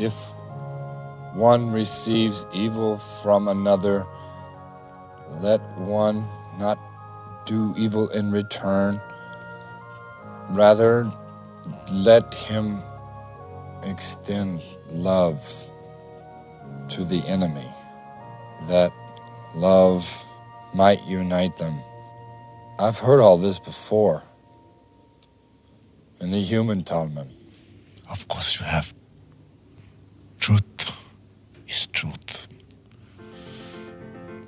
if one receives evil from another, let one not do evil in return. Rather, let him extend love to the enemy, that love might unite them. I've heard all this before in the human Talmud. Of course you have.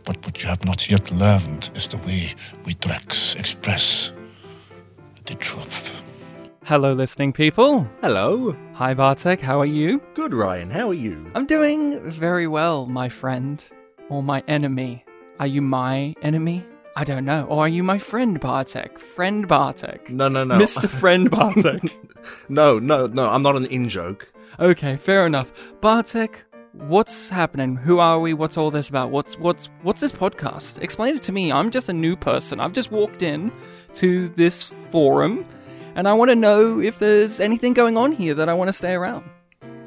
But what you have not yet learned is the way we Dracs express the truth. Hello, listening people. Hello. Hi, Bartek. How are you? Good, Ryan. How are you? I'm doing very well, my friend. Or my enemy. Are you my enemy? I don't know. Or are you my friend, Bartek? Friend Bartek. No, no, no. Mr. Friend Bartek. no, no, no. I'm not an in joke. okay, fair enough. Bartek, what's happening? Who are we? What's all this about? What's what's what's this podcast? Explain it to me. I'm just a new person. I've just walked in to this forum and I want to know if there's anything going on here that I want to stay around.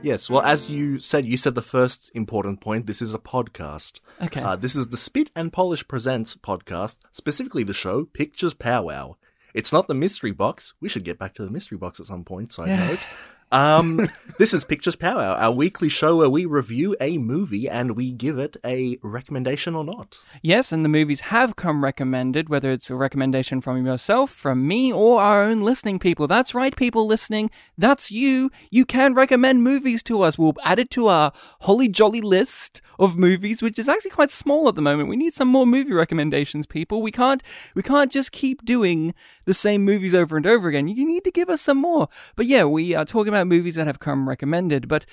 Yes, well, as you said, you said the first important point. This is a podcast. Okay. Uh, this is the Spit and Polish Presents podcast, specifically the show Pictures Powwow. It's not the mystery box. We should get back to the mystery box at some point, So side note. Um, this is Pictures Powwow, our weekly show where we review a movie and we give it a recommendation or not. Yes, and the movies have come recommended, whether it's a recommendation from yourself, from me, or our own listening people. That's right, people listening. That's you. You can recommend movies to us. We'll add it to our holly jolly list of movies, which is actually quite small at the moment. We need some more movie recommendations, people. We can't we can't just keep doing the same movies over and over again. You need to give us some more. But yeah, we are talking about movies that have come recommended, but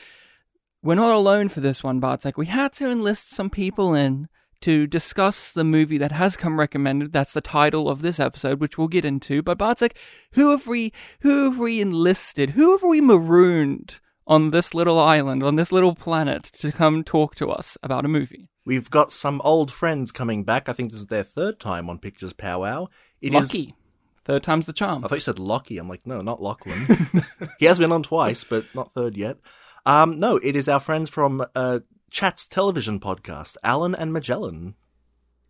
we're not alone for this one, Bartek. We had to enlist some people in to discuss the movie that has come recommended. That's the title of this episode, which we'll get into. But Bartek, who have we who have we enlisted? Who have we marooned on this little island, on this little planet, to come talk to us about a movie? We've got some old friends coming back. I think this is their third time on Pictures Powwow. It is. Lucky. Third time's the charm. I thought you said Lockie. I'm like, no, not Lachlan. he has been on twice, but not third yet. Um, no, it is our friends from uh, Chat's television podcast, Alan and Magellan.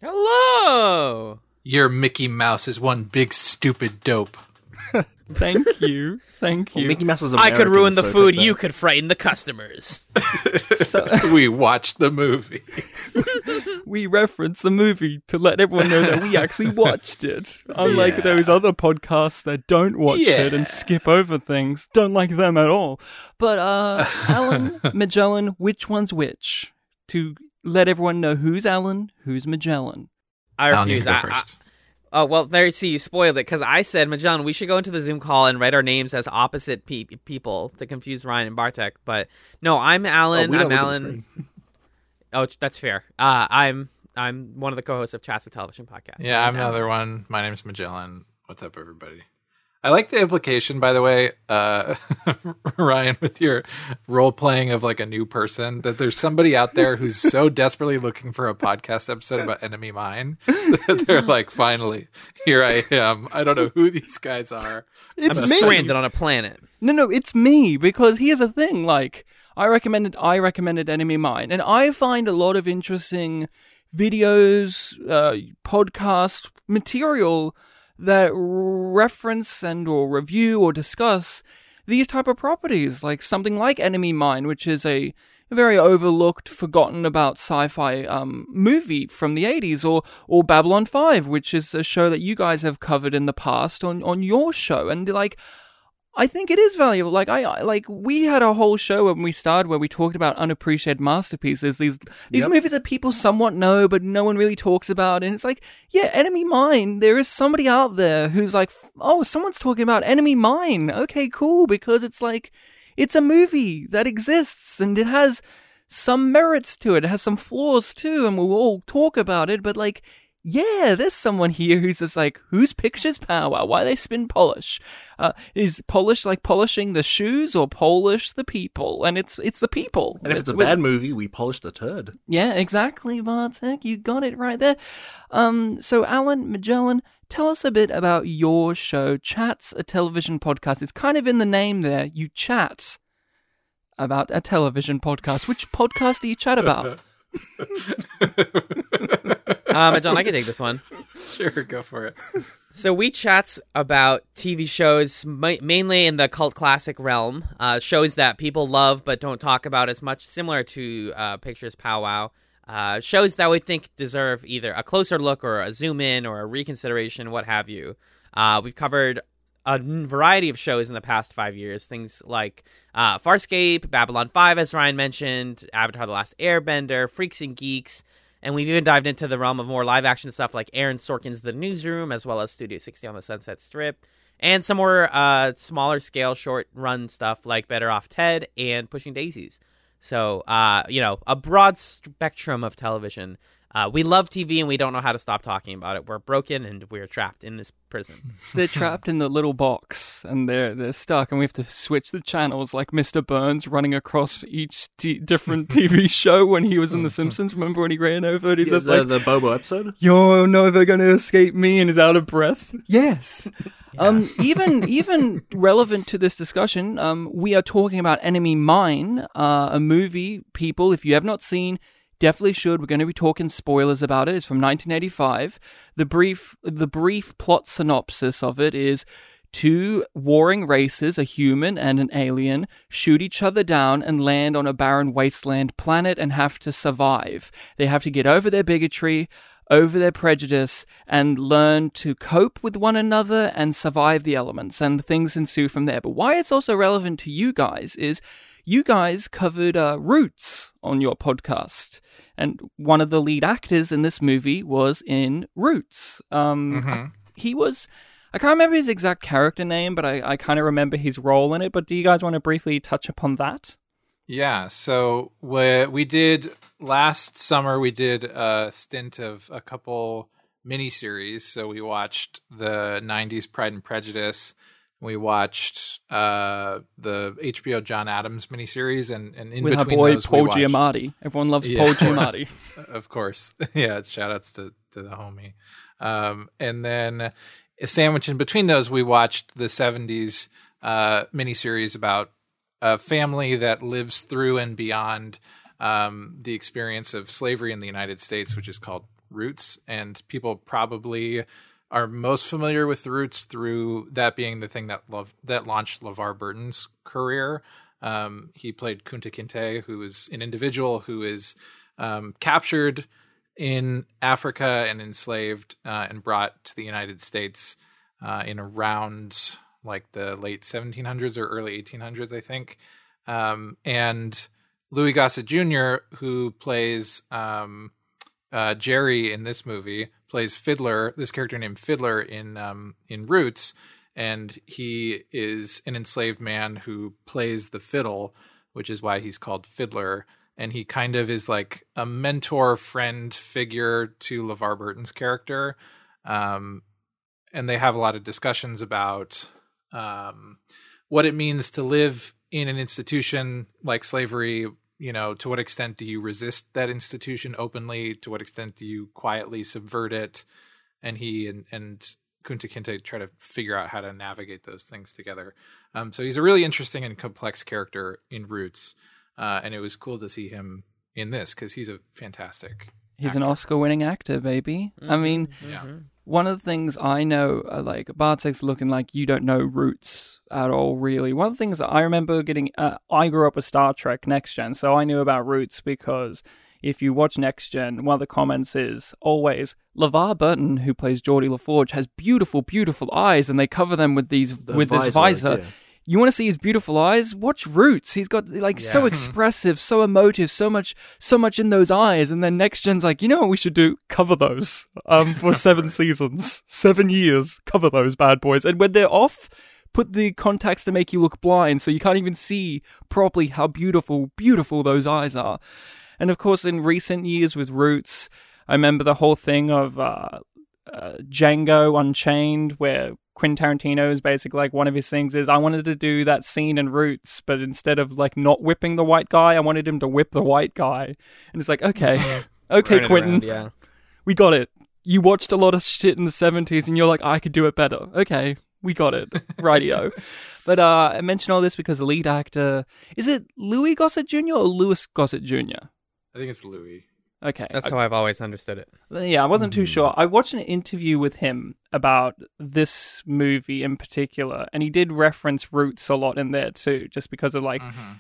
Hello. Your Mickey Mouse is one big stupid dope. Thank you. Thank Well, you. Mickey Mouse is American, I could ruin the so food. You could frighten the customers. So, we watched the movie. we reference the movie to let everyone know that we actually watched it. Unlike Yeah. those other podcasts that don't watch it and skip over things. Don't like them at all. But uh Alan, Magellan, which one's which? To let everyone know who's Alan, who's Magellan. I Alan, refuse. go I- I- first. Oh well, there. you See, you spoiled it because I said, Magellan, we should go into the Zoom call and write our names as opposite pe- people to confuse Ryan and Bartek. But no, I'm Oh, Alan. we don't I'm look at the Alan. Oh, that's fair. Uh, I'm I'm one of the co-hosts of Chats, the television podcast. Yeah, I'm Alan. another one. My name's Magellan. What's up, everybody? I like the implication, by the way, uh, Ryan, with your role playing of like a new person, that there's somebody out there who's so desperately looking for a podcast episode about Enemy Mine that they're like, finally, here I am. I don't know who these guys are. It's I'm me. stranded on a planet. No, no, it's me because here's the thing. Like, I recommended, I recommended Enemy Mine, and I find a lot of interesting videos, uh, podcast material that reference and or review or discuss these type of properties, like something like Enemy Mine, which is a very overlooked, forgotten about sci-fi um, movie from the 80s, or or Babylon 5, which is a show that you guys have covered in the past on on your show, and like. I think it is valuable. Like I like we had a whole show when we started where we talked about unappreciated masterpieces. These these Yep. movies that people somewhat know but no one really talks about. And it's like, yeah, Enemy Mine. There is somebody out there who's like, oh, someone's talking about Enemy Mine. Okay, cool, because it's like it's a movie that exists and it has some merits to it. It has some flaws too, and we'll all talk about it. But like, yeah, there's someone here who's just like, whose pictures power? Why they spin polish? Uh, is polish like polishing the shoes or polish the people? And it's it's the people. And if it's a bad movie, we polish the turd. yeah, exactly, Bartek. You got it right there. Um, so Alan Magellan, tell us a bit about your show, Chats, a television podcast. It's kind of in the name there. You chat about a television podcast. Which podcast do you chat about? Um, John, I can take this one. Sure, go for it. So we chats about TV shows ma- mainly in the cult classic realm, uh, shows that people love but don't talk about as much, similar to uh, Pictures Powwow. Uh, shows that we think deserve either a closer look or a zoom in or a reconsideration, what have you. Uh, we've covered a variety of shows in the past five years, things like uh, Farscape, Babylon 5, as Ryan mentioned, Avatar The Last Airbender, Freaks and Geeks, and we've even dived into the realm of more live action stuff like Aaron Sorkin's The Newsroom, as well as Studio 60 on the Sunset Strip, and some more uh, smaller scale, short run stuff like Better Off Ted and Pushing Daisies. So, uh, you know, a broad spectrum of television. Uh, we love TV and we don't know how to stop talking about it. We're broken and we're trapped in this prison. they're trapped in the little box and they're they're stuck, and we have to switch the channels like Mr. Burns running across each t- different TV show when he was in The Simpsons. Remember when he ran over and he's Is just the, like, the Bobo episode? "You're never gonna escape me," and is out of breath. Yes. Um, even even relevant to this discussion, um, we are talking about Enemy Mine, uh, a movie. People, if you have not seen, definitely should. We're going to be talking spoilers about it. It's from 1985. The brief the brief plot synopsis of it is. Two warring races, a human and an alien, shoot each other down and land on a barren wasteland planet and have to survive. They have to get over their bigotry, over their prejudice and learn to cope with one another and survive the elements, and things ensue from there. But why it's also relevant to you guys is you guys covered uh, Roots on your podcast, and one of the lead actors in this movie was in Roots. Um, He was. I can't remember his exact character name, but I, I kind of remember his role in it. But do you guys want to briefly touch upon that? Yeah, so we we did last summer. We did a stint of a couple miniseries. So we watched the '90s Pride and Prejudice. We watched uh, the HBO John Adams miniseries, and, and in With our between boy those, we Paul watched- Giamatti. Everyone loves Yeah. Paul Giamatti. of course. yeah, it's shout outs to, to the homie. Um, and then a sandwich in between those, we watched the 70s uh, miniseries about a family that lives through and beyond um, the experience of slavery in the United States, which is called Roots. And people probably are most familiar with the Roots through that being the thing that love that launched LeVar Burton's career. Um, he played Kunta Kinte, who is an individual who is um, captured in Africa and enslaved uh, and brought to the United States uh, in around like the late 1700s or early 1800s, I think. Um, and Louis Gossett Jr., who plays um, uh, Jerry in this movie, plays Fiddler, this character named Fiddler in um, in Roots, and he is an enslaved man who plays the fiddle, which is why he's called Fiddler. And he kind of is like a mentor friend figure to LeVar Burton's character. Um, and they have a lot of discussions about um, what it means to live in an institution like slavery. You know, to what extent do you resist that institution openly? To what extent do you quietly subvert it? And he and, and Kunta Kinte try to figure out how to navigate those things together. Um, so he's a really interesting and complex character in Roots, uh, and it was cool to see him in this because he's a fantastic. He's an Oscar-winning actor, baby. I mean, Yeah. One of the things I know, uh, like Bartek's looking like you don't know Roots at all, really. One of the things that I remember getting, uh, I grew up with Star Trek Next Gen, so I knew about Roots because if you watch Next Gen, one of the comments is always LeVar Burton, who plays Geordi LaForge, has beautiful, beautiful eyes, and they cover them with these The with this visor. yeah. You want to see his beautiful eyes? Watch Roots. He's got like so expressive, so emotive, so much, so much in those eyes. And then Next Gen's like, you know what we should do? Cover those um, for seven seasons, seven years. Cover those bad boys. And when they're off, put the contacts to make you look blind, so you can't even see properly how beautiful, beautiful those eyes are. And of course, in recent years with Roots, I remember the whole thing of uh, uh, Django Unchained, where Quentin Tarantino is basically like one of his things is I wanted to do that scene in Roots, but instead of like not whipping the white guy, I wanted him to whip the white guy. And it's like, okay, okay, Turn it Quentin, around, yeah. we got it. You watched a lot of shit in the 70s and you're like, I could do it better. Okay, we got it. Radio. but uh, I mention all this because the lead actor is it Louis Gossett Jr. or Louis Gossett Jr. I think it's Louis. Okay, That's I- how I've always understood it. yeah, I wasn't too sure. I watched an interview with him about this movie in particular, and he did reference roots a lot in there too, just because of like Mhm.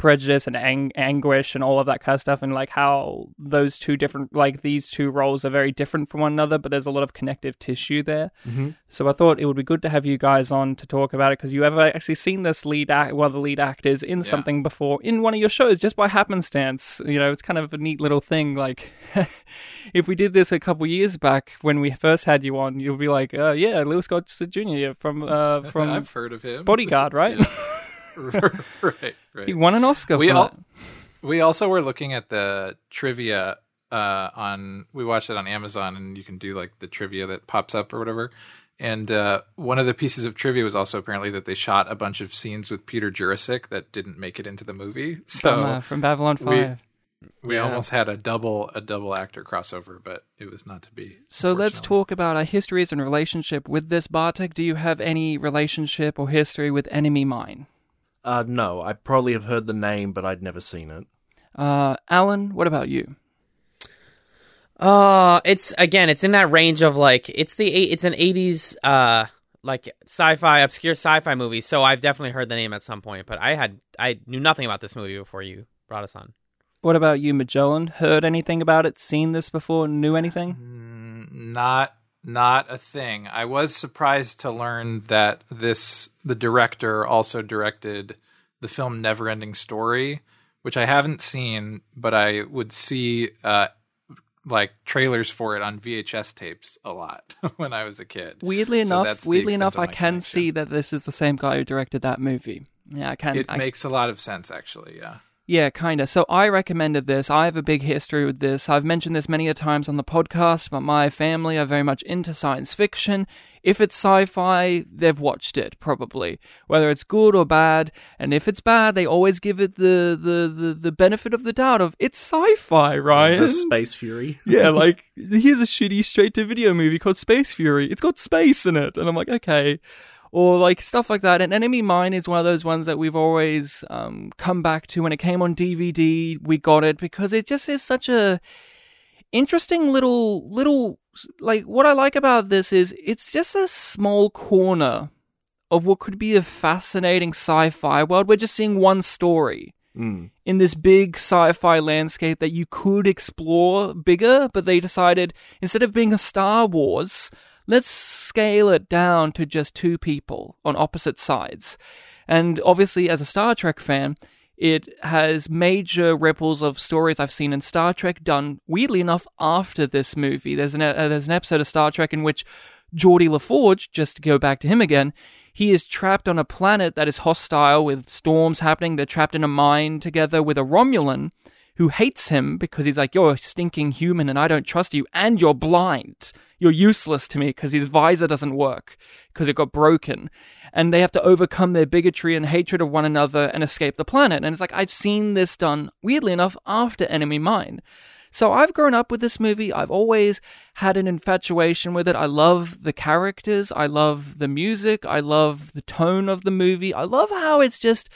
Prejudice and ang- anguish and all of that kind of stuff, and like how those two different, like these two roles are very different from one another, but there's a lot of connective tissue there. Mhm. So I thought it would be good to have you guys on to talk about it because you ever actually seen this lead act, well, the lead actors in something before in one of your shows just by happenstance. You know, it's kind of a neat little thing. Like, if we did this a couple years back when we first had you on, you'll be like, uh, "Yeah, Lewis Scott Jr. from uh, from I've heard of him. Bodyguard, right? right, right. he won an Oscar. we for all that. we also were looking at the trivia uh on we watched it on Amazon and you can do like the trivia that pops up or whatever. And uh, one of the pieces of trivia was also apparently that they shot a bunch of scenes with Peter Jurasik that didn't make it into the movie. So from, uh, from Babylon Five. we Yeah. almost had a double a double actor crossover, but it was not to be. So let's talk about our histories and relationship with this Bartek. Do you have any relationship or history with Enemy Mine? Uh, no, I probably have heard the name, but I'd never seen it. Uh, Alan, what about you? Uh, it's again, it's in that range of like it's the eight, it's an '80s uh like sci-fi obscure sci-fi movie. So I've definitely heard the name at some point, but I had I knew nothing about this movie before you brought us on. What about you, Magellan? Heard anything about it? Seen this before? Knew anything? Mm, not not a thing. I was surprised to learn that this the director also directed the film Neverending Story, which I haven't seen, but I would see uh, like trailers for it on VHS tapes a lot when I was a kid. Weirdly So enough, weirdly enough, I can connection. see that this is the same guy who directed that movie. Yeah, I can. It I, makes a lot of sense, actually. Yeah. Yeah, kind of. So I recommended this. I have a big history with this. I've mentioned this many a times on the podcast, but my family are very much into science fiction. If it's sci-fi, they've watched it probably, whether it's good or bad. And if it's bad, they always give it the the the, the benefit of the doubt of it's sci-fi, Ryan. The Space Fury. yeah, like here's a shitty straight to video movie called Space Fury. It's got space in it, and I'm like, okay, or like stuff like that. And Enemy Mine is one of those ones that we've always um, come back to. When it came on DVD, we got it because it just is such a interesting little little like what I like about this is it's just a small corner of what could be a fascinating sci-fi world. We're just seeing one story Mm. in this big sci-fi landscape that you could explore bigger, but they decided instead of being a Star Wars, let's scale it down to just two people on opposite sides. And obviously, as a Star Trek fan, it has major ripples of stories I've seen in Star Trek done weirdly enough after this movie. There's an uh, there's an episode of Star Trek in which Geordi LaForge, just to go back to him again, he is trapped on a planet that is hostile with storms happening. They're trapped in a mine together with a Romulan who hates him because he's like, You're a stinking human and I don't trust you, and you're blind. You're useless to me because his visor doesn't work because it got broken. And they have to overcome their bigotry and hatred of one another and escape the planet. And it's like, I've seen this done, weirdly enough, after Enemy Mine. So I've grown up with this movie. I've always had an infatuation with it. I love the characters. I love the music. I love the tone of the movie. I love how it's just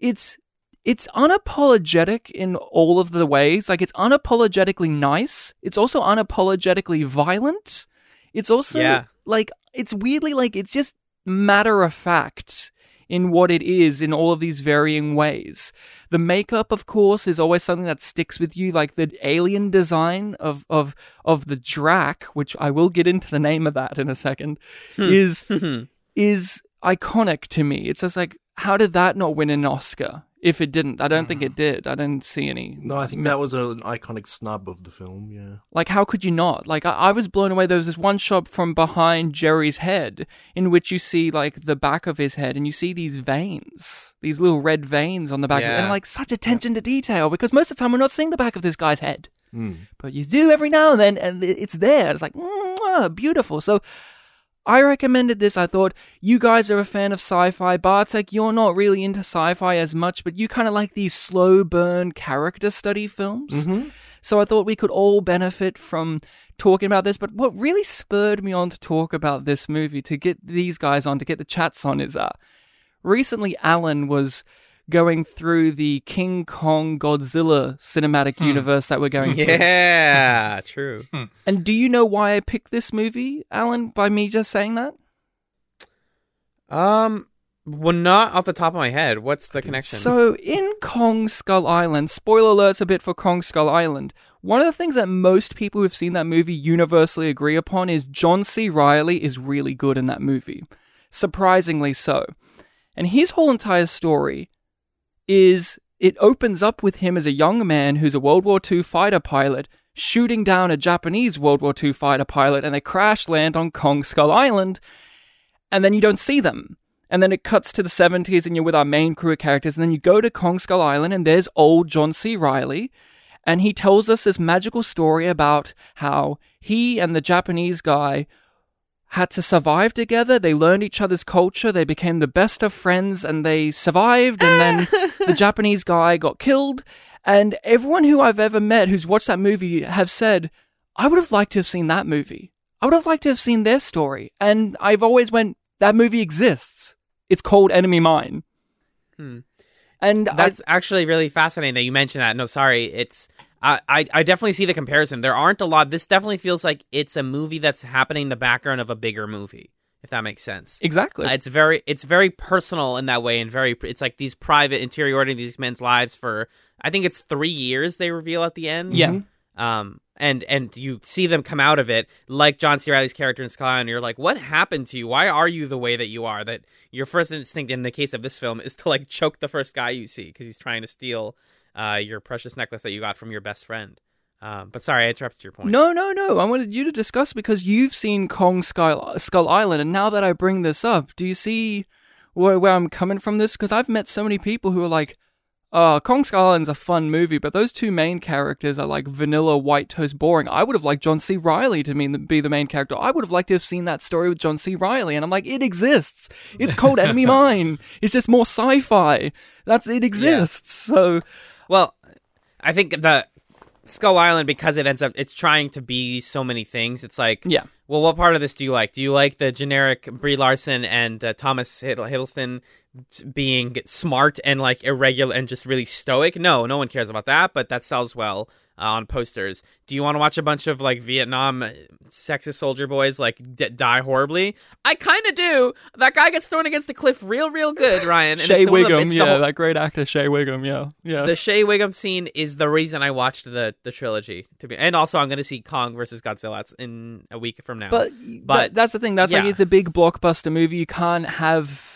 it's it's unapologetic in all of the ways. Like it's unapologetically nice. It's also unapologetically violent. It's also Yeah. like it's weirdly like it's just matter of fact in what it is in all of these varying ways. The makeup, of course, is always something that sticks with you, like the alien design of of of the Drac, which I will get into the name of that in a second, hmm. is is iconic to me. It's just like, how did that not win an Oscar? If it didn't, I don't think hmm. it did. I didn't see any. No, I think that was an iconic snub of the film. Yeah. Like, how could you not? Like, I, I was blown away. There was this one shot from behind Jerry's head in which you see, like, the back of his head and you see these veins, these little red veins on the back. Of it, and, like, such attention to detail because most of the time we're not seeing the back of this guy's head. Mm. But you do every now and then, and it's there. It's like, mm, ah, beautiful. So, I recommended this. I thought you guys are a fan of sci-fi. Bartek, you're not really into sci-fi as much, but you kind of like these slow burn character study films. So I thought we could all benefit from talking about this, but what really spurred me on to talk about this movie, to get these guys on, to get the chats on, is uh, recently Alan was going through the King Kong Godzilla cinematic universe that we're going through. Yeah, true. And do you know why I picked this movie, Alan, by me just saying that? Um, well, not off the top of my head. What's the connection? So, in Kong Skull Island, spoiler alerts a bit for Kong Skull Island. One of the things that most people who've seen that movie universally agree upon is John C. Reilly is really good in that movie. Surprisingly so. And his whole entire story is it opens up with him as a young man who's a World War II fighter pilot shooting down a Japanese World War II fighter pilot and they crash land on Kong Skull Island and then you don't see them. And then it cuts to the 70s and you're with our main crew of characters and then you go to Kong Skull Island and there's old John C. Reilly and he tells us this magical story about how he and the Japanese guy had to survive together. They learned each other's culture. They became the best of friends and they survived. And then the Japanese guy got killed. And everyone who I've ever met who's watched that movie have said, I would have liked to have seen that movie. I would have liked to have seen their story. And I've always went, that movie exists. It's called Enemy Mine. Hmm. And I, That's actually really fascinating that you mentioned that. No, sorry, it's I, I I definitely see the comparison. There aren't a lot. This definitely feels like it's a movie that's happening in the background of a bigger movie, if that makes sense. exactly. Uh, it's very it's very personal in that way, and very it's like these private interiority of these men's lives for I think it's three years they reveal at the end. yeah. Um, and and you see them come out of it like John C. Reilly's character in Sky, and you're like, what happened to you? Why are you the way that you are? That your first instinct in the case of this film is to like choke the first guy you see because he's trying to steal uh, your precious necklace that you got from your best friend. Um, but sorry, I interrupted your point. No, no, no. I wanted you to discuss because you've seen Kong Skull, Skull Island, and now that I bring this up, do you see where, where I'm coming from this? Because I've met so many people who are like, uh, Kong Skull Island's a fun movie, but those two main characters are like vanilla white toast boring. I would have liked John C. Reilly to mean, be the main character. I would have liked to have seen that story with John C. Reilly, and I'm like, it exists. It's called Enemy Mine. It's just more sci-fi. That's it exists. So Well, I think the Skull Island because it ends up it's trying to be so many things. It's like yeah, Well, what part of this do you like? Do you like the generic Brie Larson and uh, Thomas Hiddl- Hiddleston being smart and like irregular and just really stoic? No, no one cares about that, but that sells well on posters. Do you want to watch a bunch of like Vietnam uh, sexist soldier boys like d- die horribly? I kind of do. That guy gets thrown against the cliff real, real good, Ryan. and Shea it's one of the- Whigham, the yeah, whole- that great actor Shea Whigham, yeah, yeah. the Shea Whigham scene is the reason I watched the the trilogy. To be, and also I'm going to see Kong versus Godzilla in a week from now. But But- but that's the thing. That's like it's a big blockbuster movie. You can't have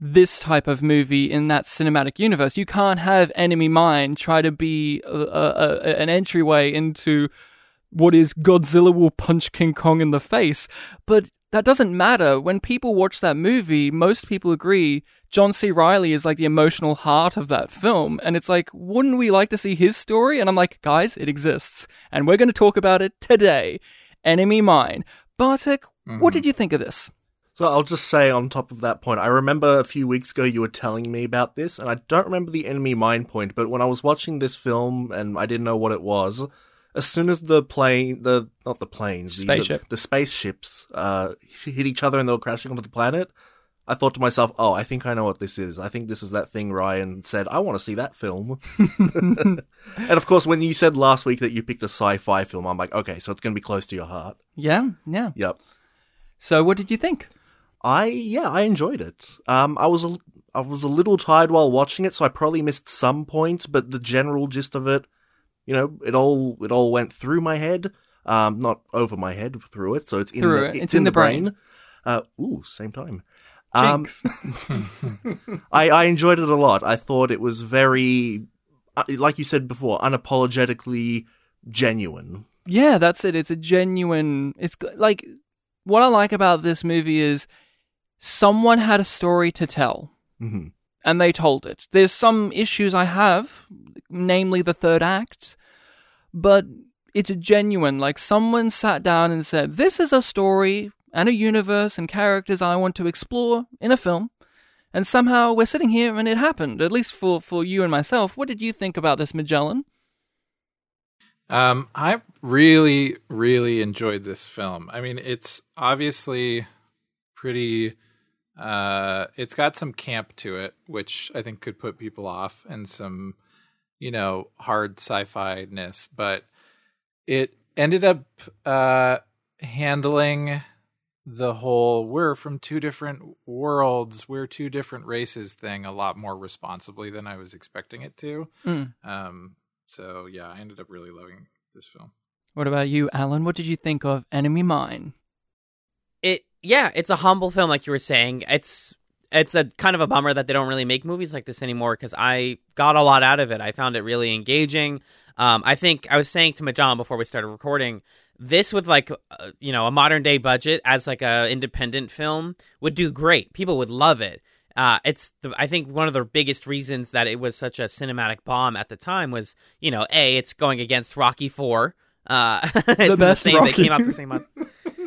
this type of movie in that cinematic universe. You can't have Enemy Mine try to be a, a, a, an entryway into what is Godzilla will punch King Kong in the face. But that doesn't matter. When people watch that movie, most people agree John C. Reilly is like the emotional heart of that film. And it's like, wouldn't we like to see his story? And I'm like, guys, it exists. And we're going to talk about it today. Enemy Mine. Bartek, what mm-hmm. did you think of this? So I'll just say on top of that point, I remember a few weeks ago you were telling me about this, and I don't remember the enemy mine point, but when I was watching this film and I didn't know what it was, as soon as the plane, the not the planes, the, the, Spaceship. the spaceships uh, hit each other and they were crashing onto the planet, I thought to myself, oh, I think I know what this is. I think this is that thing Ryan said, I want to see that film. and of course, when you said last week that you picked a sci-fi film, I'm like, okay, so it's going to be close to your heart. Yeah, yeah. Yep. So, what did you think? I yeah, I enjoyed it. Um, I was a, I was a little tired while watching it, so I probably missed some points, but the general gist of it, you know, it all it all went through my head. Um, not over my head, through it. So it's in Through the it. it's, in, the brain. Uh, ooh, same time. Um, I I enjoyed it a lot. I thought it was very, uh, like you said before, unapologetically genuine. yeah, that's it. It's a genuine. It's like what I like about this movie is someone had a story to tell. hmm and they told it. There's some issues I have, namely the third act, but it's genuine. Like someone sat down and said, This is a story and a universe and characters I want to explore in a film. And somehow we're sitting here and it happened, at least for, for you and myself. What did you think about this, Magellan? Um, I really, really enjoyed this film. I mean, it's obviously pretty. Uh, it's got some camp to it, which I think could put people off, and some, you know, hard sci-fi ness. But it ended up uh, handling the whole "we're from two different worlds, we're two different races" thing a lot more responsibly than I was expecting it to. Mm. Um, so yeah, I ended up really loving this film. What about you, Alan? What did you think of Enemy Mine? It yeah, it's a humble film, like you were saying. It's it's a kind of a bummer that they don't really make movies like this anymore because I got a lot out of it. I found it really engaging. Um, I think I was saying to Majan before we started recording, this with like uh, you know a modern day budget as like a independent film would do great. People would love it. Uh, it's the, I think one of the biggest reasons that it was such a cinematic bomb at the time was you know a it's going against Rocky Four. Uh, it's The best the same. Rocky. They came out the same month.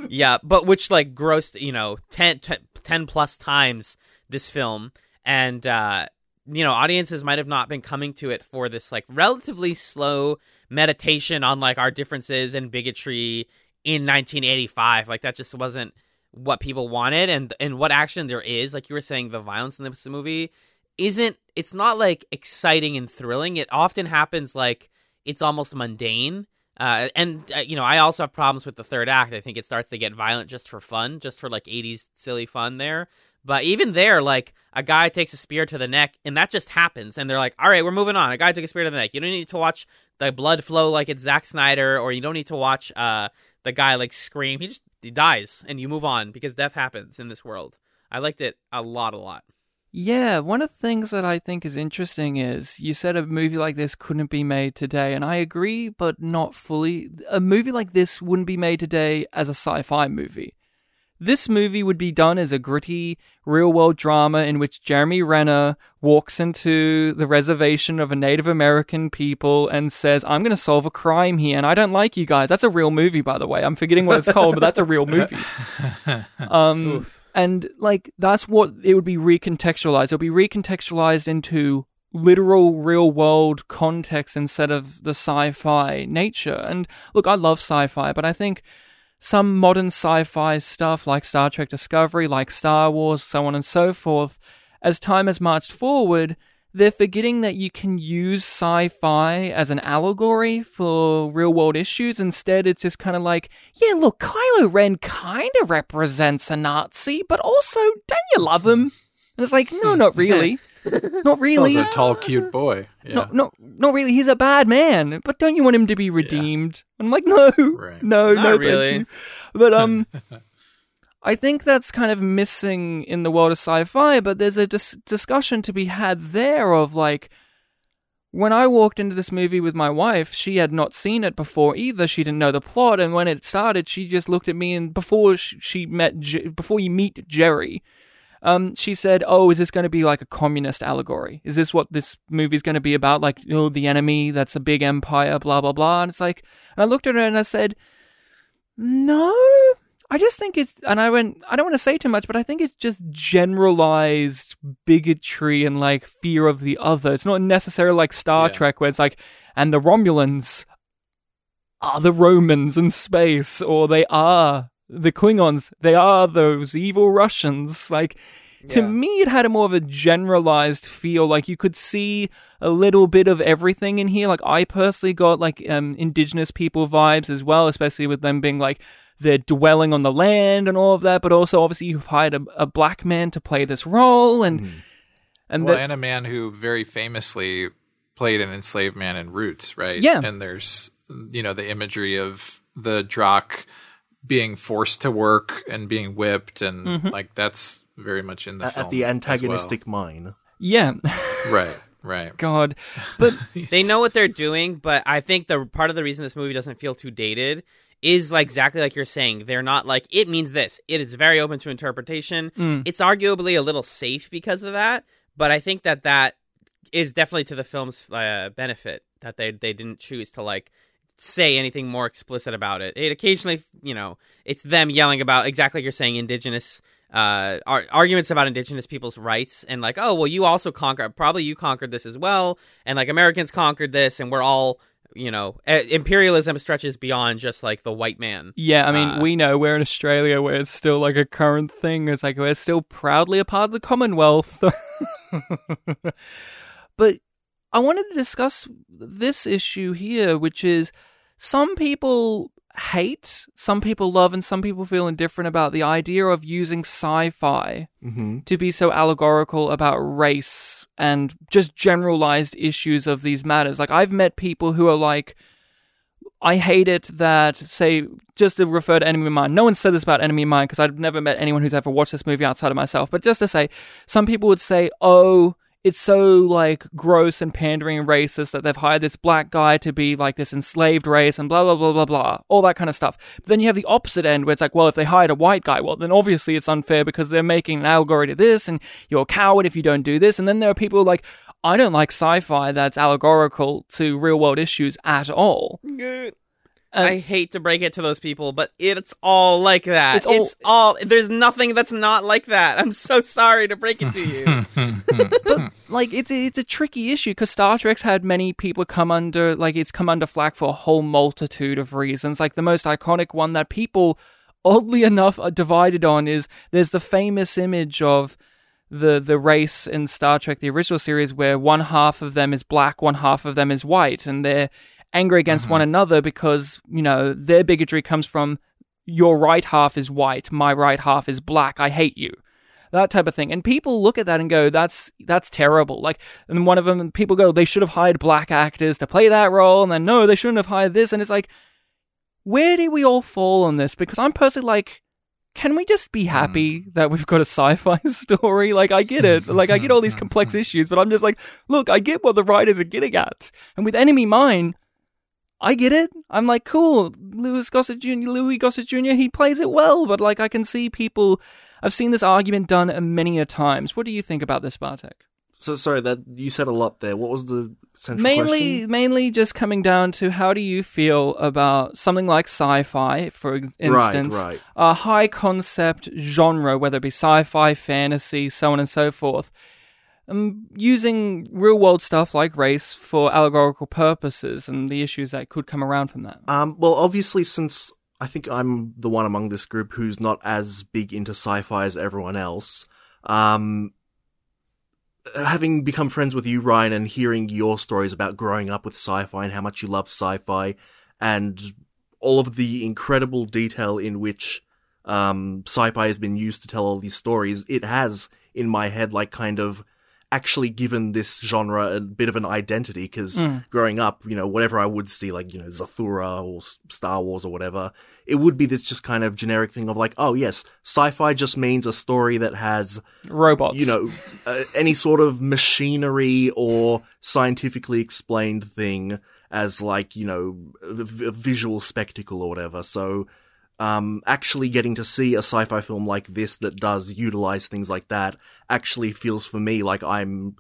yeah, but which like grossed you know 10, 10, 10 plus times this film, and uh, you know audiences might have not been coming to it for this like relatively slow meditation on like our differences and bigotry in 1985. Like that just wasn't what people wanted, and and what action there is. Like you were saying, the violence in this movie isn't. It's not like exciting and thrilling. It often happens like it's almost mundane. Uh, and uh, you know, I also have problems with the third act. I think it starts to get violent just for fun, just for like '80s silly fun there. But even there, like a guy takes a spear to the neck, and that just happens. And they're like, "All right, we're moving on." A guy took a spear to the neck. You don't need to watch the blood flow like it's Zack Snyder, or you don't need to watch uh the guy like scream. He just he dies, and you move on because death happens in this world. I liked it a lot, a lot. Yeah, one of the things that I think is interesting is you said a movie like this couldn't be made today, and I agree, but not fully. A movie like this wouldn't be made today as a sci fi movie. This movie would be done as a gritty, real world drama in which Jeremy Renner walks into the reservation of a Native American people and says, I'm going to solve a crime here, and I don't like you guys. That's a real movie, by the way. I'm forgetting what it's called, but that's a real movie. Um, and like that's what it would be recontextualized. It'll be recontextualized into literal real world context instead of the sci-fi nature. And look, I love sci-fi, but I think some modern sci-fi stuff like Star Trek Discovery, like Star Wars, so on and so forth, as time has marched forward, they're forgetting that you can use sci-fi as an allegory for real-world issues. Instead, it's just kind of like, yeah, look, Kylo Ren kind of represents a Nazi, but also, don't you love him? And it's like, no, not really, not really. He's a tall, cute boy. Yeah. No, no, not really. He's a bad man, but don't you want him to be redeemed? I'm like, no, Right. no, Not no, thank really. you. But um, I think that's kind of missing in the world of sci-fi. But there's a dis- discussion to be had there of like, when I walked into this movie with my wife, she had not seen it before either. She didn't know the plot, and when it started, she just looked at me and before sh- she met before you meet Jerry, um, she said, "Oh, is this going to be like a communist allegory? Is this what this movie's going to be about? Like, know, the enemy that's a big empire, blah blah blah." And it's like, and I looked at her and I said, "No." I just think it's, and I went, I don't want to say too much, but I think it's just generalized bigotry and like fear of the other. It's not necessarily like Star Yeah. Trek where it's like, and the Romulans are the Romans in space, or they are the Klingons, they are those evil Russians. Like, to me, it had a more of a generalized feel. Like, you could see a little bit of everything in here. Like, I personally got like um, indigenous people vibes as well, especially with them being like, they're dwelling on the land and all of that, but also obviously you've hired a, a black man to play this role, and and Well, that- and a man who very famously played an enslaved man in Roots, right? Yeah. And there's, you know, the imagery of the Drac being forced to work and being whipped, and Mm-hmm. like that's very much in the At, film at the as well. antagonistic mine. yeah, Right, right. God, but they know what they're doing, but I think the part of the reason this movie doesn't feel too dated is like exactly like you're saying. They're not like it means this. It is very open to interpretation. It's arguably a little safe because of that, but I think that that is definitely to the film's uh, benefit that they they didn't choose to like say anything more explicit about it. It occasionally, you know, it's them yelling about exactly like you're saying indigenous uh ar- arguments about indigenous people's rights and like oh well you also conquered probably you conquered this as well and like Americans conquered this and we're all you know imperialism stretches beyond just like the white man. Yeah, I mean, Uh, we know we're in Australia where it's still like a current thing. It's like we're still proudly a part of the Commonwealth. but I wanted to discuss this issue here, which is some people hate, some people love, and some people feel indifferent about the idea of using sci fi Mm-hmm. to be so allegorical about race and just generalized issues of these matters. Like, I've met people who are like, I hate it that, say, just to refer to Enemy of Mine, no one said this about Enemy of Mine because I've never met anyone who's ever watched this movie outside of myself, but just to say, some people would say, oh, it's so like gross and pandering and racist that they've hired this black guy to be like this enslaved race and blah blah blah blah blah all that kind of stuff. But then you have the opposite end where it's like, well, if they hired a white guy, well, then obviously it's unfair because they're making an allegory to this, and you're a coward if you don't do this. And then there are people like, I don't like sci-fi that's allegorical to real world issues at all. I uh, hate to break it to those people, but it's all like that. It's It's all- all, There's nothing that's not like that. I'm so sorry to break it to you. but like it's a, it's a tricky issue because Star Trek's had many people come under like it's come under flack for a whole multitude of reasons. Like the most iconic one that people, oddly enough, are divided on is there's the famous image of the the race in Star Trek the original series where one half of them is black, one half of them is white, and they're angry against mm-hmm. one another because you know their bigotry comes from your right half is white, my right half is black. I hate you that type of thing. And people look at that and go, "That's that's terrible." Like, and one of them, people go, "They should have hired black actors to play that role," and then no, they shouldn't have hired this. And it's like, where do we all fall on this? Because I'm personally like, can we just be happy mm. that we've got a sci-fi story? Like, I get it. Like, I get all these complex issues, but I'm just like, look, I get what the writers are getting at. And with Enemy Mine, I get it. I'm like, cool. Louis Gossett Jr. Louis Gossett Jr. He plays it well, but like, I can see people. I've seen this argument done many a times. What do you think about this, Bartek? So sorry that you said a lot there. What was the central mainly question? mainly just coming down to how do you feel about something like sci-fi for instance right. a high concept genre whether it be sci-fi fantasy so on and so forth um, using real world stuff like race for allegorical purposes and the issues that could come around from that. Um, well, obviously, since I think I'm the one among this group who's not as big into sci-fi as everyone else, um, having become friends with you, Ryan, and hearing your stories about growing up with sci-fi and how much you love sci-fi, and all of the incredible detail in which um, sci-fi has been used to tell all these stories, it has in my head like kind of actually given this genre a bit of an identity because growing up, you know, whatever I would see, like, you know, Zathura or Star Wars or whatever, it would be this just kind of generic thing of like, oh yes, sci-fi just means a story that has, robots you know, uh, any sort of machinery or scientifically explained thing as like, you know, a, v- a visual spectacle or whatever. So, um, actually getting to see a sci-fi film like this that does utilize things like that actually feels for me like I'm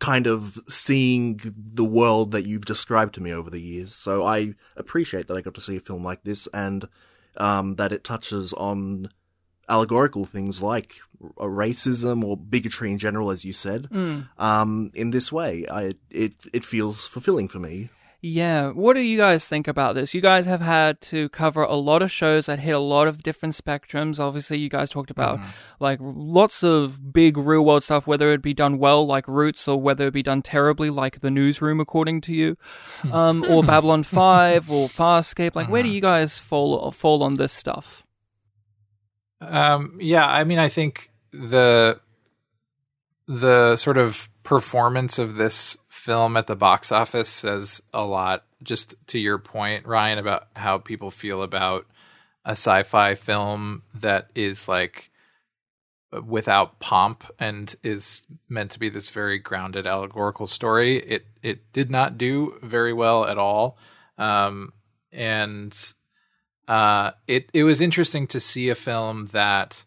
kind of seeing the world that you've described to me over the years. So I appreciate that I got to see a film like this and um, that it touches on allegorical things like racism or bigotry in general, as you said. Um, in this way, I it it feels fulfilling for me. Yeah. What do you guys think about this? You guys have had to cover a lot of shows that hit a lot of different spectrums. Obviously, you guys talked about like lots of big real world stuff, whether it be done well, like Roots, or whether it be done terribly, like The Newsroom, according to you, um, or Babylon 5 or Farscape. Like, where do you guys fall, fall on this stuff? Um, yeah, I mean, I think the the sort of performance of this film at the box office says a lot. Just to your point, Ryan, about how people feel about a sci-fi film that is like without pomp and is meant to be this very grounded allegorical story. It it did not do very well at all, um, and uh, it it was interesting to see a film that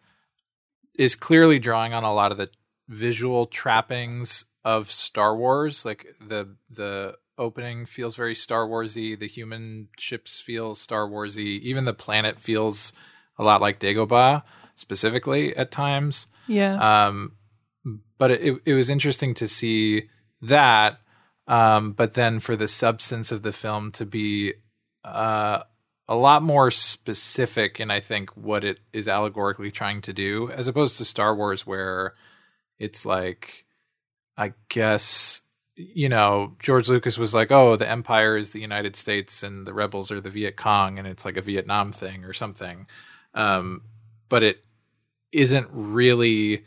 is clearly drawing on a lot of the visual trappings of Star Wars. Like the the opening feels very Star Warsy. The human ships feel Star Warsy. Even the planet feels a lot like Dagobah, specifically at times. Yeah. Um, but it it was interesting to see that Um, but then for the substance of the film to be uh, a lot more specific in, I think, what it is allegorically trying to do, as opposed to Star Wars, where it's like, I guess, you know, George Lucas was like, oh, the Empire is the United States and the rebels are the Viet Cong, and it's like a Vietnam thing or something. Um, but it isn't really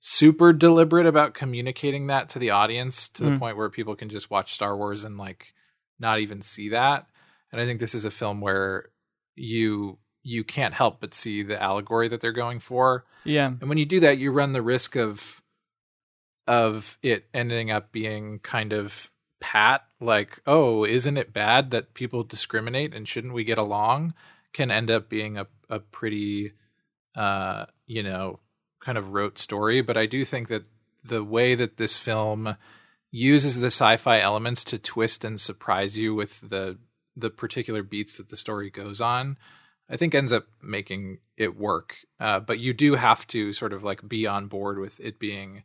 super deliberate about communicating that to the audience to the Mm. point where people can just watch Star Wars and like not even see that. And I think this is a film where you you can't help but see the allegory that they're going for. Yeah. And when you do that, you run the risk of of it ending up being kind of pat, like, oh, isn't it bad that people discriminate and shouldn't we get along? Can end up being a, a pretty uh, you know, kind of rote story. But I do think that the way that this film uses the sci-fi elements to twist and surprise you with the the particular beats that the story goes on, I think ends up making it work. Uh, but you do have to sort of like be on board with it being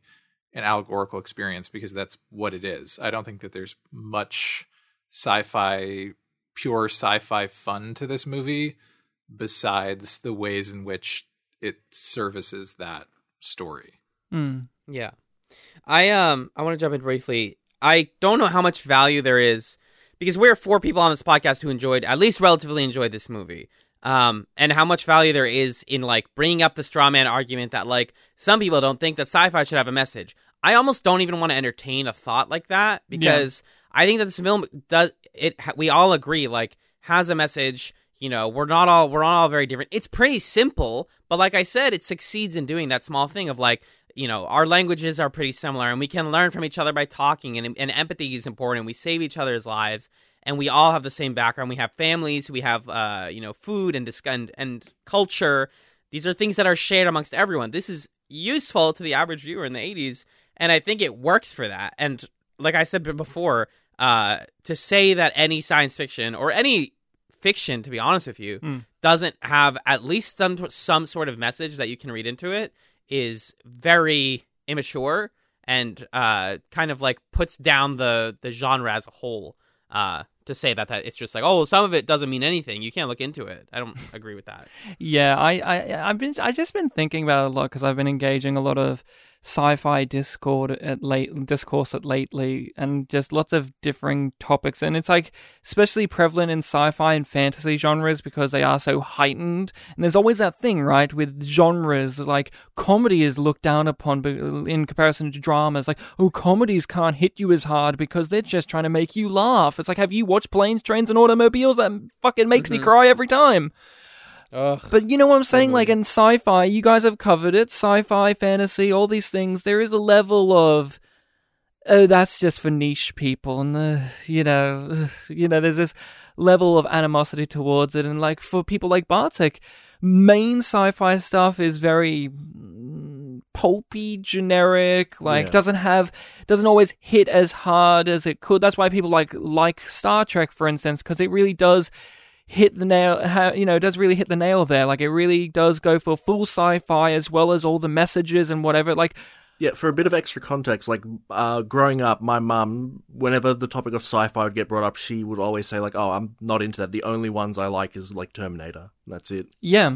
an allegorical experience because that's what it is. I don't think that there's much sci-fi, pure sci-fi fun to this movie besides the ways in which it services that story. Mm. Yeah. I um I want to jump in briefly. I don't know how much value there is because we're four people on this podcast who enjoyed at least relatively enjoyed this movie. Um and how much value there is in like bringing up the straw man argument that like some people don't think that sci-fi should have a message. I almost don't even want to entertain a thought like that because I think that this film does it we all agree like has a message you know we're not all we're not all very different. It's pretty simple but like i said it succeeds in doing that small thing of like you know our languages are pretty similar and we can learn from each other by talking and, and empathy is important we save each other's lives and we all have the same background. We have families we have uh you know food and dis- and, and culture. These are things that are shared amongst everyone. This is useful to the average viewer in the 80s and i think it works for that. And like i said before uh to say that any science fiction or any fiction to be honest with you Mm. doesn't have at least some some sort of message that you can read into it is very immature and uh kind of like puts down the the genre as a whole uh to say that that it's just like oh some of it doesn't mean anything. You can't look into it. I don't agree with that. Yeah, I, I, I've been, I just been thinking about it a lot because I've been engaging a lot of sci-fi discord at late discourse at lately, and just lots of differing topics, and it's like especially prevalent in sci-fi and fantasy genres because they are so heightened. And there's always that thing, right, with genres like comedy is looked down upon in comparison to dramas. Like, oh, comedies can't hit you as hard because they're just trying to make you laugh. It's like, have you watched Planes, Trains, and Automobiles? That fucking makes me Mhm. cry every time. Ugh. But you know what I'm saying? Like in sci fi, you guys have covered it sci fi, fantasy, all these things. There is a level of. Oh, that's just for niche people, and the you know, you know, there's this level of animosity towards it, and like for people like Bartek, main sci-fi stuff is very mm, pulpy, generic. Like Yeah. doesn't have, doesn't always hit as hard as it could. That's why people like like Star Trek, for instance, because it really does hit the nail you know it does really hit the nail there like it really does go for full sci-fi as well as all the messages and whatever like Yeah, for a bit of extra context, like uh, growing up, my mum, whenever the topic of sci-fi would get brought up, she would always say like, "Oh, I'm not into that. The only ones I like is like Terminator. That's it." yeah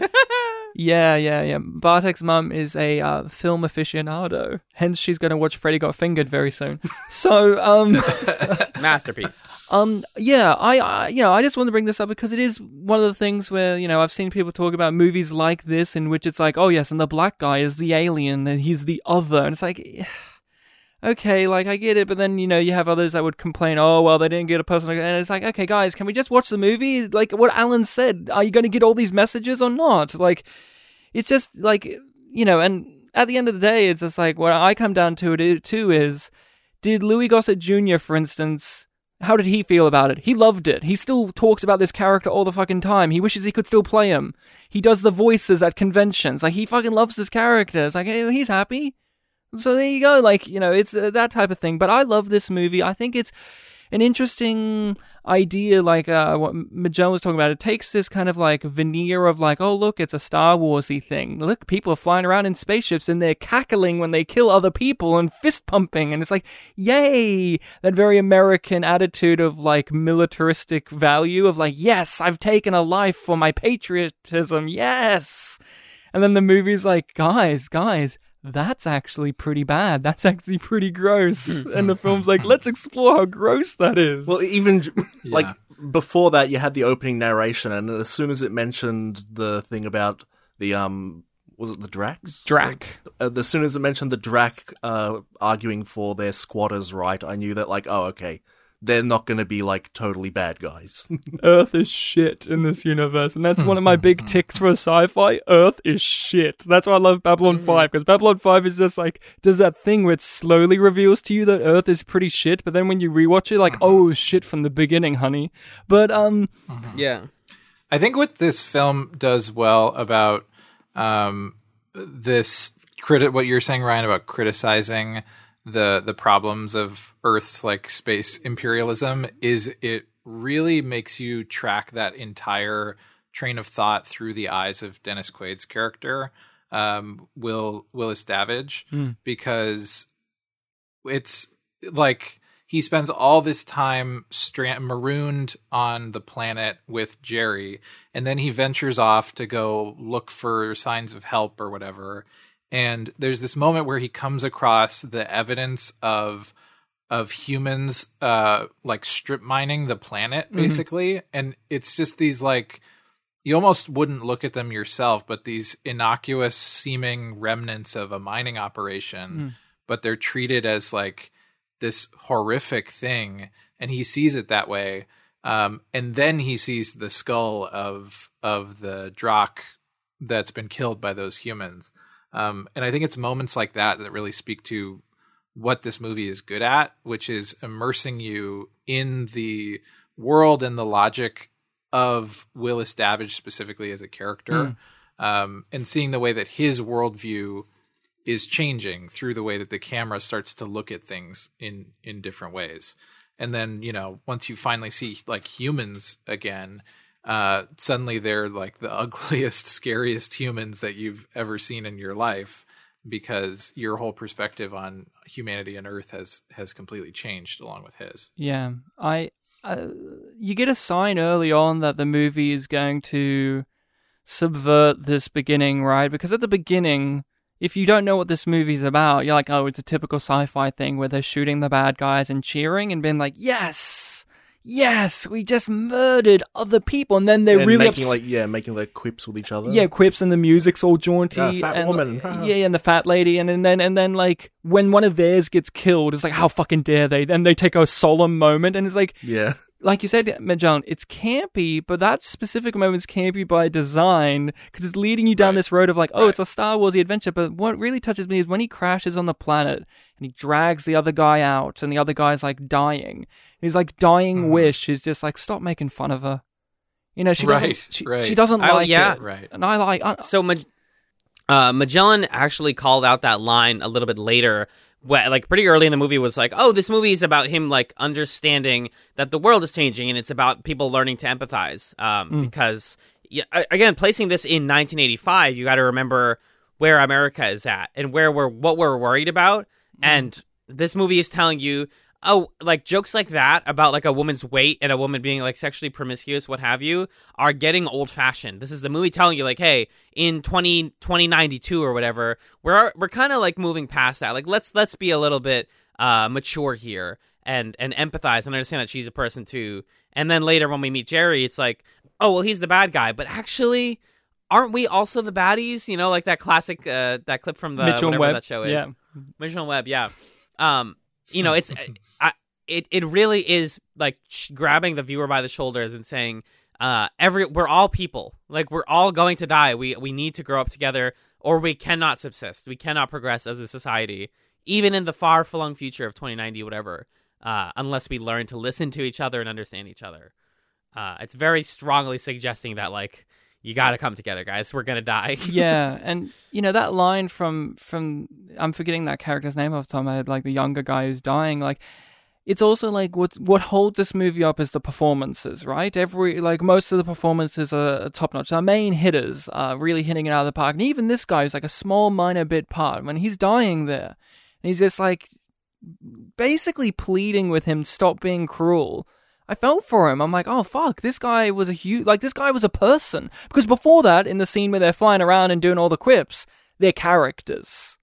yeah yeah yeah. Bartek's mum is a uh, film aficionado. Hence she's going to watch freddy got fingered very soon. So um masterpiece. Um, yeah, I, I, you know, I just want to bring this up because it is one of the things where you know I've seen people talk about movies like this in which it's like, oh yes, and the black guy is the alien and he's the other, and it's like, okay, like I get it, but then you know you have others that would complain, oh well, they didn't get a person, and it's like, okay, guys, can we just watch the movie? Like what Alan said, are you going to get all these messages or not? Like, it's just like you know, and at the end of the day, it's just like what I come down to it too is, did Louis Gossett Jr. for instance? How did he feel about it? He loved it. He still talks about this character all the fucking time. He wishes he could still play him. He does the voices at conventions. Like he fucking loves this character. It's like he's happy. So there you go. Like you know, it's uh, that type of thing. But I love this movie. I think it's an interesting idea, like uh, what Magellan was talking about. It takes this kind of like veneer of like, oh look, it's a Star Warsy thing. Look, people are flying around in spaceships and they're cackling when they kill other people and fist pumping, and it's like, yay! That very American attitude of like militaristic value of like, yes, I've taken a life for my patriotism, yes. And then the movie's like, guys, guys, that's actually pretty bad. That's actually pretty gross. and the film's like, let's explore how gross that is. Well, even j- like Yeah. before that, you had the opening narration, and as soon as it mentioned the thing about the um, was it the Dracs? Drac. Uh, as soon as it mentioned the Drac uh, arguing for their squatters' right, I knew that like, oh, okay, they're not going to be like totally bad guys. Earth is shit in this universe, and that's one of my big ticks for a sci-fi. Earth is shit. That's why I love Babylon Five because Babylon Five is just like does that thing where it slowly reveals to you that Earth is pretty shit, but then when you rewatch it, like oh shit from the beginning, honey. But um, Yeah. I think what this film does well about um, this crit what you're saying, Ryan, about criticizing the the problems of Earth's like space imperialism is it really makes you track that entire train of thought through the eyes of Dennis Quaid's character, um, Will Willis Davidge, because it's like he spends all this time stra- marooned on the planet with Jerry, and then he ventures off to go look for signs of help or whatever. And there's this moment where he comes across the evidence of of humans uh like strip mining the planet basically. And it's just these like you almost wouldn't look at them yourself but these innocuous seeming remnants of a mining operation but they're treated as like this horrific thing. And he sees it that way. Um, and then he sees the skull of of the Drac that's been killed by those humans um, and I think it's moments like that that really speak to what this movie is good at, which is immersing you in the world and the logic of Willis Davidge specifically as a character, um, and seeing the way that his worldview is changing through the way that the camera starts to look at things in in different ways. And then you know once you finally see like humans again, uh, suddenly they're like the ugliest, scariest humans that you've ever seen in your life because your whole perspective on humanity and Earth has has completely changed along with his. Yeah, I. Uh, you get a sign early on that the movie is going to subvert this beginning, right? Because at the beginning, if you don't know what this movie's about, you're like, oh, it's a typical sci-fi thing where they're shooting the bad guys and cheering and being like, yes, yes, we just murdered other people, and then they're and really making ups- like yeah, making like quips with each other. yeah, quips and the music's all jaunty. Yeah, fat and, woman. yeah, and the fat lady, and, and then and then like when one of theirs gets killed, it's like how fucking dare they? Then they take a solemn moment, and it's like yeah. like you said, Magellan, it's campy, but that specific moment's campy by design because it's leading you down Right. this road of like, oh, Right. it's a Star Warsy adventure. But what really touches me is when he crashes on the planet and he drags the other guy out, and the other guy's like dying. His like dying Mhm. wish is just like, stop making fun of her. You know, she doesn't. Right, she, right. she doesn't I- like yeah. it, Right. and I like. I, So Mag- uh, Magellan actually called out that line a little bit later, wh- like pretty early in the movie. Was like, "Oh, this movie is about him like understanding that the world is changing, and it's about people learning to empathize." Um, Because yeah, again, placing this in 1985, you got to remember where America is at and where we're what we're worried about, and this movie is telling you. Oh, like jokes like that about like a woman's weight and a woman being like sexually promiscuous, what have you, are getting old fashioned. This is the movie telling you like, hey, in 20, 2092 or whatever, we're we're kind of like moving past that. Like let's let's be a little bit uh mature here and and empathize and understand that she's a person too. And then later when we meet Jerry, it's like, oh well, he's the bad guy, but actually. Aren't we also the baddies? You know, like that classic, uh, that clip from the Mitchell whatever Webb. that show is. Yeah. Mitchell and Webb, yeah. Um, you know, it's I, it it really is like grabbing the viewer by the shoulders and saying, uh, every we're all people, like we're all going to die. We we need to grow up together, or we cannot subsist. We cannot progress as a society, even in the far flung future of 2090, whatever, uh, unless we learn to listen to each other and understand each other. Uh, it's very strongly suggesting that like you got to come together, guys. We're gonna die. yeah, and you know that line from from I'm forgetting that character's name off the top of my head, like the younger guy who's dying. Like it's also like what what holds this movie up is the performances, right? Every like most of the performances are top notch. Our main hitters are really hitting it out of the park, and even this guy is like a small minor bit part when he's dying there, and he's just like basically pleading with him stop being cruel. I felt for him. I'm like, oh fuck, this guy was a huge like this guy was a person. Because before that, in the scene where they're flying around and doing all the quips, they're characters.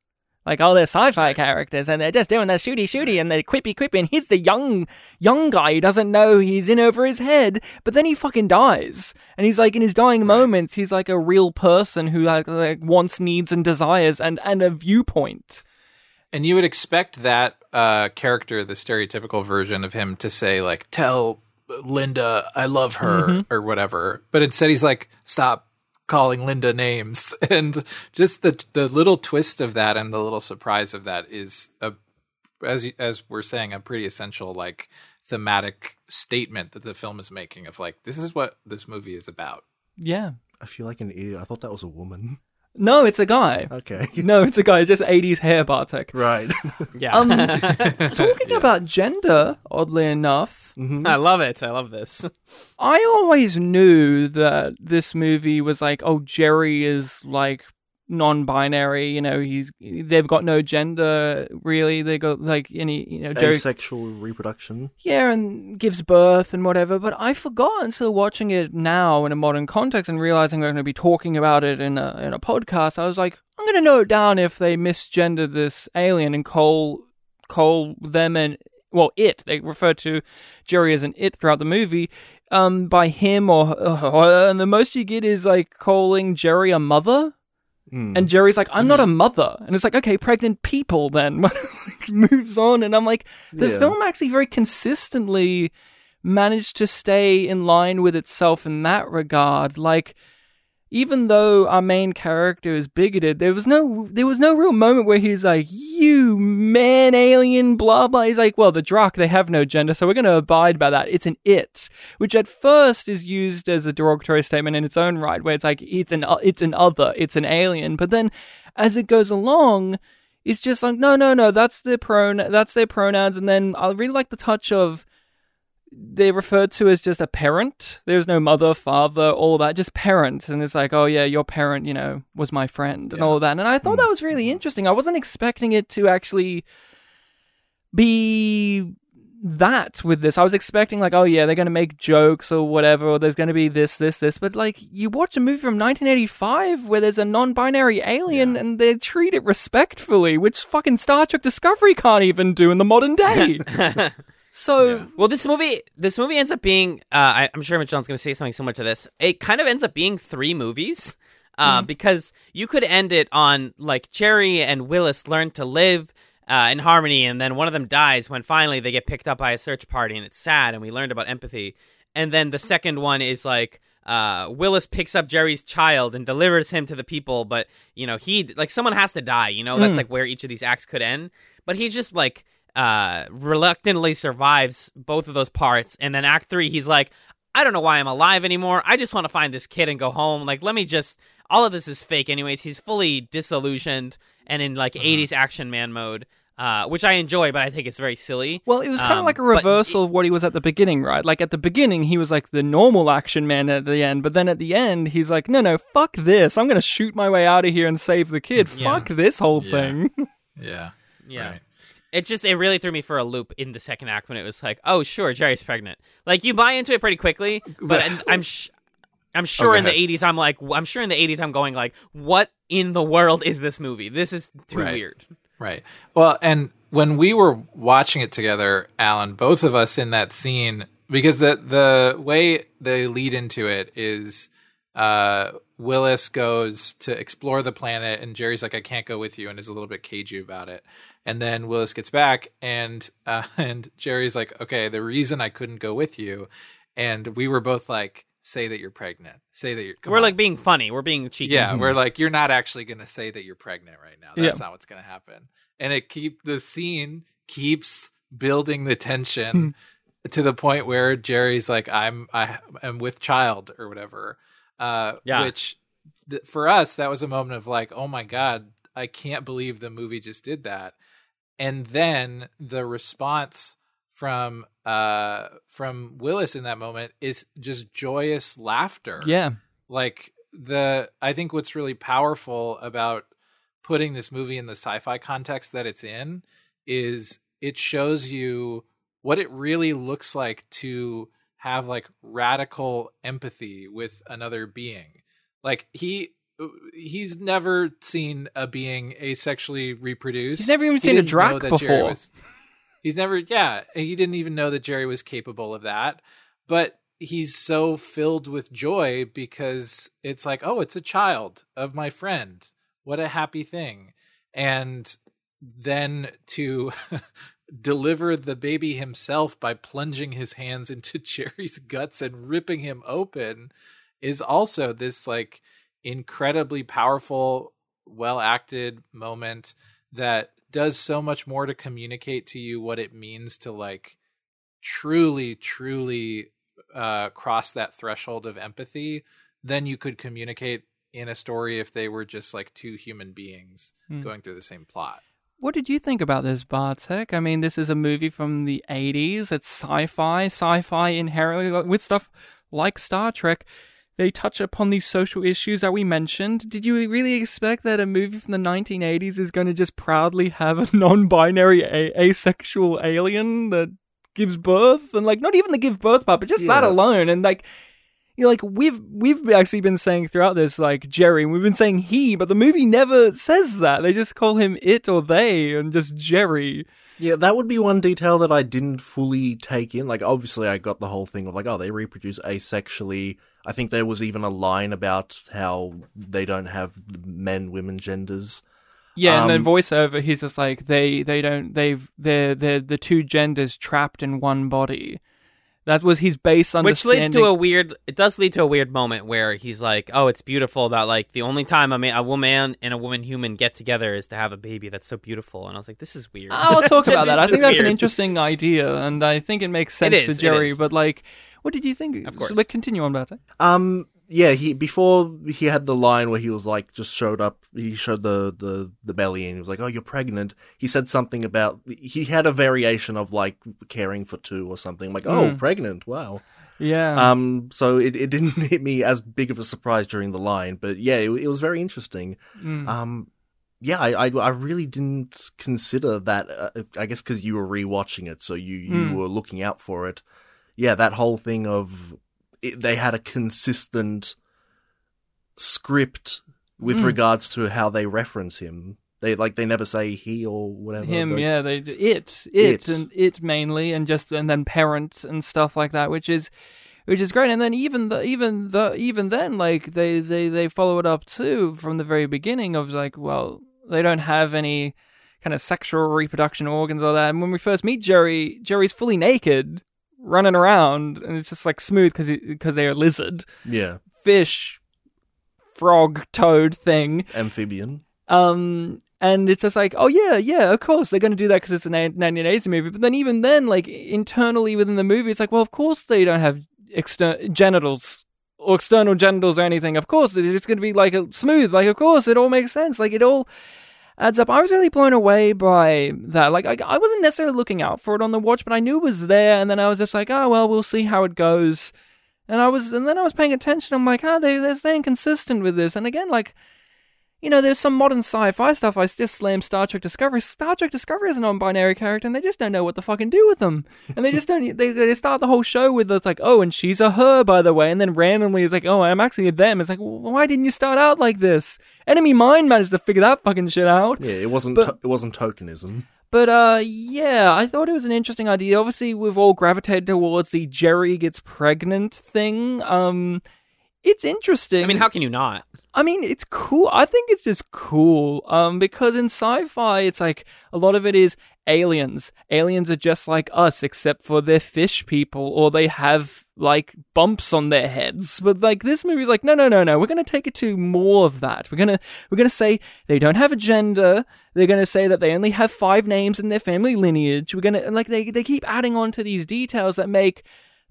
Like oh, all their sci-fi characters, and they're just doing their shooty shooty and they're quippy quippy, and he's the young young guy who doesn't know he's in over his head, but then he fucking dies, and he's like in his dying moments, he's like a real person who like, like wants, needs, and desires, and and a viewpoint. And you would expect that uh, character, the stereotypical version of him, to say like, "Tell Linda I love her" Mm-hmm. or whatever, but instead he's like, "Stop." calling Linda names and just the the little twist of that and the little surprise of that is a as as we're saying a pretty essential like thematic statement that the film is making of like this is what this movie is about. Yeah. I feel like an idiot. I thought that was a woman. No, it's a guy. Okay. No, it's a guy. It's just 80s hair, Bartek. right. Yeah. Um, talking about gender, oddly enough, I love it. I love this. I always knew that this movie was like, oh, Jerry is like non-binary. You know, he's they've got no gender really. They got like any, you know, Jerry, Asexual reproduction. yeah, and gives birth and whatever. But I forgot until watching it now in a modern context and realizing we're going to be talking about it in a in a podcast. I was like, I'm going to note down if they misgendered this alien and call call them and well, it. They refer to Jerry as an it throughout the movie. Um, by him or, or and the most you get is like calling Jerry a mother. Mm. And Jerry's like, I'm not a mother. And it's like, okay, pregnant people then. Moves on. And I'm like, the Yeah. film actually very consistently managed to stay in line with itself in that regard. Like, even though our main character is bigoted, there was no there was no real moment where he's like, "You man, alien, blah blah." He's like, "Well, the Drac they have no gender, so we're going to abide by that. It's an it," which at first is used as a derogatory statement in its own right, where it's like it's an it's an other, it's an alien. But then, as it goes along, it's just like, no, no, no, that's their pron, that's their pronouns. And then I really like the touch of they're referred to as just a parent. There's no mother, father, all that, just parents. And it's like, oh yeah, your parent, you know, was my friend and Yeah. all that. And I thought that hmm. was really hmm. interesting. I wasn't expecting it to actually be that with this. I was expecting like, oh yeah, they're gonna make jokes or whatever, or there's gonna be this, this, this. But like, you watch a movie from 1985 where there's a non-binary alien and they treat it respectfully, which fucking Star Trek Discovery can't even do in the modern day. so Yeah. Well, this movie, this movie ends up being. Uh, I, I'm sure John's going to say something similar to this. It kind of ends up being three movies, uh, because you could end it on like Jerry and Willis learn to live uh, in harmony, and then one of them dies when finally they get picked up by a search party, and it's sad, and we learned about empathy. And then the second one is like. Uh, Willis picks up Jerry's child and delivers him to the people, but you know he like someone has to die. You know that's like where each of these acts could end. But he's just like uh reluctantly survives both of those parts and then act 3 he's like I don't know why I'm alive anymore. I just want to find this kid and go home. Like let me just all of this is fake anyways. He's fully disillusioned and in like 80s action man mode. Uh, which I enjoy, but I think it's very silly. Well, it was kind of Um, like a but reversal of what he was at the beginning, right? Like at the beginning, he was like the normal action man at the end, but then at the end, he's like, no, no, fuck this. I'm going to shoot my way out of here and save the kid. Yeah. Fuck this whole Yeah. thing. Yeah. Yeah. Right. It just it really threw me for a loop in the second act when it was like, oh sure, Jerry's pregnant. Like you buy into it pretty quickly, but I'm sh- I'm oh, sure go in the 80s I'm like I'm sure in the 80s I'm going like, what in the world is this movie? This is too Right. weird. Right. Well, and when we were watching it together, Alan, both of us in that scene, because the the way they lead into it is uh, Willis goes to explore the planet, and Jerry's like, "I can't go with you," and is a little bit cagey about it. And then Willis gets back, and uh, and Jerry's like, "Okay, the reason I couldn't go with you," and we were both like, "Say that you're pregnant. Say that you're." We're on." like being funny. We're being cheeky. Yeah, we're like, you're not actually going to say that you're pregnant right now. That's Yeah. not what's going to happen. And it keep the scene keeps building the Hmm. tension to the point where Jerry's like, I'm I am with child or whatever. Uh, Yeah. Which th- for us that was a moment of like, oh my god, I can't believe the movie just did that. And then the response from uh from Willis in that moment is just joyous laughter. Yeah. Like the I think what's really powerful about putting this movie in the sci-fi context that it's in is it shows you what it really looks like to have like radical empathy with another being. Like he uh, he's never seen a being asexually reproduce. He's never even He seen a didn't Drac know that Jerry before. was- he's never yeah, he didn't even know that Jerry was capable of that. But he's so filled with joy because it's like, oh, it's a child of my friend. What a happy thing. And then to deliver the baby himself by plunging his hands into Jerry's guts and ripping him open is also this like incredibly powerful, well acted moment that does so much more to communicate to you what it means to like truly, truly uh, cross that threshold of empathy than you could communicate in a story if they were just like two human beings Hmm. going through the same plot. What did you think about this, Bartek? I mean, this is a movie from the 80s. It's sci fi. Sci fi inherently, with stuff like Star Trek, they touch upon these social issues that we mentioned. Did you really expect that a movie from the 1980s is going to just proudly have a non binary, a- asexual alien that gives birth? And, like, not even the give birth part, but just that alone. And, like, you know, like we've we've actually been saying throughout this like Jerry, and we've been saying he, but the movie never says that. They just call him it or they, and just Jerry. Yeah, that would be one detail that I didn't fully take in. Like, obviously, I got the whole thing of like, oh, they reproduce asexually. I think there was even a line about how they don't have men, women genders. Yeah, and then Um, voiceover, he's just like they they don't they've they're they're the two genders trapped in one body. That was his base understanding. Which leads to a weird. It does lead to a weird moment where he's like, "Oh, it's beautiful that like the only time a man, a woman and a woman human get together is to have a baby. That's so beautiful." And I was like, "This is weird." I'll talk about that. I think just that's an interesting idea, and I think it makes sense It for Jerry. But like, what did you think? Of course. So, but continue on about it. Um, yeah, he before he had the line where he was like, just showed up. He showed the the the belly, and he was like, "Oh, you're pregnant." He said something about he had a variation of like caring for two or something. I'm like, oh, Hmm. pregnant, wow. Yeah. Um, so it, it didn't hit me as big of a surprise during the line, but yeah, it, it was very interesting. Mm. Um, yeah, I, I, I really didn't consider that. Uh, I guess because you were rewatching it, so you you Mm. were looking out for it. Yeah, that whole thing of it, they had a consistent script with Mm. regards to how they reference him. They like they never say he or whatever. him The- yeah they it it It. and it mainly and just and then parent and stuff like that which is which is great and then even the even the even then like they they they follow it up too from the very beginning of like well they don't have any kind of sexual reproduction organs or that and when we first meet jerry jerry's fully naked running around and it's just like smooth because because they're a lizard yeah, fish frog toad thing amphibian. um, and it's just like, oh yeah, yeah, of course they're going to do that because it's a 1980s movie. But then even then, like internally within the movie, it's like, well, of course they don't have external genitals or external genitals or anything. Of course it's going to be like a smooth. Like of course it all makes sense. Like it all adds up. I was really blown away by that. Like I, I wasn't necessarily looking out for it on the watch, but I knew it was there. And then I was just like, oh well, we'll see how it goes. And I was, and then I was paying attention. I'm like, oh, they they're staying consistent with this. And again, like you know, there's some modern sci-fi stuff. I just slam Star Trek Discovery. Star Trek Discovery is a non-binary character, and they just don't know what to fucking do with them. And they just don't. They, they start the whole show with it's like, oh, and she's a her, by the way, and then randomly it's like, oh, I'm actually a them. It's like, well, why didn't you start out like this? Enemy Mine managed to figure that fucking shit out. Yeah, it wasn't But- to- it wasn't tokenism. But uh, yeah, I thought it was an interesting idea. Obviously, we've all gravitated towards the Jerry gets pregnant thing. Um, it's interesting. I mean, how can you not? I mean, it's cool. I think it's just cool. Um, because in sci-fi, it's like a lot of it is aliens. Aliens are just like us, except for they're fish people, or they have like bumps on their heads. But like this movie's like, no, no, no, no. We're gonna take it to more of that. We're gonna we're gonna say they don't have a gender. They're gonna say that they only have five names in their family lineage. We're gonna like they they keep adding on to these details that make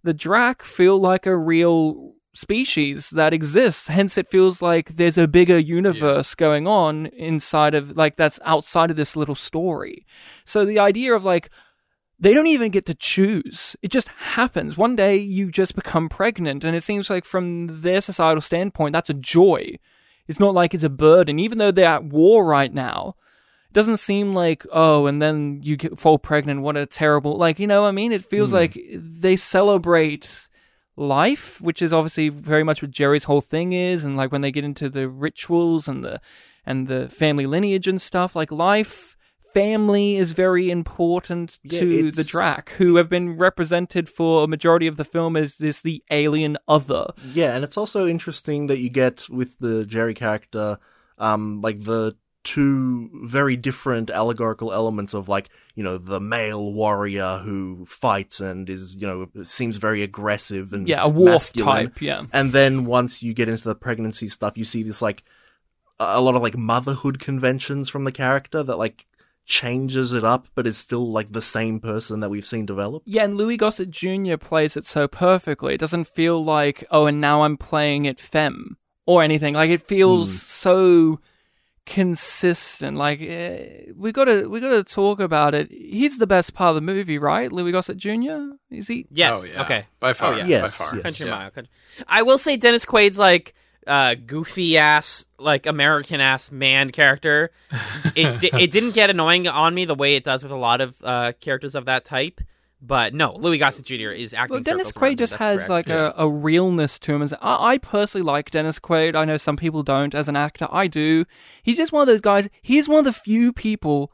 the Drac feel like a real species that exists. Hence, it feels like there's a bigger universe going on inside of, like, that's outside of this little story. So the idea of, like, they don't even get to choose. It just happens. One day you just become pregnant, and it seems like from their societal standpoint, that's a joy. It's not like it's a burden, even though they're at war right now. It doesn't seem like oh, and then you get, fall pregnant. What a terrible like you know. what I mean, it feels hmm. like they celebrate life, which is obviously very much what Jerry's whole thing is, and like when they get into the rituals and the and the family lineage and stuff, like life, family is very important Yeah, to the Drac, who have been represented for a majority of the film as this the alien other. Yeah, and it's also interesting that you get with the Jerry character, um, like the two very different allegorical elements of like, you know, the male warrior who fights and is, you know, seems very aggressive and Yeah, a wolf masculine. type. Yeah. And then once you get into the pregnancy stuff, you see this like a lot of like motherhood conventions from the character that like changes it up, but is still like the same person that we've seen develop. Yeah, and Louis Gossett Jr. plays it so perfectly. It doesn't feel like, oh, and now I'm playing it femme or anything. Like it feels Hmm. so consistent. Like eh, we gotta we gotta talk about it. He's the best part of the movie, right? Louis Gossett Jr. Is he? Yes. Oh, yeah. Okay. By far. Oh, yeah. Yes, By far. yes. Country Yeah. Mile. Country- I will say Dennis Quaid's like uh, goofy ass, like American ass man character. It di- it didn't get annoying on me the way it does with a lot of uh, characters of that type. But no, Louis Gossett Jr. is acting. Well, Dennis Quaid just has correct. like yeah. a, a realness to him. As I, I personally like Dennis Quaid. I know some people don't as an actor. I do. He's just one of those guys. He's one of the few people.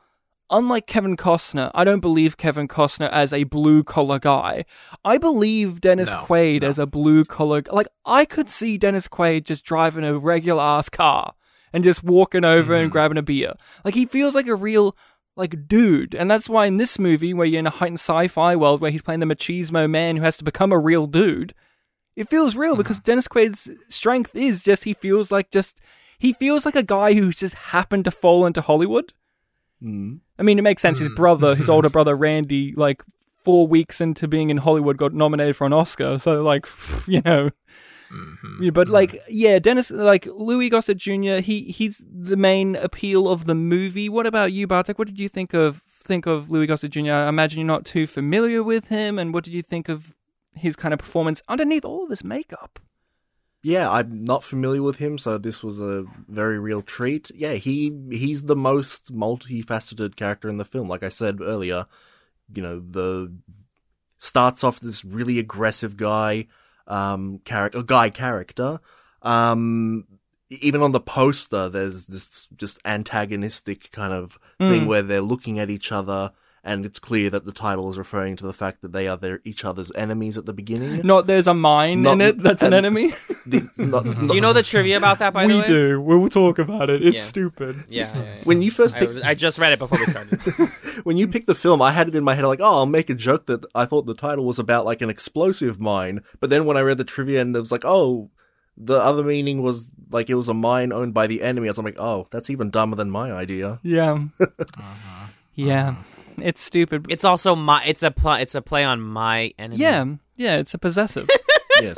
Unlike Kevin Costner, I don't believe Kevin Costner as a blue collar guy. I believe Dennis No, Quaid no. as a blue collar. Like I could see Dennis Quaid just driving a regular ass car and just walking over and Mhm. grabbing a beer. Like he feels like a real like dude, and that's why in this movie, where you're in a heightened sci-fi world where he's playing the machismo man who has to become a real dude, it feels real because Dennis Quaid's strength is just he feels like just he feels like a guy who's just happened to fall into Hollywood. Mm. I mean, it makes sense. His brother, his older brother Randy, like four weeks into being in Hollywood, got nominated for an Oscar. So, like, you know, Mhm. yeah, but like, yeah, Dennis, like Louis Gossett Jr. He he's the main appeal of the movie. What about you, Bartek? What did you think of think of Louis Gossett Jr.? I imagine you're not too familiar with him, and what did you think of his kind of performance underneath all of his makeup? Yeah, I'm not familiar with him, so this was a very real treat. Yeah, he he's the most multifaceted character in the film. Like I said earlier, you know, the starts off this really aggressive guy, um, character, guy character. Um, even on the poster, there's this just antagonistic kind of thing Mm. where they're looking at each other, and it's clear that the title is referring to the fact that they are their each other's enemies at the beginning. Not there's a mine Not- in it that's an enemy. The- not- Do you know the trivia about that? By the way, we do. We'll talk about it. It's Yeah. stupid. Yeah. yeah, yeah. when you first I, picked, was- I just read it before we started. when you picked the film, I had it in my head like, oh, I'll make a joke that I thought the title was about like an explosive mine. But then when I read the trivia and it was like, oh, the other meaning was like it was a mine owned by the enemy. I was like, oh, that's even dumber than my idea. Yeah. Uh-huh. Yeah. It's stupid. it's also my. It's a pl- It's a play on my enemy. yeah. Yeah. It's a possessive. yes.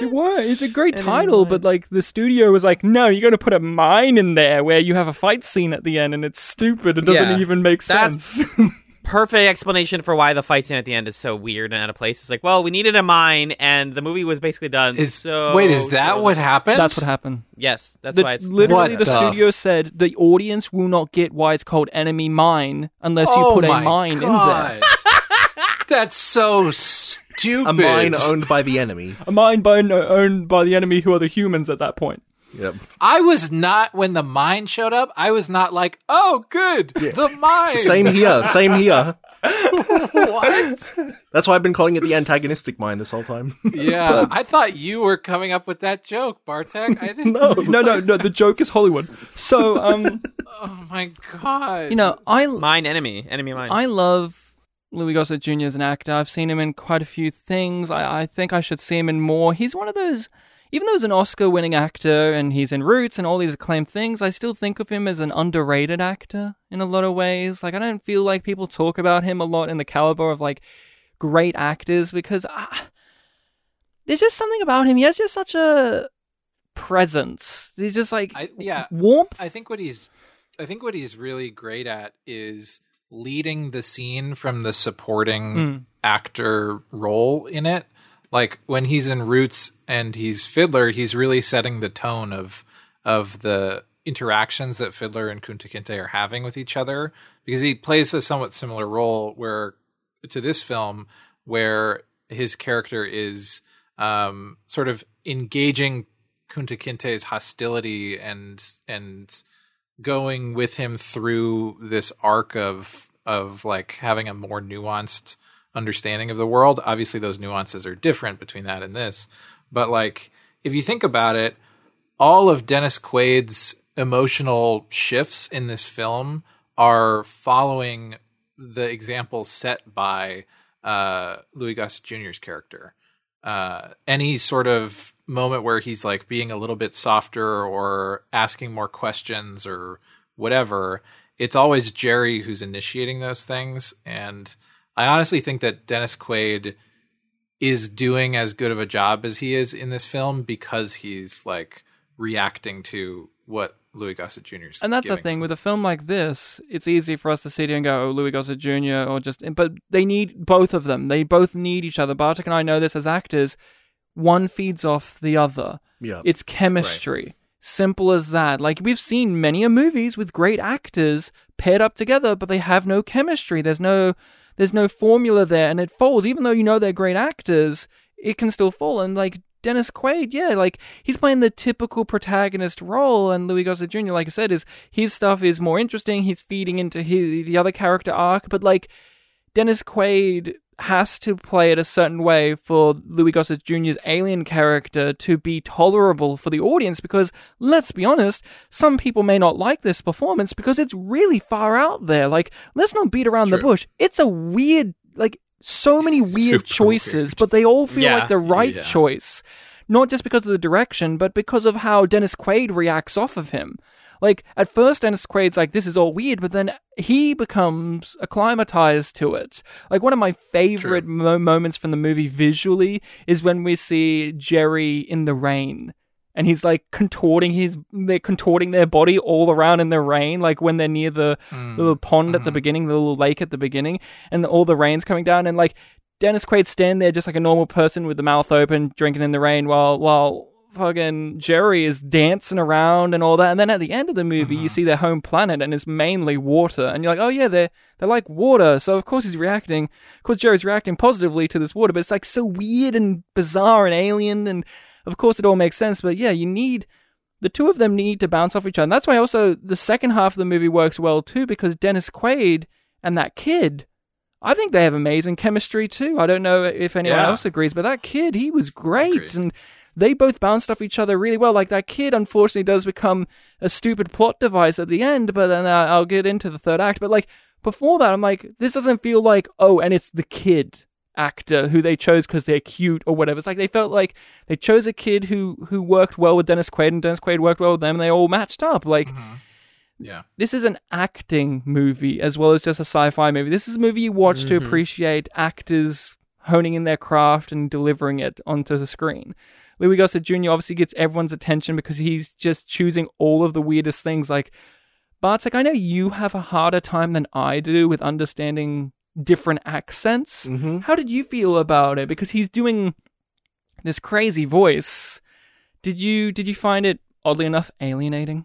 It was. It's a great Enemy title, mine. but like the studio was like, no, you're going to put a mine in there where you have a fight scene at the end, and it's stupid. It doesn't Yeah, even make that's- sense. Perfect explanation for why the fight scene at the end is so weird and out of place. It's like, well, we needed a mine, and the movie was basically done. Is so wait, is that so- what happened? That's what happened. Yes, that's The- why it's literally, the, the studio f- said the audience will not get why it's called enemy mine unless you oh put a my mine in there. That's so stupid. A mine owned by the enemy. A mine by, owned by the enemy, who are the humans at that point. Yep. I was not when the mine showed up. I was not like, oh, good, the mine. Same here. Same here. what? That's why I've been calling it the antagonistic mine this whole time. Yeah, I thought you were coming up with that joke, Bartek. I didn't. No. No, no, no. The joke is Hollywood. So, um, Oh my god. you know, I mine enemy, enemy mine. I love Louis Gossett Jr. as an actor. I've seen him in quite a few things. I, I think I should see him in more. He's one of those, even though he's an Oscar winning actor and he's in Roots and all these acclaimed things, I still think of him as an underrated actor in a lot of ways. Like, I don't feel like people talk about him a lot in the caliber of like great actors because ah, there's just something about him. He has just such a presence. He's just like I, yeah, warmth. I think what he's I think what he's really great at is leading the scene from the supporting actor role in it. Like when he's in Roots and he's Fiddler, he's really setting the tone of of the interactions that Fiddler and Kunta Kinte are having with each other because he plays a somewhat similar role where to this film where his character is um, sort of engaging Kunta Kinte's hostility and and going with him through this arc of of like having a more nuanced understanding of the world. Obviously, those nuances are different between that and this, but like if you think about it, all of Dennis Quaid's emotional shifts in this film are following the examples set by uh, Louis Gossett Jr.'s character. Uh, any sort of moment where he's like being a little bit softer or asking more questions or whatever, it's always Jerry who's initiating those things. And I honestly think that Dennis Quaid is doing as good of a job as he is in this film because he's like reacting to what Louis Gossett Jr. is And that's the thing with a film like this, it's easy for us to sit here and go, "Oh, Louis Gossett Jr." or just, but they need both of them. They both need each other. Bartek and I know this as actors. One feeds off the other. Yeah. It's chemistry. Simple as that. Like we've seen many a movies with great actors paired up together, but they have no chemistry. There's no there's no formula there and it falls. Even though you know they're great actors, it can still fall. And like Dennis Quaid, yeah, like he's playing the typical protagonist role, and Louis Gossett Jr., like I said, is his stuff is more interesting. He's feeding into his, the other character arc, but like Dennis Quaid has to play it a certain way for Louis Gossett Jr.'s alien character to be tolerable for the audience because, let's be honest, some people may not like this performance because it's really far out there. Like, let's not beat around the bush. It's a weird, like, so many weird Super choices, weird. but they all feel Yeah. like the right Yeah. choice. Not just because of the direction, but because of how Dennis Quaid reacts off of him. Like, at first, Dennis Quaid's like, this is all weird, but then he becomes acclimatized to it. Like, one of my favorite mo- moments from the movie visually is when we see Jerry in the rain. And he's like contorting his, they're contorting their body all around in the rain, like when they're near the mm. little pond at the mm-hmm. beginning, the little lake at the beginning, and all the rain's coming down. And like Dennis Quaid stand there just like a normal person with the mouth open, drinking in the rain, while while fucking Jerry is dancing around and all that. And then at the end of the movie, you mm-hmm. see their home planet, and it's mainly water. And you're like, oh yeah, they're they're like water. So of course he's reacting. Of course Jerry's reacting positively to this water, but it's like so weird and bizarre and alien. And of course it all makes sense. But yeah, you need the two of them need to bounce off each other. And that's why also the second half of the movie works well too, because Dennis Quaid and that kid. I think they have amazing chemistry too. I don't know if anyone Yeah. else agrees, but that kid, he was great. And they both bounced off each other really well. Like that kid, unfortunately, does become a stupid plot device at the end, but then uh, I'll get into the third act. But like before that, I'm like, this doesn't feel like, oh, and it's the kid actor who they chose because they're cute or whatever. It's like they felt like they chose a kid who who worked well with Dennis Quaid, and Dennis Quaid worked well with them, and they all matched up. Like Yeah. this is an acting movie as well as just a sci-fi movie. This is a movie you watch to appreciate actors honing in their craft and delivering it onto the screen. Louis Gossett Jr. obviously gets everyone's attention because he's just choosing all of the weirdest things. Like Bartek, I know you have a harder time than I do with understanding different accents. Mhm. How did you feel about it? Because he's doing this crazy voice. Did you did you find it oddly enough alienating?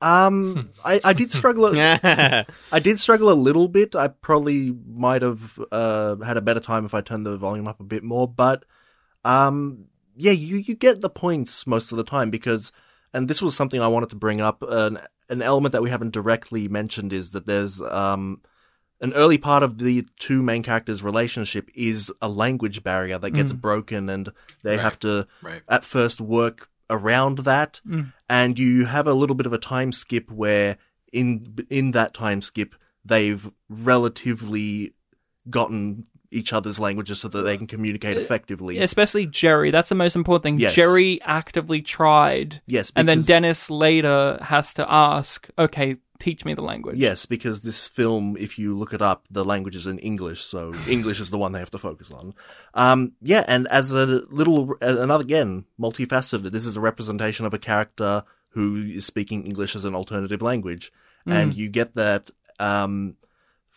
Um, I, I did struggle. A, I did struggle a little bit. I probably might have uh, had a better time if I turned the volume up a bit more. But um, yeah, you you get the points most of the time because, and this was something I wanted to bring up. An an element that we haven't directly mentioned is that there's um an early part of the two main characters' relationship is a language barrier that gets broken, and they Right. have to Right. at first work around that and you have a little bit of a time skip where in in that time skip they've relatively gotten each other's languages so that they can communicate effectively Especially Jerry. That's the most important thing. Yes. Jerry actively tried. yes And then Dennis later has to ask, okay, teach me the language. yes because this film if you look it up the language is in english so english is the one they have to focus on um yeah and as a little another again multifaceted this is a representation of a character who is speaking english as an alternative language and you get that um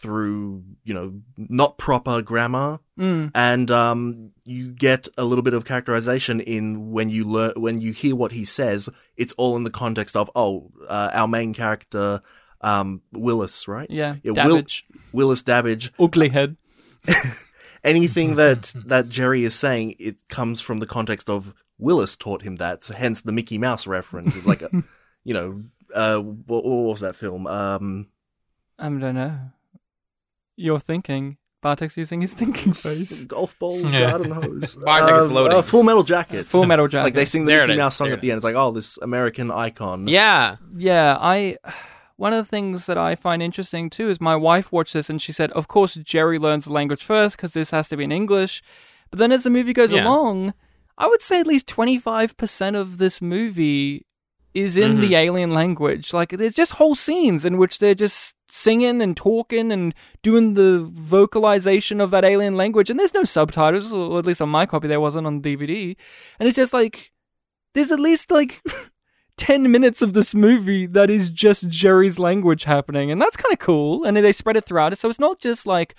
through you know not proper grammar, Mm. and um, you get a little bit of characterization in when you learn when you hear what he says. It's all in the context of oh, uh, our main character, um, Willis, right? Yeah, Will- Davidge. Willis Davidge. Ugly head. Anything that that Jerry is saying, it comes from the context of Willis taught him that. So hence the Mickey Mouse reference is like a, you know, uh, what, what was that film? Um, I don't know. You're thinking. Bartek's using his thinking face. golf ball, Yeah. garden hose. Bartek is Uh, loading. uh, Full Metal Jacket. Full Metal Jacket. Like they sing the There Mickey Mouse song there at it the end. It's like, oh, this American icon. Yeah. Yeah, I. One of the things that I find interesting too is my wife watched this and she said, "Of course, Jerry learns the language first because this has to be in English." But then as the movie goes Yeah. along, I would say at least twenty five percent of this movie is in Mhm. the alien language. Like there's just whole scenes in which they're just singing and talking and doing the vocalization of that alien language, and there's no subtitles, or at least on my copy there wasn't on DVD, and it's just like there's at least like 10 minutes of this movie that is just Jerry's language happening. And that's kind of cool. And they spread it throughout it. So it's not just like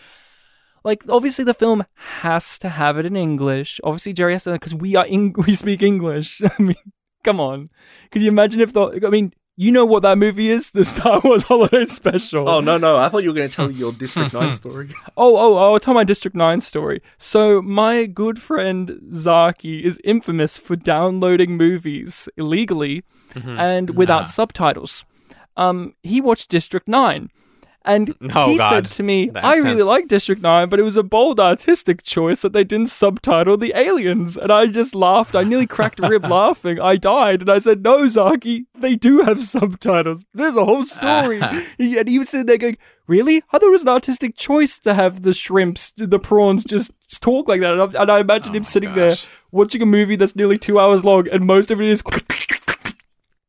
like obviously the film has to have it in English. Obviously Jerry has to because we are Eng- we speak English. I mean come on could you imagine if the I mean you know what that movie is the Star Wars Holiday Special Oh no, no! I thought you were going to tell your District Nine story. Oh, oh, oh, I'll tell my District 9 story. So, my good friend Zaki is infamous for downloading movies illegally and without subtitles. Um, he watched District 9. And Oh, he God. said to me, That I really sense. like District 9, but it was a bold artistic choice that they didn't subtitle the aliens. And I just laughed. I nearly cracked a rib laughing. I died. And I said, No, Zaki, they do have subtitles. There's a whole story. And he was sitting there going, Really? I thought it was an artistic choice to have the shrimps, the prawns just talk like that. And I, and I imagine him oh, sitting there watching a movie that's nearly two hours long, and most of it is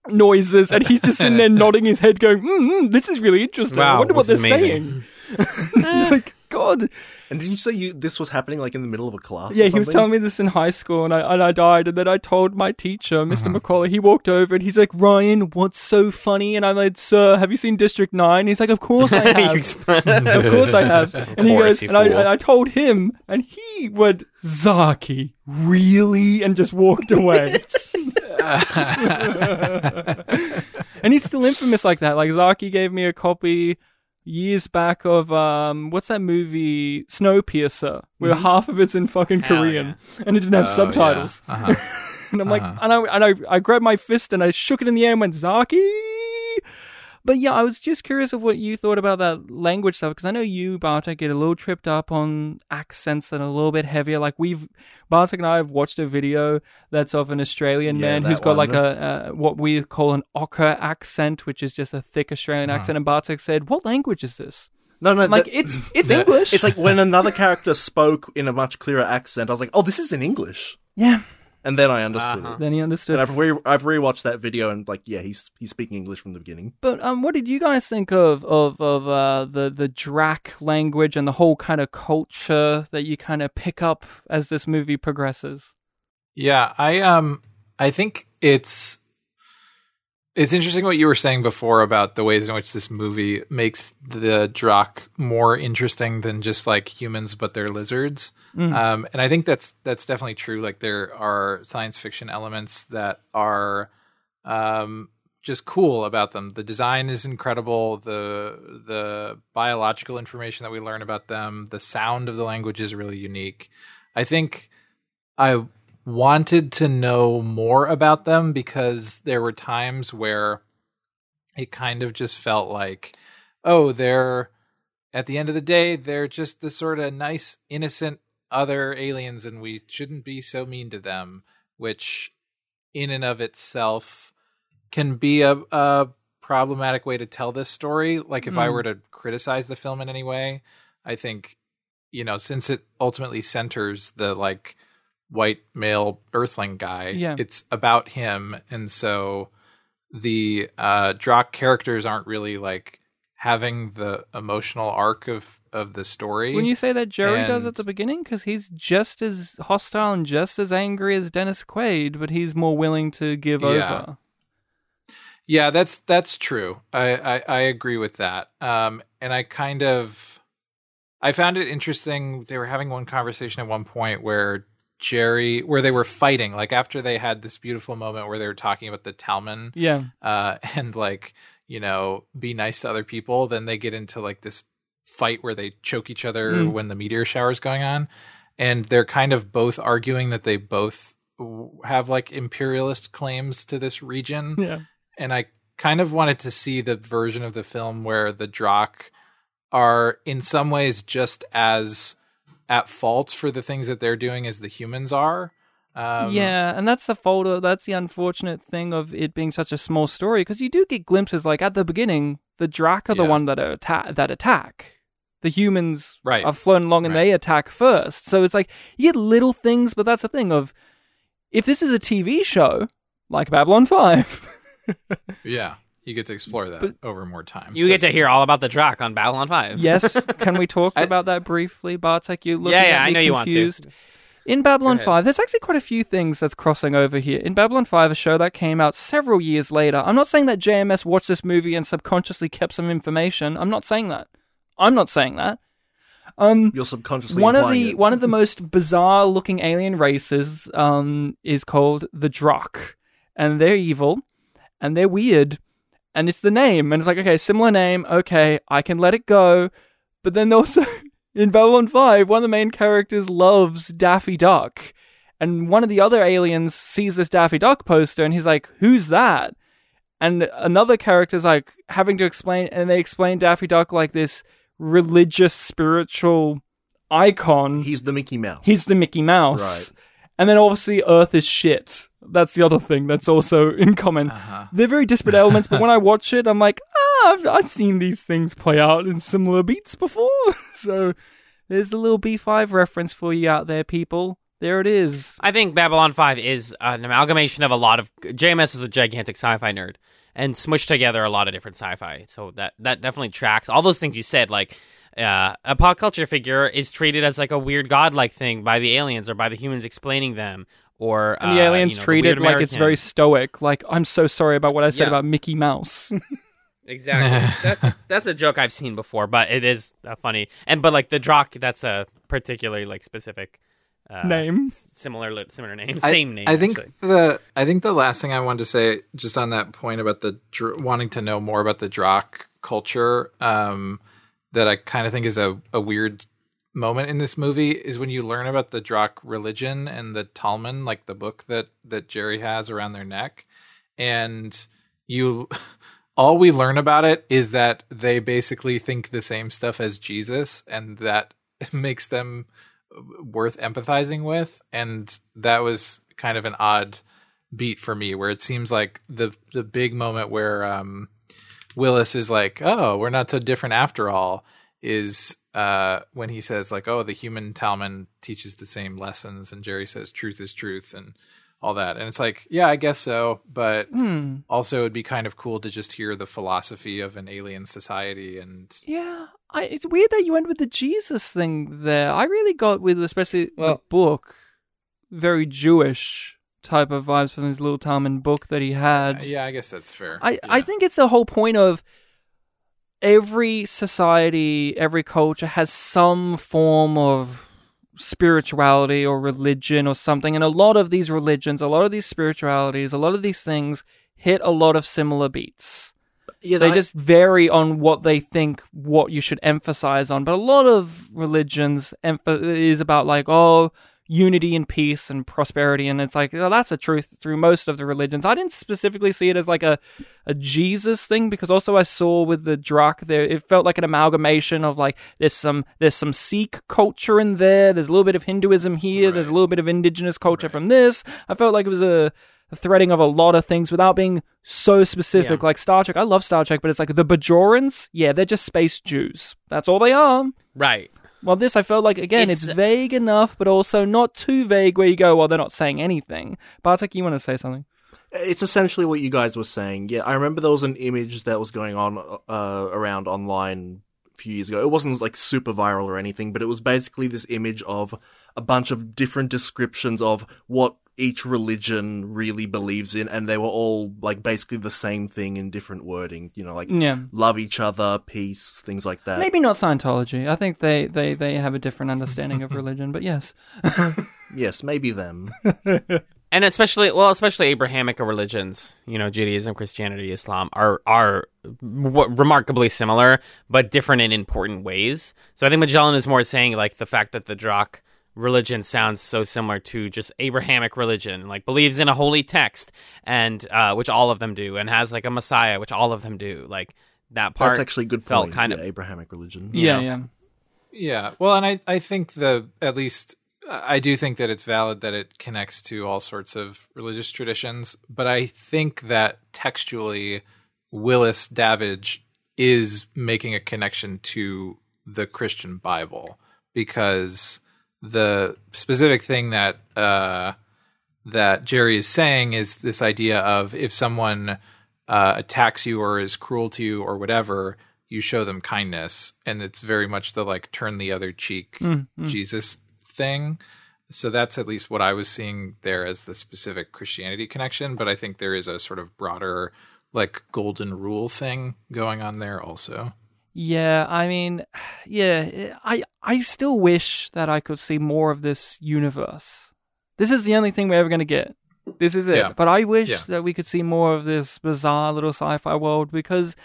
noises, and he's just sitting there nodding his head, going, mm, mm, "This is really interesting. I wonder what they're amazing." saying." like God, And did you say you this was happening like in the middle of a class? yeah, he was telling me this in high school, and I and I died, and then I told my teacher, mister Uh-huh. McCauley. He walked over and he's like, "Ryan, what's so funny?" And I'm like, "Sir, have you seen District 9? He's like, "Of course I have." of course I have. And he goes, and I, and I told him, and he went, Zaki, really? And just walked away. and he's still infamous like that. Like Zaki gave me a copy years back of um what's that movie Snowpiercer where half of it's in fucking Hell Korean and it didn't have Oh, subtitles. yeah. Uh-huh. And I'm like, Uh-huh. and I and I, I grabbed my fist and I shook it in the air and went Zaki. But yeah, I was just curious of what you thought about that language stuff because I know you, Bartek, get a little tripped up on accents that are a little bit heavier. Like we've, Bartek and I have watched a video that's of an Australian Yeah, man who's got one. like a, a what we call an ocker accent, which is just a thick Australian uh-huh. accent. And Bartek said, "What language is this?" No, no, like that- it's it's English. it's like when another character spoke in a much clearer accent. I was like, oh, this is in English, yeah. And then I understood Uh-huh. it. Then he understood. And I've re- I've rewatched that video and like, yeah, he's he's speaking English from the beginning. But um, what did you guys think of of of uh, the the Drac language and the whole kind of culture that you kind of pick up as this movie progresses? Yeah, I um I think it's it's interesting what you were saying before about the ways in which this movie makes the Drac more interesting than just like humans, but they're lizards. Um, and I think that's that's definitely true. Like there are science fiction elements that are um, just cool about them. The design is incredible. The the biological information that we learn about them, the sound of the language is really unique. I think I wanted to know more about them because there were times where it kind of just felt like, oh, they're at the end of the day, they're just the sort of nice, innocent other aliens, and we shouldn't be so mean to them, which in and of itself can be a, a problematic way to tell this story. Like if I Mm. were to criticize the film in any way, I think, you know, since it ultimately centers the like white male earthling guy, Yeah. it's about him. And so the uh Drac characters aren't really like having the emotional arc of of the story. When you say that Jerry does at the beginning, because he's just as hostile and just as angry as Dennis Quaid, but he's more willing to give Yeah. over. Yeah, that's that's true. I, I I agree with that. Um, and I kind of I found it interesting. They were having one conversation at one point where Jerry, where they were fighting, like after they had this beautiful moment where they were talking about the Talman, Yeah. uh, and like you know, be nice to other people. Then they get into like this fight where they choke each other Mm. when the meteor shower is going on, and they're kind of both arguing that they both have like imperialist claims to this region Yeah. and I kind of wanted to see the version of the film where the Drac are in some ways just as at fault for the things that they're doing as the humans are. Um, yeah, and that's the folder. That's the unfortunate thing of it being such a small story because you do get glimpses. Like at the beginning, the Drac are the Yeah. one that are atta- that attack. The humans Right. are flown along and Right. they attack first. So it's like you get little things, but that's the thing of if this is a TV show like Babylon Five. yeah, you get to explore that over more time. You get to hear all about the Drakh on Babylon 5. yes, can we talk I- about that briefly, Bartek? You look Yeah, yeah, I me know you want to. confused. In Babylon 5, there's actually quite a few things that's crossing over here. In Babylon 5, a show that came out several years later, I'm not saying that JMS watched this movie and subconsciously kept some information. I'm not saying that. I'm not saying that. Um, You're subconsciously one of the it. one of the most bizarre looking alien races um, is called the Drakh, and they're evil, and they're weird, and it's the name, and it's like okay, similar name, okay, I can let it go, but then also in Babylon Five, one of the main characters loves Daffy Duck, and one of the other aliens sees this Daffy Duck poster, and he's like, "Who's that?" And another character's like having to explain, and they explain Daffy Duck like this religious, spiritual icon. He's the Mickey Mouse. He's the Mickey Mouse. Right. And then obviously Earth is shit. That's the other thing that's also in common. Uh-huh. They're very disparate elements, but when I watch it, I'm like, ah, I've, I've seen these things play out in similar beats before. so there's the little B5 reference for you out there, people. There it is. I think Babylon 5 is an amalgamation of a lot of JMS is a gigantic sci-fi nerd and smushed together a lot of different sci-fi. So that that definitely tracks. All those things you said like uh, a pop culture figure is treated as like a weird godlike thing by the aliens or by the humans explaining them or And the uh, aliens you know, treat weird it like it's very stoic. Like, I'm so sorry about what I said Yeah. about Mickey Mouse. Exactly. that's that's a joke I've seen before, but it is uh, funny. And but like the Drac, that's a particularly like specific uh, Name. s- similar similar name, I- same name. I think actually. the I think the last thing I wanted to say, just on that point about the dr- wanting to know more about the Drac culture, um, that I kind of think is a, a weird moment in this movie is when you learn about the Drac religion and the Talman, like the book that that Jerry has around their neck, and you. All we learn about it is that they basically think the same stuff as Jesus, and that makes them worth empathizing with and that was kind of an odd beat for me where it seems like the the big moment where um Willis is like oh we're not so different after all is uh when he says like oh the human Talman teaches the same lessons and Jerry says truth is truth and all that and it's like yeah I guess so but hmm. also it'd be kind of cool to just hear the philosophy of an alien society and Yeah, I, it's weird that you went with the Jesus thing there. I really got with, especially the book, very Jewish type of vibes from his little Talmud book that he had. Uh, yeah I guess that's fair I, I think it's the whole point of every society, every culture has some form of spirituality or religion or something. And a lot of these religions, a lot of these spiritualities, a lot of these things hit a lot of similar beats. yeah, They I- just vary on what they think what you should emphasize on. But a lot of religions emph- is about like, oh, unity and peace and prosperity, and it's like oh, that's the truth through most of the religions. I didn't specifically see it as like a a Jesus thing because also I saw with the Drac there, it felt like an amalgamation of like there's some there's some Sikh culture in there, there's a little bit of Hinduism here, there's a little bit of indigenous culture from this. I felt like it was a a threading of a lot of things without being so specific Yeah. like Star Trek. I love Star Trek, but it's like the Bajorans, yeah, they're just space Jews. That's all they are. right. Well, this I felt like again, it's, It's- vague enough, but also not too vague where you go, well, they're not saying anything. Bartek, you want to say something? It's essentially what you guys were saying. Yeah, I remember there was an image that was going on uh, around online a few years ago. It wasn't like super viral or anything, but it was basically this image of a bunch of different descriptions of what each religion really believes in, and they were all like basically the same thing in different wording. You know, like Yeah. love each other, peace, things like that. Maybe not Scientology. I think they, they, they have a different understanding of religion, but yes. Yes, maybe them. and especially well especially abrahamic religions you know judaism christianity islam are are w- remarkably similar but different in important ways so i think magellan is more saying like the fact that the Drac religion sounds so similar to just abrahamic religion like believes in a holy text and uh, which all of them do and has like a messiah which all of them do like that part That's actually a good felt point. kind yeah, of Abrahamic religion. Yeah, yeah. Yeah. Well, and I, I think the, at least, I do think that it's valid that it connects to all sorts of religious traditions, but I think that textually, Willis Davidge is making a connection to the Christian Bible because the specific thing that, uh, that Jerry is saying is this idea of if someone uh, attacks you or is cruel to you or whatever, you show them kindness, and it's very much the like turn the other cheek Jesus thing. So that's at least what I was seeing there as the specific Christianity connection, but I think there is a sort of broader like golden rule thing going on there also. Yeah, I mean, yeah, I I still wish that I could see more of this universe. This is the only thing we're ever going to get. This is it. Yeah. But I wish Yeah. that we could see more of this bizarre little sci-fi world because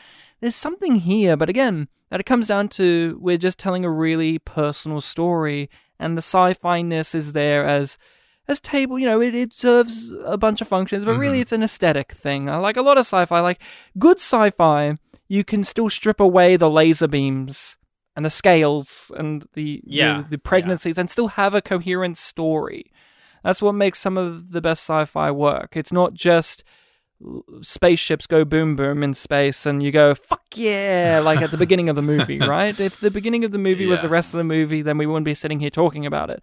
there's something here. But again, that it comes down to we're just telling a really personal story, and the sci-fi-ness is there as as table. You know, it, it serves a bunch of functions, but really mm-hmm. it's an aesthetic thing. I like a lot of sci-fi, like good sci-fi. You can still strip away the laser beams and the scales and the Yeah, the, the pregnancies and still have a coherent story. That's what makes some of the best sci-fi work. It's not just spaceships go boom boom in space and you go fuck yeah like at the beginning of the movie, right? If the beginning of the movie was the rest of the movie, then we wouldn't be sitting here talking about it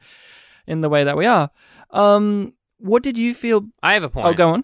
in the way that we are. Um, what did you feel? i have a point Oh, go on.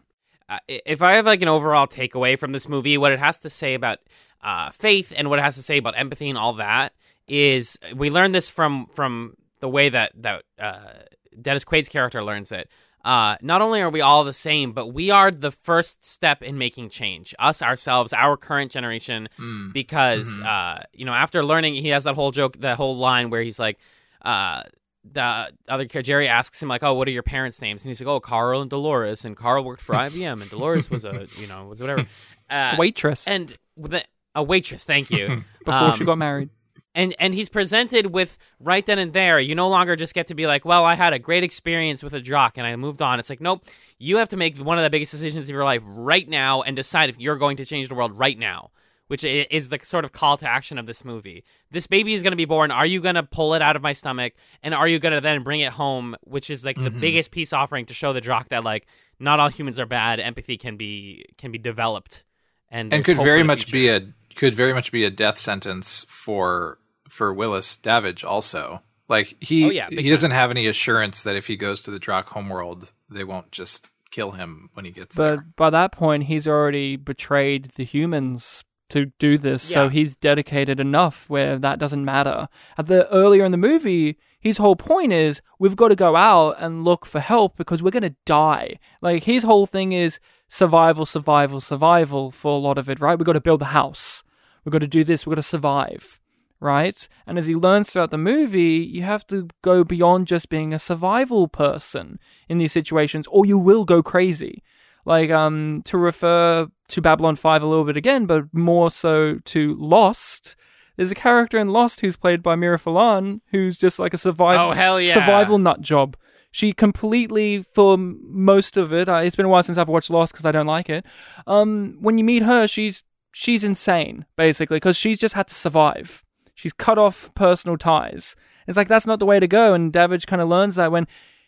Uh, if I have like an overall takeaway from this movie, what it has to say about uh, faith and what it has to say about empathy and all that is we learn this from from the way that that uh, Dennis Quaid's character learns it. Uh, not only are we all the same, but we are the first step in making change. Us, ourselves, our current generation, because uh, you know, after learning, he has that whole joke, that whole line where he's like, uh, the other kid, Jerry asks him like, "Oh, what are your parents' names?" And he's like, "Oh, Carl and Dolores." And Carl worked for IBM, and Dolores was a you know was whatever uh, Waitress and the, a waitress. Thank you. before she Um, got married. and and he's presented with right then and there. You no longer just get to be like, "Well, I had a great experience with a jock and I moved on." It's like, nope. You have to make one of the biggest decisions of your life right now and decide if you're going to change the world right now. Which is the sort of call to action of this movie. This baby is going to be born. Are you going to pull it out of my stomach? And are you going to then bring it home? Which is like the mm-hmm. biggest peace offering to show the Drac that like not all humans are bad. Empathy can be can be developed, and and could very much be a could very much be a death sentence for for Willis Davidge also. Like he Oh, yeah, big he doesn't have any assurance that if he goes to the Drac homeworld, they won't just kill him when he gets But there. But by that point, he's already betrayed the humans to do this, so he's dedicated enough where that doesn't matter. At the earlier in the movie, his whole point is we've got to go out and look for help because we're going to die. Like his whole thing is survival, survival, survival for a lot of it, right? We've got to build the house. We've got to do this. We've got to survive, right? And as he learns throughout the movie, you have to go beyond just being a survival person in these situations, or you will go crazy. Like um, to refer to Babylon Five a little bit again, but more so to Lost. There's a character in Lost who's played by Mira Furlan, who's just like a survival Oh, yeah. survival nut job. She completely, for most of it, it's been a while since I've watched Lost because I don't like it. Um, when you meet her, she's she's insane basically because she's just had to survive. She's cut off personal ties. It's like that's not the way to go. And Davidge kind of learns that when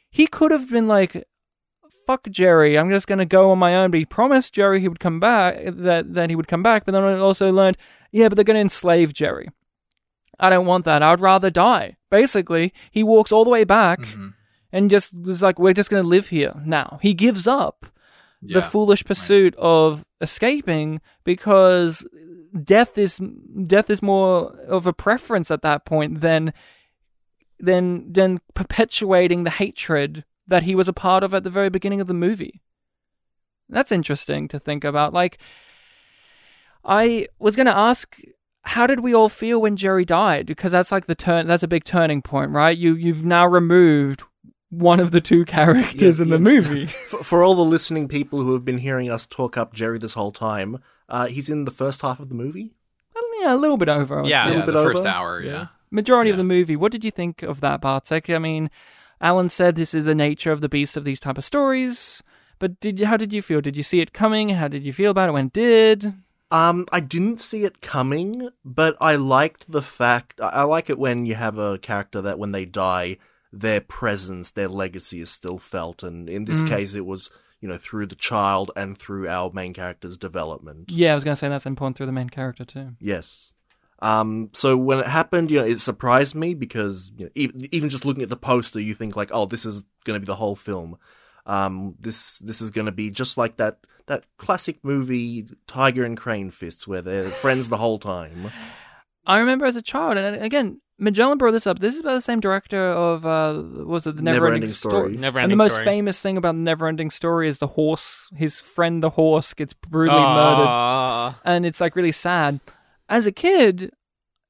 he could have been like, "Fuck Jerry, I'm just gonna go on my own." But he promised Jerry he would come back, that that he would come back. But then I also learned, yeah, but they're gonna enslave Jerry. I don't want that. I'd rather die. Basically, he walks all the way back mm-hmm. and just was like, "We're just gonna live here now." He gives up the foolish pursuit of escaping because death is death is more of a preference at that point than than than perpetuating the hatred that he was a part of at the very beginning of the movie. That's interesting to think about. Like, I was going to ask, how did we all feel when Jerry died? Because that's like the turn. That's a big turning point, right? You you've now removed one of the two characters Yeah, in the yes. movie. For, for all the listening people who have been hearing us talk up Jerry this whole time, uh, he's in the first half of the movie. yeah, a little bit over. I would Yeah. yeah, little the bit first over, hour. yeah. Yeah. majority of the movie. What did you think of that, Bartek? I mean, Alan said this is the nature of the beast of these type of stories. But did you, how did you feel? Did you see it coming? How did you feel about it when it did? Um, I didn't see it coming, but I liked the fact. I like it when you have a character that when they die, their presence, their legacy is still felt, and in this Mm. case, it was you know through the child and through our main character's development. Yeah, I was going to say that's important through the main character too. Yes. Um, so when it happened, you know, it surprised me because you know, even, even just looking at the poster, you think like, oh, this is going to be the whole film. Um, this this is going to be just like that that classic movie Tiger and Crane Fists, where they're friends the whole time. I remember as a child, and again, Magellan brought this up. This is by the same director of uh, was it the Never, Never Ending Ending Story? Story. Never and ending the most story. famous thing about the Never Ending Story is the horse. His friend, the horse, gets brutally murdered. And it's like really sad. As a kid,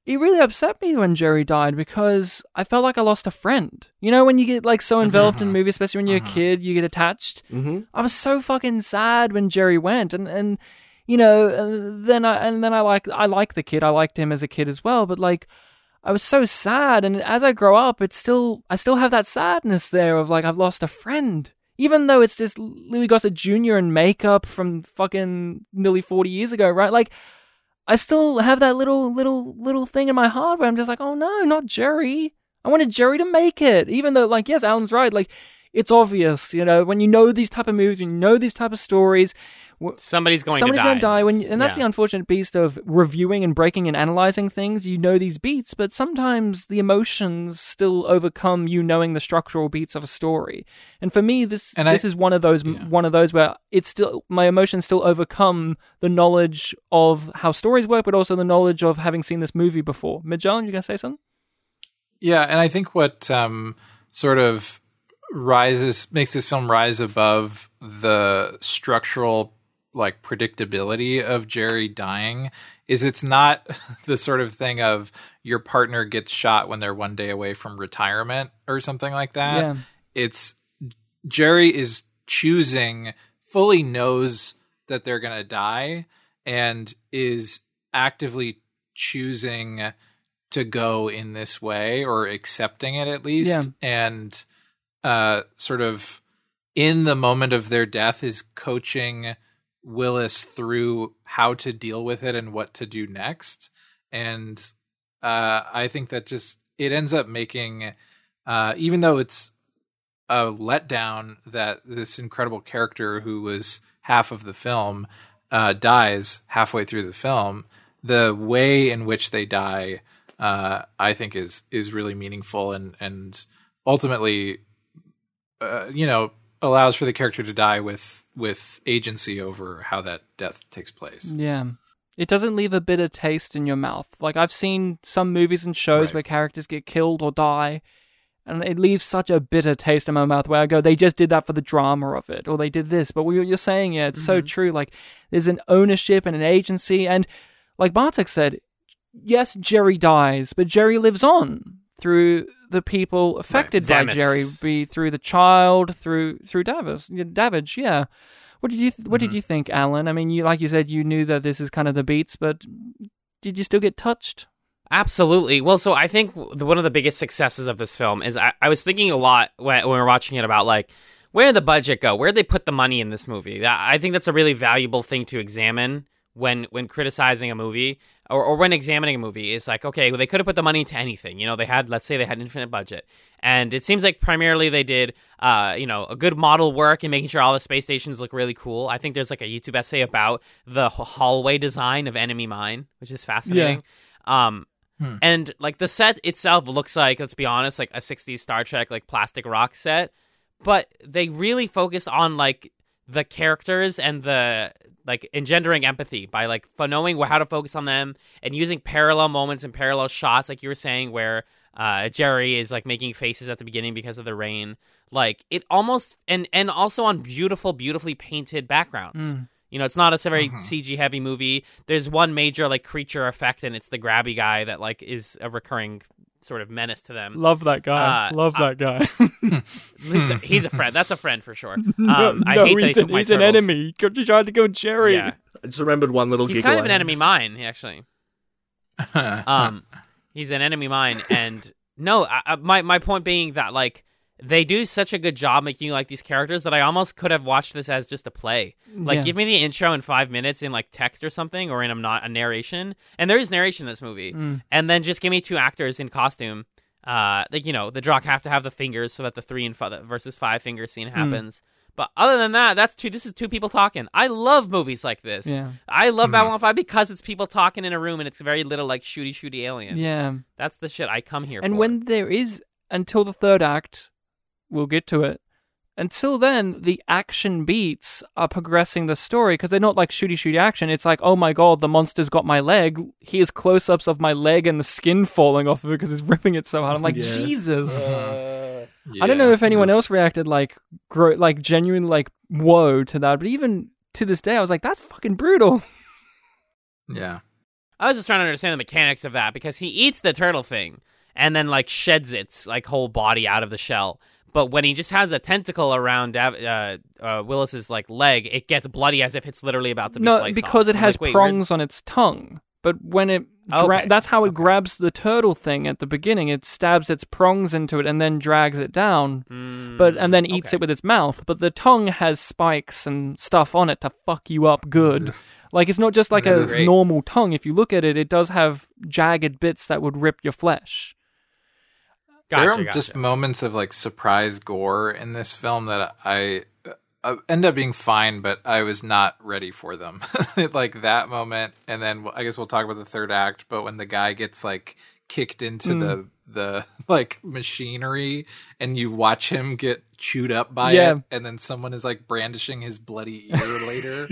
it really upset me when Jerry died because I felt like I lost a friend. You know, when you get like so enveloped in movies, especially when you're a kid, you get attached. hmm I was so fucking sad when Jerry went, and and you know, uh, then I and then I like I like the kid. I liked him as a kid as well, but like. I was so sad, and as I grow up, it's still I still have that sadness there of like I've lost a friend, even though it's just Louis Gossett Jr. in makeup from fucking nearly forty years ago, right? Like I still have that little little little thing in my heart where I'm just like, oh no, not Jerry. I wanted Jerry to make it, even though like yes, Alan's right. Like it's obvious, you know, when you know these type of movies, when you know these type of stories, Somebody's going somebody's to die. going to die. When and that's Yeah. the unfortunate beast of reviewing and breaking and analyzing things. You know these beats, but sometimes the emotions still overcome you knowing the structural beats of a story. And for me, this And I- this is one of those Yeah. one of those where it's still my emotions still overcome the knowledge of how stories work, but also the knowledge of having seen this movie before. Magellan, you gonna say something? Yeah, and I think what um, sort of rises makes this film rise above the structural like predictability of Jerry dying is it's not the sort of thing of your partner gets shot when they're one day away from retirement or something like that. Yeah. It's Jerry is choosing fully knows that they're going to die and is actively choosing to go in this way or accepting it at least Yeah. and uh sort of in the moment of their death is coaching Willis through how to deal with it and what to do next and uh I think that just it ends up making uh even though it's a letdown that this incredible character who was half of the film uh, dies halfway through the film. The way in which they die, uh, I think, is is really meaningful and and ultimately, uh, you know, allows for the character to die with with agency over how that death takes place. Yeah. It doesn't leave a bitter taste in your mouth. Like I've seen some movies and shows Right. where characters get killed or die, and it leaves such a bitter taste in my mouth where I go, they just did that for the drama of it, or they did this. But what you're saying, yeah, it's so mm-hmm. true. Like there's an ownership and an agency, and like Bartek said, yes, Jerry dies, but Jerry lives on through the people affected by Zammis. Jerry, be through the child, through through Davis, Davidge, yeah. What did you th- What did mm-hmm. you think, Alan? I mean, you like you said, you knew that this is kind of the beats, but did you still get touched? Absolutely. Well, so I think the, one of the biggest successes of this film is I, I was thinking a lot when, when we were watching it about like where did the budget go? Where did they put the money in this movie? I think that's a really valuable thing to examine when when criticizing a movie or, or when examining a movie. It's like okay, well, they could have put the money into anything. You know, they had let's say they had infinite budget, and it seems like primarily they did uh you know a good model work and making sure all the space stations look really cool. I think there's like a YouTube essay about the hallway design of Enemy Mine, which is fascinating. yeah. Um, and like the set itself looks like, let's be honest, like a 60s Star Trek like plastic rock set, but they really focused on like the characters and the like engendering empathy by like knowing how to focus on them and using parallel moments and parallel shots, like you were saying, where Uh, Jerry is like making faces at the beginning because of the rain. Like it almost and and also on beautiful, beautifully painted backgrounds. Mm. You know, it's not a very CG heavy movie. There's one major like creature effect, and it's the grabby guy that like is a recurring sort of menace to them. Love that guy. Uh, Love I- that guy. He's a, he's a friend. That's a friend for sure. Um, no, I no, hate that he he's, took an, my he's an enemy. You tried to kill Jerry. Yeah, I just remembered one little he's giggle. kind of an had. enemy mine, actually. Um, he's an enemy mine, and no, I, I- my my point being that like they do such a good job making you like these characters that I almost could have watched this as just a play. Like, Yeah. give me the intro in five minutes in like text or something, or in a not a narration, and there is narration in this movie, Mm. and then just give me two actors in costume. Uh, like you know, the Drac have to have the fingers so that the three and five versus five finger scene Mm. happens. But other than that, that's two. This is two people talking. I love movies like this. Yeah. I love Babylon Five because it's people talking in a room and it's very little like shooty shooty alien. Yeah. That's the shit I come here And for. when there is until the third act, we'll get to it. Until then, the action beats are progressing the story because they're not like shooty shooty action. It's like, oh my god, the monster's got my leg. Here's close ups of my leg and the skin falling off of it because it's ripping it so hard. I'm like, Yeah. Jesus. Uh, I don't know if anyone else reacted like, gro- like genuine like whoa to that, but even to this day, I was like, that's fucking brutal. Yeah. I was just trying to understand the mechanics of that because he eats the turtle thing and then like sheds its like whole body out of the shell. But when he just has a tentacle around uh, uh, Willis's like leg, it gets bloody as if it's literally about to be No, sliced because off. it I'm has like, wait, prongs on its tongue. But when it dra- Okay. that's how it grabs the turtle thing at the beginning. It stabs its prongs into it and then drags it down. Mm, But and then eats okay. it with its mouth. But the tongue has spikes and stuff on it to fuck you up good. Like it's not just like a great. normal tongue. If you look at it, it does have jagged bits that would rip your flesh. Gotcha, there are gotcha. just moments of like surprise gore in this film that I uh, end up being fine, but I was not ready for them. like that moment, and then I guess we'll talk about the third act. But when the guy gets like kicked into the the like machinery, and you watch him get chewed up by Yeah. it, and then someone is like brandishing his bloody ear later.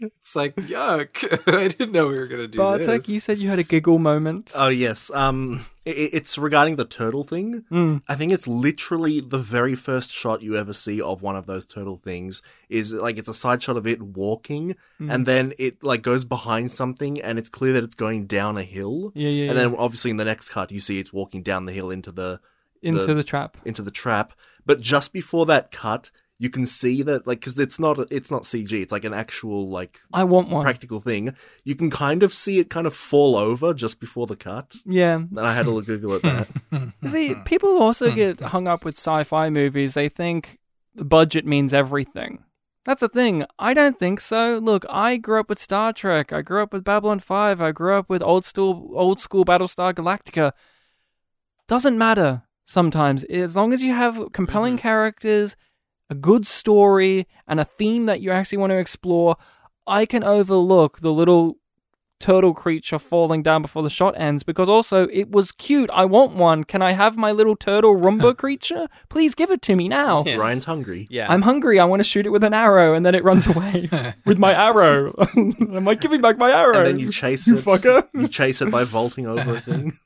It's like yuck! I didn't know we were gonna do Bartek, this. you said you had a giggle moment. Oh yes. Um, i i- it's regarding the turtle thing. Mm. I think it's literally the very first shot you ever see of one of those turtle things. Is like it's a side shot of it walking, Mm. and then it like goes behind something, and it's clear that it's going down a hill. Yeah, yeah, And yeah. then obviously in the next cut, you see it's walking down the hill into the into the- the trap. into the trap. But just before that cut, you can see that like because it's not it's not CG. It's like an actual like I want one. practical thing. You can kind of see it kind of fall over just before the cut. yeah. And I had a little Google at that. See, people also hmm. get hung up with sci-fi movies. They think the budget means everything. That's the thing. I don't think so. Look, I grew up with Star Trek. I grew up with Babylon 5. I grew up with old school old school Battlestar Galactica. Doesn't matter sometimes. As long as you have compelling mm-hmm. characters, a good story, and a theme that you actually want to explore, I can overlook the little turtle creature falling down before the shot ends because also it was cute. I want one. Can I have my little turtle Roomba creature? Please give it to me now. Yeah. Ryan's hungry. yeah. I'm hungry. I want to shoot it with an arrow, and then it runs away with my arrow. I'm I giving back my arrow. And then you chase You it. fucker. You chase it by vaulting over a thing.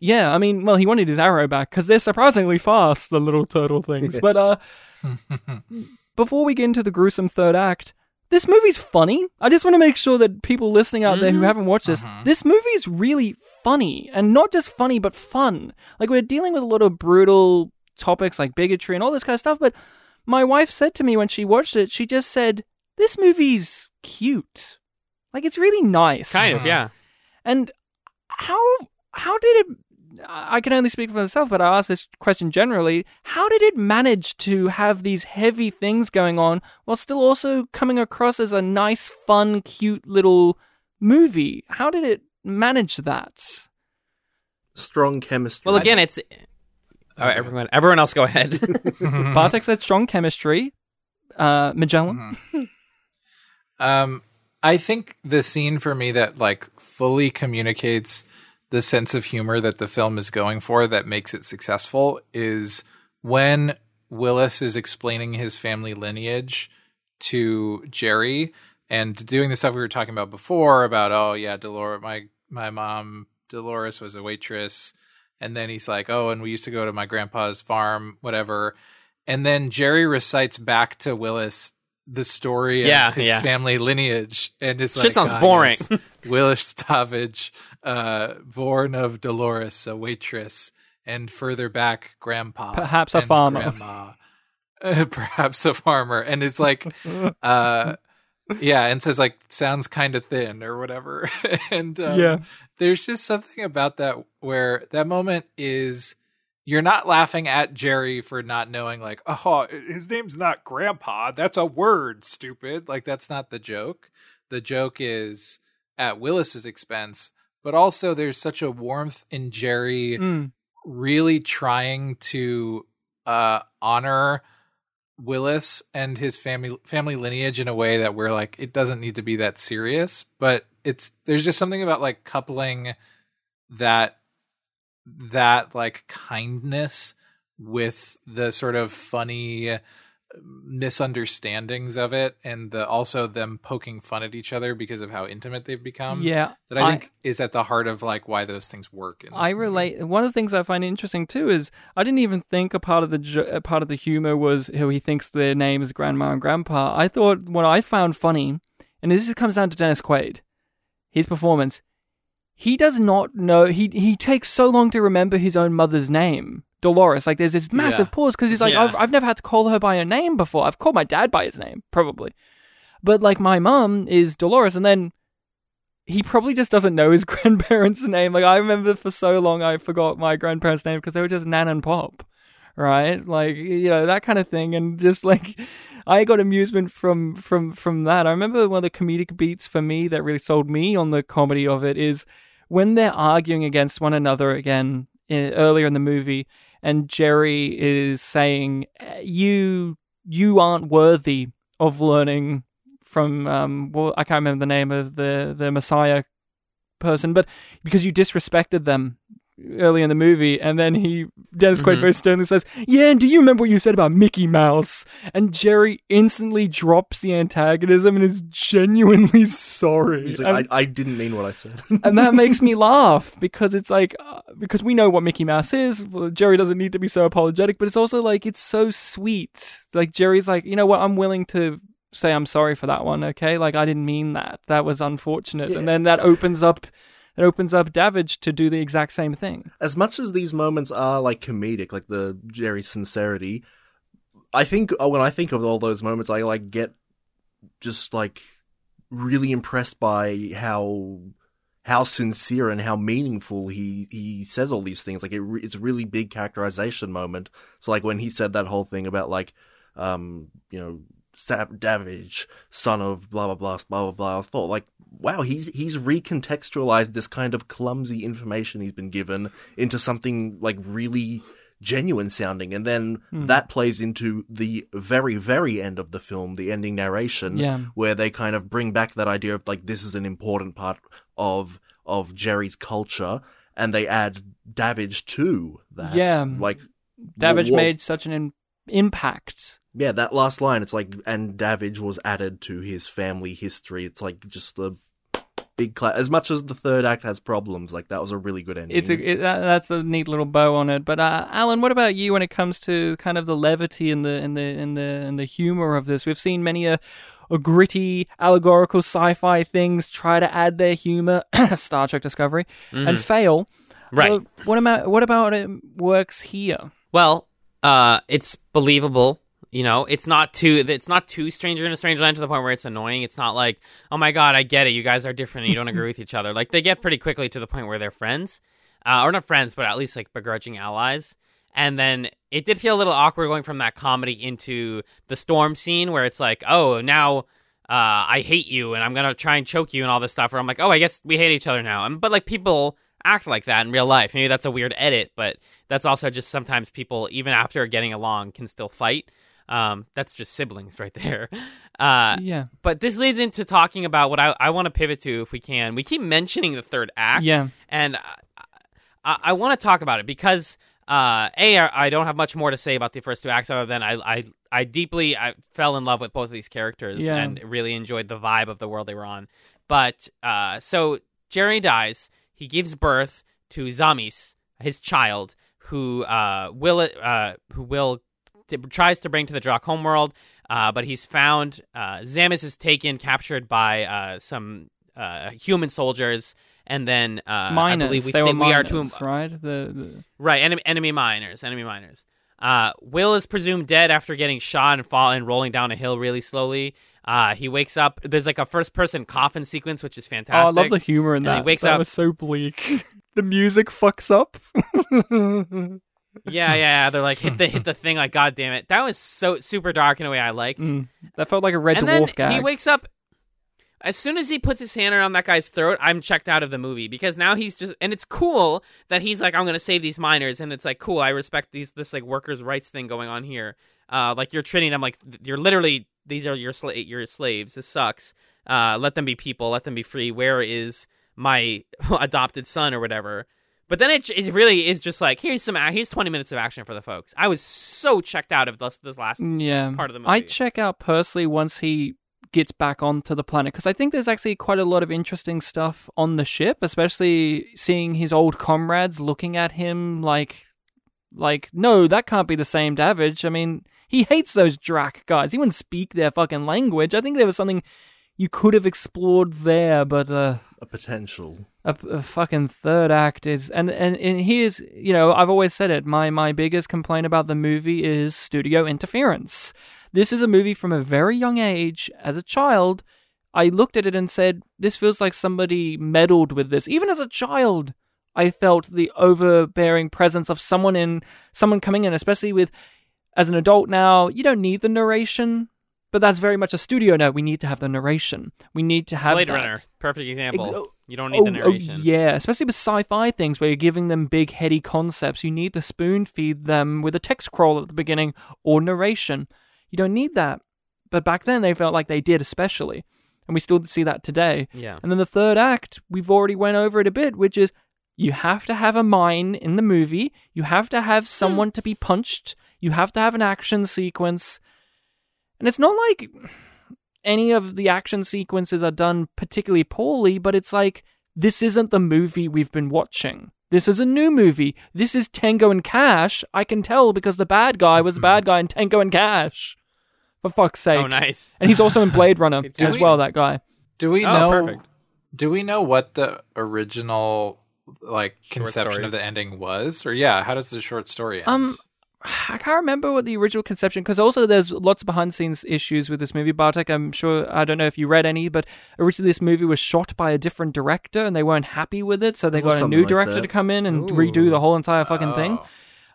Yeah, I mean, well, he wanted his arrow back because they're surprisingly fast, the little turtle things. But uh, before we get into the gruesome third act, this movie's funny. I just want to make sure that people listening out there who mm-hmm. haven't watched this, uh-huh. this movie's really funny, and not just funny, but fun. Like we're dealing with a lot of brutal topics like bigotry and all this kind of stuff. But my wife said to me when she watched it, she just said, "This movie's cute. Like it's really nice." kind of, yeah. And how how did it? I can only speak for myself, but I ask this question generally. How did it manage to have these heavy things going on while still also coming across as a nice, fun, cute little movie? How did it manage that? Strong chemistry. Well, again, it's. All right, everyone, everyone else, go ahead. Bartek said strong chemistry. Uh, Magellan. Um, I think the scene for me that like fully communicates the sense of humor that the film is going for that makes it successful is when Willis is explaining his family lineage to Jerry and doing the stuff we were talking about before about oh yeah Dolores my my mom Dolores was a waitress And then he's like, "Oh, and we used to go to my grandpa's farm, whatever." And then Jerry recites back to Willis the story Yeah, of his yeah. family lineage, and it's Shit like, sounds "Ah, boring." yes, Willis Davidge, uh, born of Dolores, a waitress, and further back, grandpa, Perhaps a farmer. grandma, uh, perhaps a farmer, and it's like, uh, yeah, and says like sounds kind of thin or whatever, and um, Yeah. there's just something about that where that moment is. You're not laughing at Jerry for not knowing, like, oh, his name's not Grandpa. That's a word, stupid. Like, that's not the joke. The joke is at Willis's expense, but also there's such a warmth in Jerry Mm. really trying to uh honor Willis and his family family lineage in a way that we're like it doesn't need to be that serious, but it's there's just something about like coupling that that like kindness with the sort of funny misunderstandings of it and the also them poking fun at each other because of how intimate they've become yeah, that I think is at the heart of like why those things work. I movie. relate. One of the things I find interesting too is I didn't even think a part of the part of the humor was how he thinks their name is grandma and grandpa. I thought what I found funny, and this comes down to Dennis Quaid, his performance. He does not know. He he takes so long to remember his own mother's name, Dolores. Like there's this massive Yeah. pause because he's like, Yeah. I've, I've never had to call her by her name before. I've called my dad by his name, probably, but like my mum is Dolores, and then he probably just doesn't know his grandparents' name. Like I remember for so long I forgot my grandparents' name because they were just Nan and Pop, right? Like you know that kind of thing, and just like I got amusement from from from that. I remember one of the comedic beats for me that really sold me on the comedy of it is when they're arguing against one another again i earlier in the movie, and Jerry is saying, "You you aren't worthy of learning." From um, well, I can't remember the name of the the Messiah person, but because you disrespected them early in the movie, and then he Dennis Quaid Mhm. very sternly says, "Yeah, and do you remember what you said about Mickey Mouse?" And Jerry instantly drops the antagonism and is genuinely sorry. He's And- I, I didn't mean what I said. and that makes me laugh because it's like uh, because we know what Mickey Mouse is. Well, Jerry doesn't need to be so apologetic, but it's also like it's so sweet. Like Jerry's like, you know what? I'm willing to say I'm sorry for that one. Okay, like I didn't mean that. That was unfortunate. Yeah. And then that opens up. It opens up Davidge to do the exact same thing. as much as these moments are like comedic, like the Jerry sincerity, I think oh, when I think of all those moments, I like get just like really impressed by how how sincere and how meaningful he he says all these things. Like it, it's a really big characterization moment. So like when he said that whole thing about like um you know Davidge, son of blah blah blah blah blah blah. I thought like, wow, he's he's recontextualized this kind of clumsy information he's been given into something like really genuine sounding, and then hmm. that plays into the very very end of the film, the ending narration, Yeah. where they kind of bring back that idea of like this is an important part of of Jerry's culture, and they add Davidge to that. Yeah. like Davidge made such an impact. yeah, that last line, it's like, and Davidge was added to his family history. It's like just a big cla As much as the third act has problems, like that was a really good ending. It's a it, that, that's a neat little bow on it. But uh, Alan, what about you when it comes to kind of the levity and the and the and the and the humor of this? We've seen many a, a gritty allegorical sci-fi things try to add their humor, Star Trek Discovery, and fail. Mm-hmm. Right. Well, what about what about it works here? Well, uh, it's believable. You know, it's not too it's not too stranger in a strange land to the point where it's annoying. It's not like, oh my god, I get it. You guys are different and you don't agree with each other. Like they get pretty quickly to the point where they're friends, uh, or not friends, but at least like begrudging allies. And then it did feel a little awkward going from that comedy into the storm scene where it's like, oh, now uh, I hate you and I'm gonna try and choke you and all this stuff. Where I'm like, oh, I guess we hate each other now. And, but like people act like that in real life. Maybe that's a weird edit, but that's also just sometimes people, even after getting along, can still fight. Um, that's just siblings right there. Uh, yeah, but this leads into talking about what I, I want to pivot to if we can. We keep mentioning the third act. Yeah. And I, I, I want to talk about it because, uh, A, I don't have much more to say about the first two acts other than I, I, I deeply I fell in love with both of these characters Yeah. and really enjoyed the vibe of the world they were on. But, uh, so Jerry dies. He gives birth to Zammis, his child, who uh, will uh, who will t- tries to bring to the Drac homeworld, uh, but he's found. Uh, Zammis is taken, captured by uh, some uh, human soldiers, and then uh, I believe we they think we are miners, to right? The, the right enemy enemy miners, enemy miners. Uh, Will is presumed dead after getting shot and falling, rolling down a hill really slowly. Uh, he wakes up. There's like a first person coffin sequence, which is fantastic. oh, I love the humor in And he that. wakes that up- was so bleak. the music fucks up. Yeah, yeah, yeah. They're like hit the hit the thing. Like, god damn it, that was so super dark in a way I liked. Mm, that felt like a red and dwarf then gag. he wakes up. As soon as he puts his hand around that guy's throat, I'm checked out of the movie because now he's just and it's cool that he's like, I'm gonna save these miners, and it's like cool. I respect these this like workers' rights thing going on here. Uh, like you're treating them like th- you're literally these are your sla- your slaves. This sucks. Uh, let them be people. Let them be free. Where is my adopted son or whatever? But then it it really is just like here's some here's 20 minutes of action for the folks. I was so checked out of this this last yeah. part of the movie. I check out Persley once he gets back onto the planet because I think there's actually quite a lot of interesting stuff on the ship, especially seeing his old comrades looking at him like, like, no, that can't be the same Davidge. I mean, he hates those Drac guys. He wouldn't speak their fucking language. I think there was something you could have explored there, but uh, A potential. a, a fucking third act is and, and and here's you know I've always said it my my biggest complaint about the movie is studio interference. This is a movie from a very young age as a child. I looked at it and said this feels like somebody meddled with this. Even as a child, I felt the overbearing presence of someone in someone coming in especially with as an adult now, you don't need the narration, but that's very much a studio note. We need to have the narration. We need to have Blade that. Runner, perfect example. Ex- oh, you don't need the oh, oh, narration. yeah, especially with sci-fi things where you're giving them big heady concepts. You need to spoon feed them with a text crawl at the beginning or narration. You don't need that. But back then they felt like they did especially. And we still see that today. Yeah. And then the third act, we've already went over it a bit, which is you have to have a mine in the movie. You have to have hmm. someone to be punched. You have to have an action sequence. And it's not like any of the action sequences are done particularly poorly, but it's like this isn't the movie we've been watching. This is a new movie. This is Tango and Cash. I can tell because the bad guy was the bad guy in Tango and Cash. For fuck's sake. Oh, nice. And he's also in Blade Runner Do as we- well, that guy. Do we Oh, know? perfect. Do we know what the original like Short conception story. of the ending was? Or yeah, how does the short story end? Um, I can't remember what the original conception because also there's lots of behind the scenes issues with this movie. Bartek, I'm sure I don't know if you read any, but originally this movie was shot by a different director and they weren't happy with it, so they got a new like director that. to come in and Ooh. redo the whole entire fucking thing.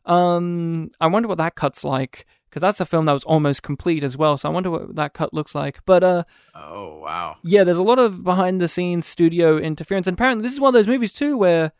Oh. Um, I wonder what that cut's like because that's a film that was almost complete as well. So I wonder what that cut looks like. But uh, Oh wow. yeah, there's a lot of behind the scenes studio interference, and apparently this is one of those movies too where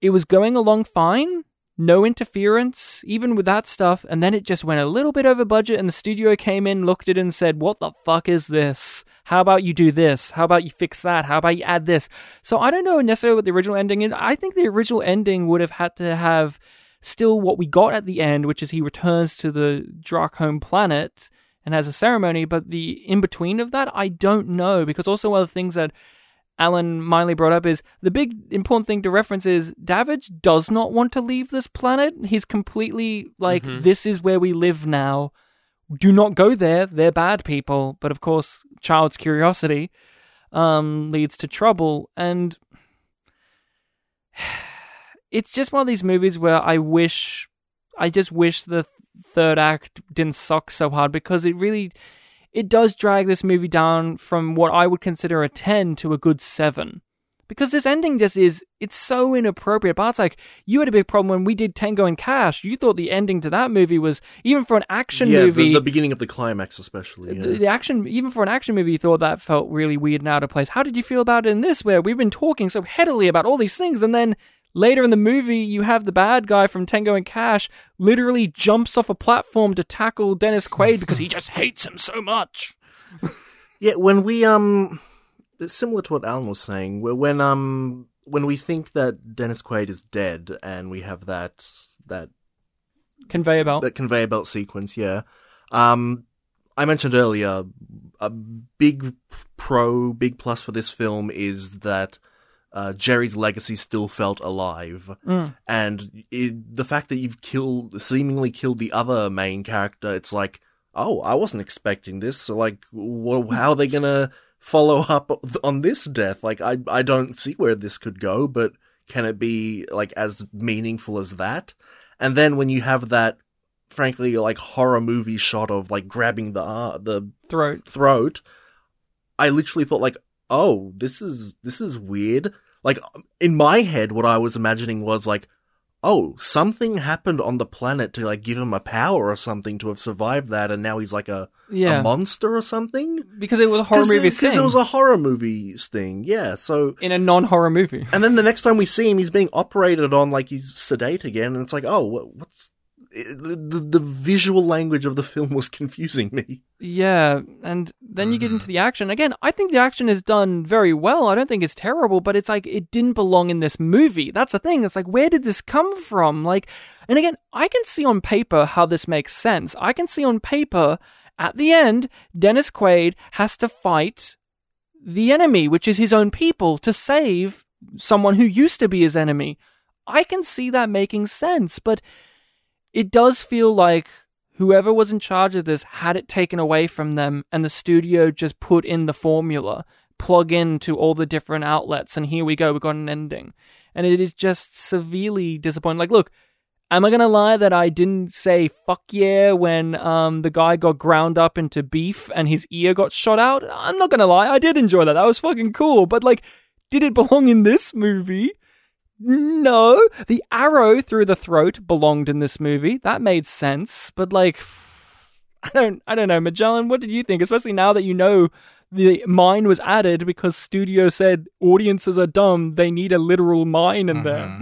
it was going along fine, no interference, even with that stuff, and then it just went a little bit over budget, and the studio came in, looked at it, and said, "What the fuck is this? How about you do this? How about you fix that? How about you add this?" So I don't know necessarily what the original ending is. I think the original ending would have had to have still what we got at the end, which is he returns to the Drac home planet and has a ceremony, but the in between of that, I don't know because also one of the things that Alan Miley brought up is the big important thing to reference is Davidge does not want to leave this planet. He's completely like, Mhm. this is where we live now. Do not go there. They're bad people. But of course, child's curiosity um, leads to trouble. And it's just one of these movies where I wish, I just wish the third act didn't suck so hard because it really, it does drag this movie down from what I would consider a 10 to a good 7. Because this ending just is, it's so inappropriate. But it's like, you had a big problem when we did Tango and Cash. You thought the ending to that movie was, even for an action yeah, movie. the, the beginning of the climax, especially. The, the action, even for an action movie, you thought that felt really weird and out of place. How did you feel about it in this, where we've been talking so headily about all these things, and then later in the movie, you have the bad guy from Tango and Cash literally jumps off a platform to tackle Dennis Quaid because he just hates him so much. Yeah, when we um, it's similar to what Alan was saying. where When um, when we think that Dennis Quaid is dead, and we have that that Conveyor belt. that conveyor belt sequence, yeah. Um, I mentioned earlier a big pro, big plus for this film is that uh, Jerry's legacy still felt alive, and it, the fact that you've killed, seemingly killed the other main character, it's like, oh, I wasn't expecting this. So, like, well, how are they gonna follow up on this death? Like, I I don't see where this could go, but can it be like as meaningful as that? And then when you have that, frankly, like horror movie shot of like grabbing the uh, the Throat. throat, I literally thought like, oh, this is this is weird. Like in my head, what I was imagining was like, oh, something happened on the planet to like give him a power or something to have survived that, and now he's like a, Yeah. a monster or something. Because it was a horror movie Because it was a horror movie's thing, yeah. So in a non-horror movie. and then the next time we see him, he's being operated on like he's sedate again, and it's like, oh, what, what's the, the visual language of the film was confusing me. Yeah, and then you get into the action. Again, I think the action is done very well. I don't think it's terrible, but it's like it didn't belong in this movie. That's the thing. It's like where did this come from? Like and again, I can see on paper how this makes sense. I can see on paper at the end Dennis Quaid has to fight the enemy, which is his own people to save someone who used to be his enemy. I can see that making sense, but it does feel like whoever was in charge of this had it taken away from them and the studio just put in the formula plug into all the different outlets and here we go we've got an ending. And it is just severely disappointing. Like look am i gonna lie that i didn't say fuck yeah when um the guy got ground up into beef and his ear got shot out? I'm not gonna lie i did enjoy that. That was fucking cool. But like did it belong in this movie no, the arrow through the throat belonged in this movie. That made sense, but like, I don't, I don't know, Magellan. What did you think? Especially now that you know the mine was added because studio said audiences are dumb. They need a literal mine in there.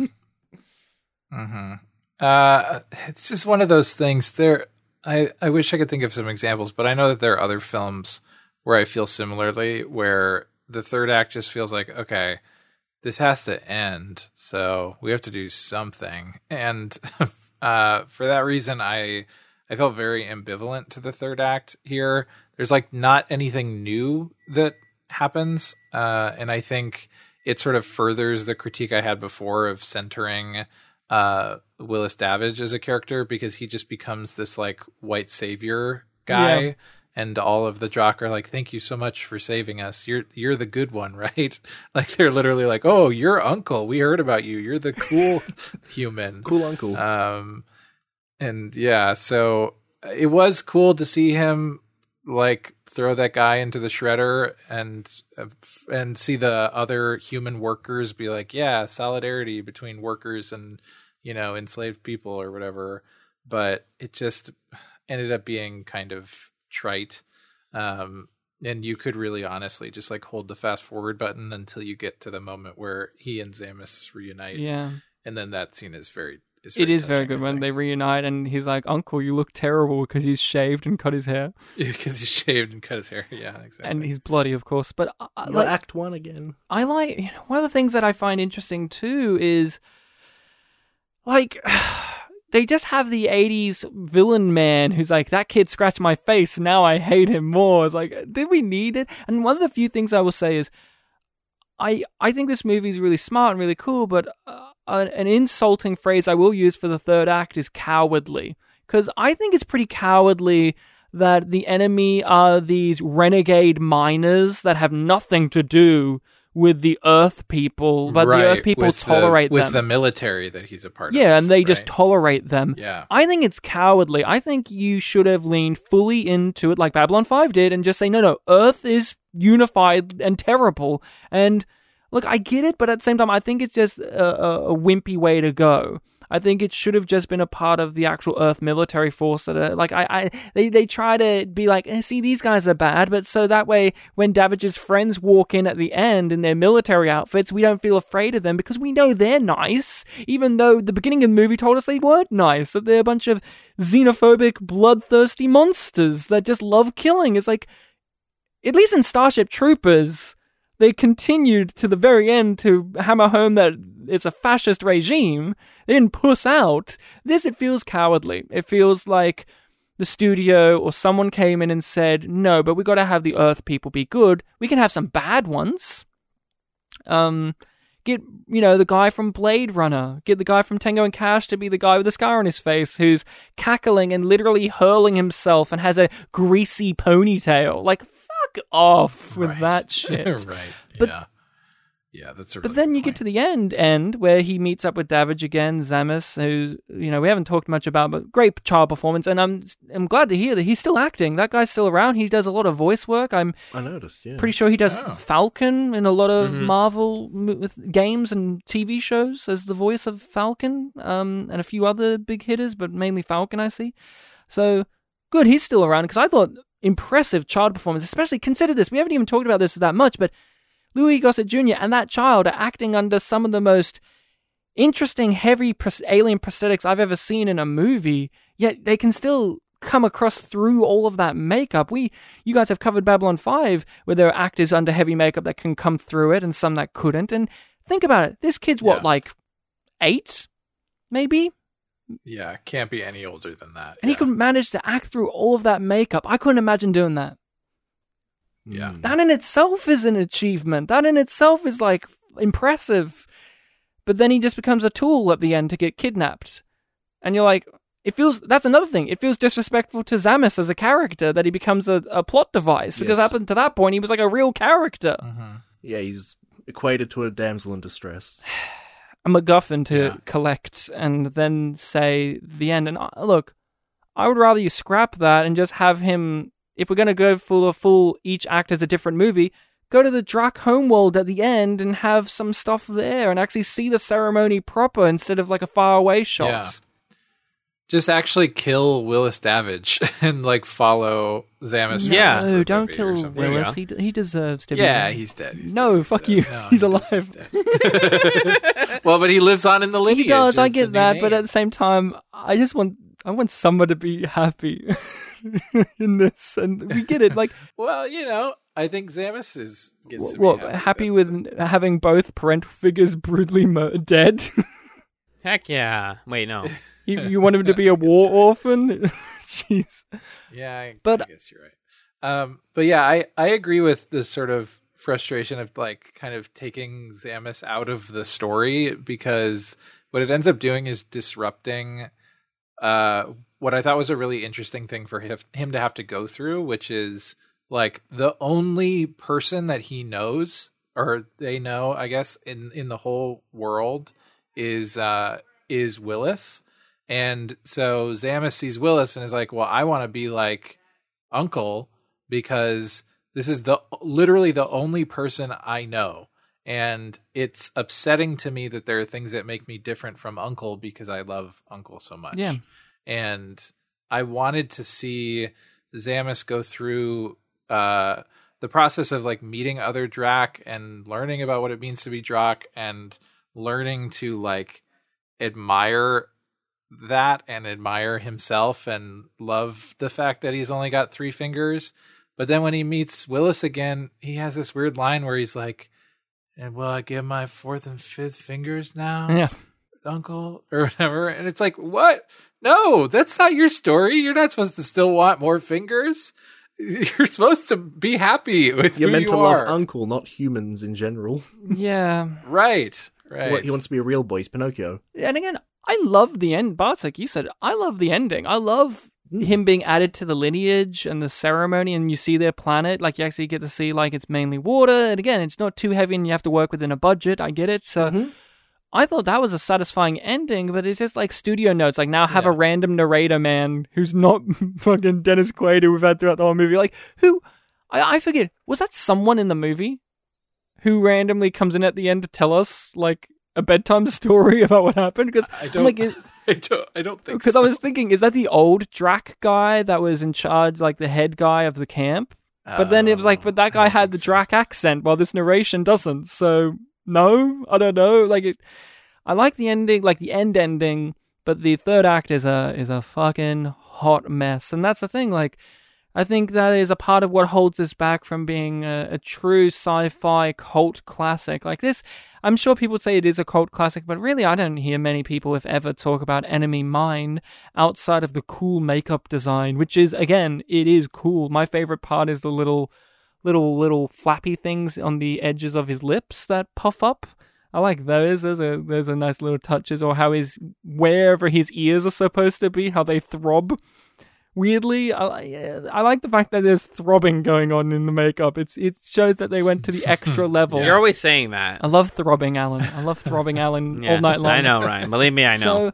hmm Uh, it's just one of those things. There, I I wish I could think of some examples, but I know that there are other films where I feel similarly, where the third act just feels like okay, this has to end, so we have to do something, and uh, for that reason, I I felt very ambivalent to the third act here. There's like not anything new that happens, uh, and I think it sort of furthers the critique I had before of centering uh, Willis Davidge as a character because he just becomes this like white savior guy. Yeah. And all of the Jock are like, "Thank you so much for saving us. You're you're the good one, right?" Like they're literally like, "Oh, your uncle. We heard about you. You're the cool human." Cool uncle. Um, and yeah, so it was cool to see him like throw that guy into the shredder and and see the other human workers be like, yeah, solidarity between workers and you know enslaved people or whatever. But it just ended up being kind of trite. Um, and you could really honestly just like hold the fast forward button until you get to the moment where he and Zammis reunite Yeah, and then that scene is very is it is very good when they reunite and he's like, "Uncle, you look terrible because he's shaved and cut his hair because he shaved and cut his hair. Yeah, exactly. and he's bloody, of course." But I, I- like, Act one again. I like you know, one of the things that I find interesting too is like they just have the 80s villain man who's like that kid scratched my face now I hate him more. It's like did we need it? And one of the few things I will say is I I think this movie is really smart and really cool, but uh, an insulting phrase I will use for the third act is cowardly because I think it's pretty cowardly that the enemy are these renegade miners that have nothing to do with the Earth people, but the Earth people tolerate the, with them. the military that he's a part of. yeah, and they just tolerate them. yeah. I think it's cowardly. I think you should have leaned fully into it like Babylon 5 did and just say, no, no, Earth is unified and terrible. And look, I get it, but at the same time, I think it's just a, a, a wimpy way to go. I think it should have just been a part of the actual Earth military force that are like I, I they, they try to be like, eh, see these guys are bad, but so that way when Davidge's friends walk in at the end in their military outfits, we don't feel afraid of them because we know they're nice, even though the beginning of the movie told us they weren't nice, that they're a bunch of xenophobic, bloodthirsty monsters that just love killing. It's like at least in Starship Troopers, they continued to the very end to hammer home that it's a fascist regime. They didn't puss out. This, it feels cowardly. It feels like the studio or someone came in and said, no, but we got to have the Earth people be good. We can have some bad ones. Um, Get, you know, the guy from Blade Runner. Get the guy from Tango and Cash to be the guy with the scar on his face who's cackling and literally hurling himself and has a greasy ponytail. Like, fuck off with Right. that shit. right. But- yeah. Yeah, that's a But then you get to the end, end where he meets up with Davidge again, Zammis, who you know we haven't talked much about, but great child performance, and I'm I'm glad to hear that he's still acting. That guy's still around. He does a lot of voice work. I'm I noticed. Yeah. pretty sure he does Oh. Falcon in a lot of Mhm. Marvel games and TV shows as the voice of Falcon, um, and a few other big hitters, but mainly Falcon. I see. So good, he's still around because I thought impressive child performance. Especially consider this. We haven't even talked about this that much, but Louis Gossett Jr. and that child are acting under some of the most interesting, heavy alien prosthetics I've ever seen in a movie. Yet they can still come across through all of that makeup. We, you guys have covered Babylon Five, where there are actors under heavy makeup that can come through it, and some that couldn't. And think about it. This kid's what, Yeah. like eight, maybe, Yeah, can't be any older than that. and he yeah. could manage to act through all of that makeup. I couldn't imagine doing that. Yeah. Mm. That in itself is an achievement. That in itself is like impressive. But then he just becomes a tool at the end to get kidnapped. And you're like, it feels, that's another thing. It feels disrespectful to Zammis as a character that he becomes a, a plot device. Because Yes. up until that point, he was like a real character. Mhm. Yeah, he's equated to a damsel in distress. A MacGuffin to Yeah. collect and then say the end. And uh, look, I would rather you scrap that and just have him, if we're going to go for a full, each act as a different movie, go to the Drac homeworld at the end and have some stuff there and actually see the ceremony proper instead of like a faraway shot. Yeah. Just actually kill Willis Davidge and like follow Zammis. Yeah. No, the don't kill Willis. He, he deserves to be. Yeah, he's dead. He's No, dead, fuck dead. you. No, He's he alive. dead. well, but he lives on in the lineage. He does. I get that, but at the same time, I just want I want someone to be happy in this, and we get it. Like, well, you know, I think Zammis is gets to be what happy. happy That's with having both parental figures brutally mur- dead? Heck yeah. Wait, no. you, you want him to be a war orphan? Jeez. yeah, I, But- I guess you're right. Um, but yeah, I I agree with the sort of frustration of like kind of taking Zammis out of the story because what it ends up doing is disrupting uh what I thought was a really interesting thing for him, to have to go through, which is like the only person that he knows or they know, I guess, in in the whole world is uh is Willis. And so Zammis sees Willis and is like, "Well, I want to be like Uncle because this is the literally the only person I know." And it's upsetting to me that there are things that make me different from Uncle because I love Uncle so much. Yeah. And I wanted to see Zammis go through uh, the process of like meeting other Drac and learning about what it means to be Drac and learning to like admire that and admire himself and love the fact that he's only got three fingers. But then when he meets Willis again, he has this weird line where he's like, and will I get my fourth and fifth fingers now? Yeah. uncle or whatever and it's like what no that's not your story you're not supposed to still want more fingers you're supposed to be happy with You're who meant you to are love Uncle, not humans in general. Yeah. right right What, he wants to be a real boy. He's Pinocchio. And again, I love the end. Bartek, you said it. I love the ending. I love him being added to the lineage and the ceremony, and you see their planet. Like you actually get to see like it's mainly water, and again, it's not too heavy, and you have to work within a budget. I get it. So. Mhm. I thought that was a satisfying ending, but it's just like studio notes. Like now have a random narrator man who's not fucking Dennis Quaid who we've had throughout the whole movie. Like who? I, I forget. Was that someone in the movie who randomly comes in at the end to tell us like a bedtime story about what happened? Because i I'm don't like, is- i don't i don't think because so. I was thinking, is that the old Drac guy that was in charge, like the head guy of the camp? But then it was like, Oh, but that guy had the think so. Drac accent, while this narration doesn't. So no, I don't know. Like it, I like the ending, like the end ending, but the third act is a is a fucking hot mess, and that's the thing. Like, I think that is a part of what holds this back from being a, a true sci-fi cult classic. Like this, I'm sure people say it is a cult classic, but really, I don't hear many people, if ever, talk about Enemy Mine outside of the cool makeup design, which is again, it is cool. My favorite part is the little, little, little flappy things on the edges of his lips that puff up. I like those. Those are those are nice little touches, or how his wherever his ears are supposed to be, how they throb. Weirdly, I, I like the fact that there's throbbing going on in the makeup. It's it shows that they went to the extra level. You're always saying that. I love throbbing Alan. I love throbbing Alan Yeah, all night long. I know, Ryan. Believe me, I know. So,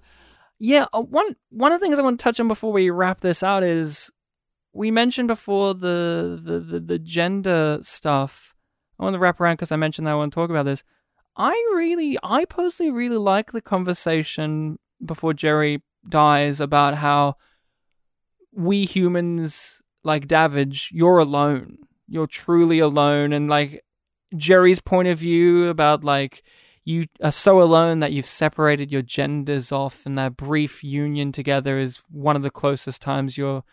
yeah, uh, one one of the things I want to touch on before we wrap this out is we mentioned before the the the, the gender stuff. I want to wrap around because I mentioned that I want to talk about this. I really, I personally really like the conversation before Jerry dies about how we humans, like Davidge, you're alone. You're truly alone, and like Jerry's point of view about like you are so alone that you've separated your genders off, and that brief union together is one of the closest times you're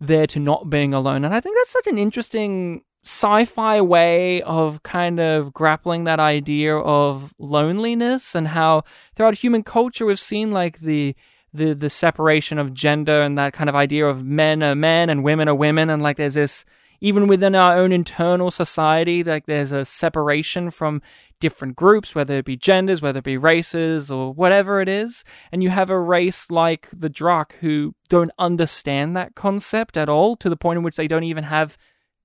there to not being alone. And I think that's such an interesting sci-fi way of kind of grappling that idea of loneliness and how throughout human culture we've seen like the the the separation of gender and that kind of idea of men are men and women are women. And like there's this even within our own internal society like there's a separation from different groups whether it be genders whether it be races or whatever it is. And you have a race like the Drac who don't understand that concept at all to the point in which they don't even have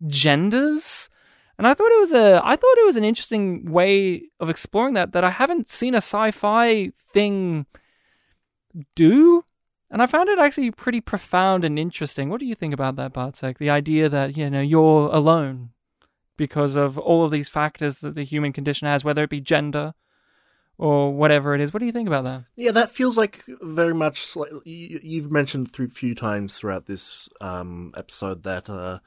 genders. And I thought it was a I thought it was an interesting way of exploring that that I haven't seen a sci-fi thing do and I found it actually pretty profound and interesting. What do you think about that, Bartek? The idea that, you know, you're alone because of all of these factors that the human condition has, whether it be gender or whatever it is. What do you think about that? Yeah, that feels like very much like you, you've mentioned through few times throughout this um, episode that uh,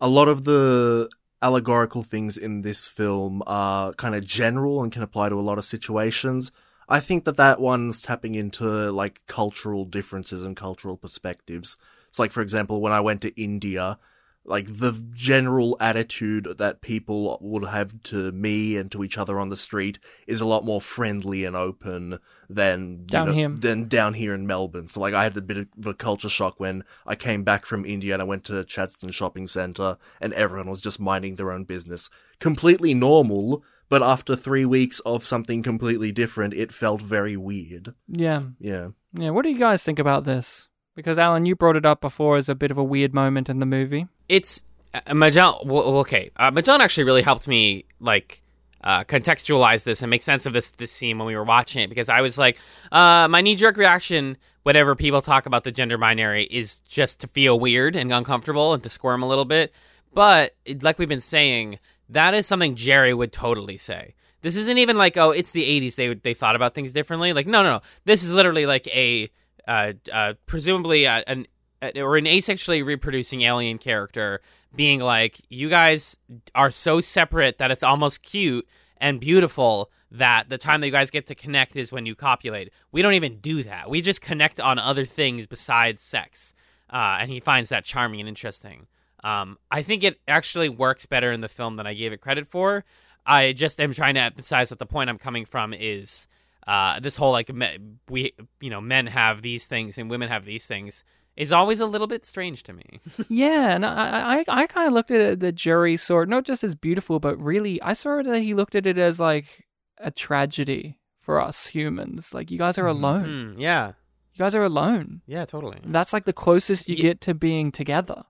a lot of the allegorical things in this film are kind of general and can apply to a lot of situations. I think that that one's tapping into like cultural differences and cultural perspectives. It's like, for example, when I went to India, like the general attitude that people would have to me and to each other on the street is a lot more friendly and open than you Down know, here. than down here in Melbourne. So like I had a bit of a culture shock when I came back from India and I went to Chadstone Shopping Centre and everyone was just minding their own business. Completely normal, but after three weeks of something completely different, it felt very weird. Yeah. Yeah. Yeah. What do you guys think about this? Because Alan, you brought it up before as a bit of a weird moment in the movie. it's uh, Magellan. Well, okay, uh, Magellan actually really helped me like uh, contextualize this and make sense of this this scene when we were watching it because I was like, uh, my knee jerk reaction whenever people talk about the gender binary is just to feel weird and uncomfortable and to squirm a little bit. But like we've been saying, that is something Jerry would totally say. This isn't even like oh, it's the '80s. They they thought about things differently. Like no, no, no. This is literally like a uh, uh, presumably uh, an uh, or an asexually reproducing alien character being like, you guys are so separate that it's almost cute and beautiful that the time that you guys get to connect is when you copulate. We don't even do that. We just connect on other things besides sex. Uh, and he finds that charming and interesting. Um, I think it actually works better in the film than I gave it credit for. I just am trying to emphasize that the point I'm coming from is uh, this whole like me, we you know men have these things and women have these things is always a little bit strange to me. Yeah, and I, I, I kind of looked at it, the jury sword not just as beautiful, but really, I saw that he looked at it as like a tragedy for us humans. Like you guys are alone. Hmm, yeah, You guys are alone. yeah, totally. That's like the closest you Ye- get to being together.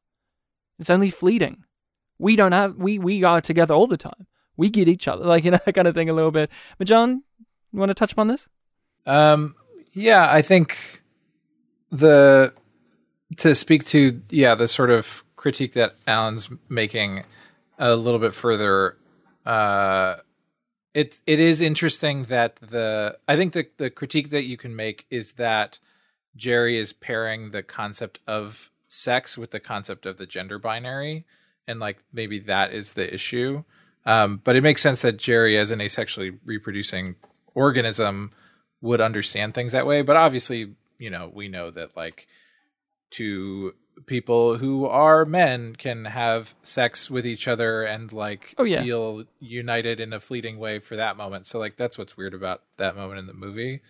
It's only fleeting. We don't have we we are together all the time. We get each other, like you know, that kind of thing a little bit. But John, you want to touch upon this? Um, yeah, I think the to speak to yeah the sort of critique that Alan's making a little bit further. Uh, it it is interesting that the I think the the critique that you can make is that Jerry is pairing the concept of sex with the concept of the gender binary, and like maybe that is the issue. Um, but it makes sense that Jerry, as an asexually reproducing organism, would understand things that way. But obviously, you know, we know that like two people who are men can have sex with each other and like Oh, yeah. feel united in a fleeting way for that moment. So like that's what's weird about that moment in the movie.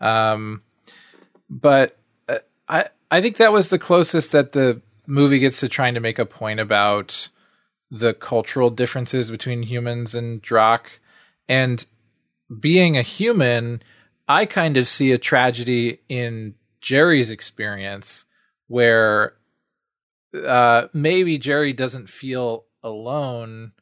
Um, but I I think that was the closest that the movie gets to trying to make a point about the cultural differences between humans and Drac. And being a human, I kind of see a tragedy in Jerry's experience where uh, maybe Jerry doesn't feel alone,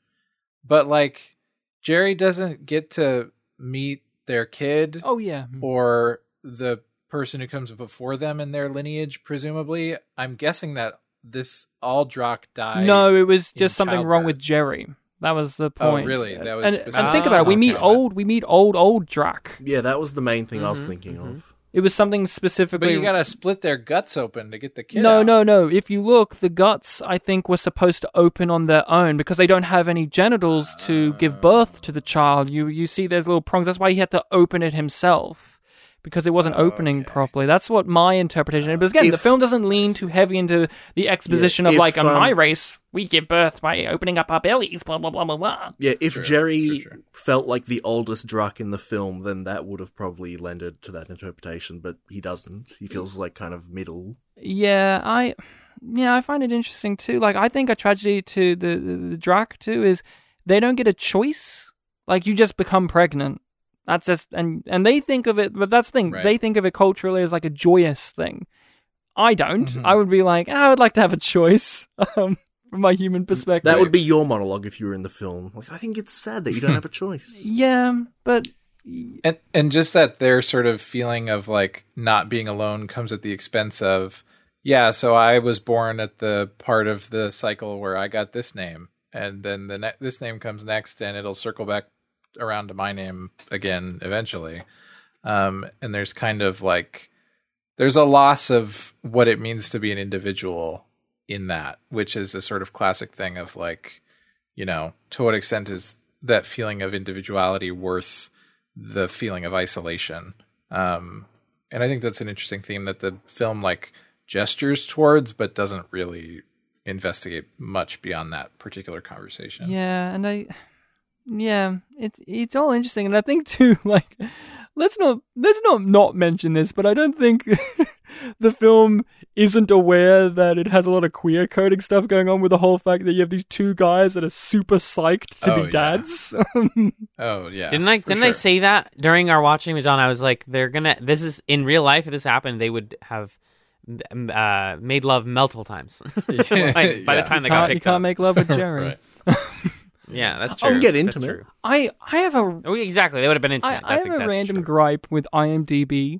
but like Jerry doesn't get to meet their kid Oh yeah. or the person who comes before them in their lineage, presumably. I'm guessing that this Aldrock died. No, it was just something wrong with. Jerry. That was the point. Oh, point. really? That was and, and think about it. We meet old. We meet old old Drac. Yeah, that was the main thing I was Mhm, thinking mhm. of. It was something specifically. But you gotta split their guts open to get the kid. no, out. no, no. If you look, the guts I think were supposed to open on their own because they don't have any genitals to give birth to the child. You you see, there's little prongs. That's why he had to open it himself because it wasn't opening Okay. properly. That's what my interpretation. But again, the film doesn't lean too heavy into the exposition of if, like, in my um, race, we give birth by opening up our bellies. Blah blah blah blah blah. Yeah, if Sure, Jerry sure, sure. felt like the oldest Drac in the film, then that would have probably lended to that interpretation, but he doesn't. He feels like kind of middle. Yeah, I yeah, I find it interesting too. Like I think a tragedy to the the, the Drac too is they don't get a choice. Like you just become pregnant. That's just and and they think of it, but that's the thing. Right. They think of it culturally as like a joyous thing. I don't. Mhm. I would be like, "Ah, I would like to have a choice. Um, from my human perspective. That would be your monologue if you were in the film. Like, I think it's sad that you don't have a choice. yeah, but And and just that their sort of feeling of like not being alone comes at the expense of yeah, so I was born at the part of the cycle where I got this name and then the ne- this name comes next and it'll circle back around to my name again eventually. Um and there's kind of like there's a loss of what it means to be an individual in that, which is a sort of classic thing of like, you know, to what extent is that feeling of individuality worth the feeling of isolation? Um, and I think that's an interesting theme that the film like gestures towards, but doesn't really investigate much beyond that particular conversation. Yeah, and I, yeah, it's it's all interesting, and I think too, like, let's not let's not not mention this, but I don't think the film isn't aware that it has a lot of queer coding stuff going on with the whole fact that you have these two guys that are super psyched to Oh, be yeah. dads. Oh yeah. Didn't I? Didn't I say that during our watching with John? I was like, they're gonna. This is in real life. If this happened, they would have uh, made love multiple times. Like, by Yeah. the time they got can't, you picked can't up. make love with Jerry. Right. yeah, that's true. I'll get That's intimate. I I have a Oh, exactly. They would have been I, intimate. I that's, have a that's random true. gripe with IMDb.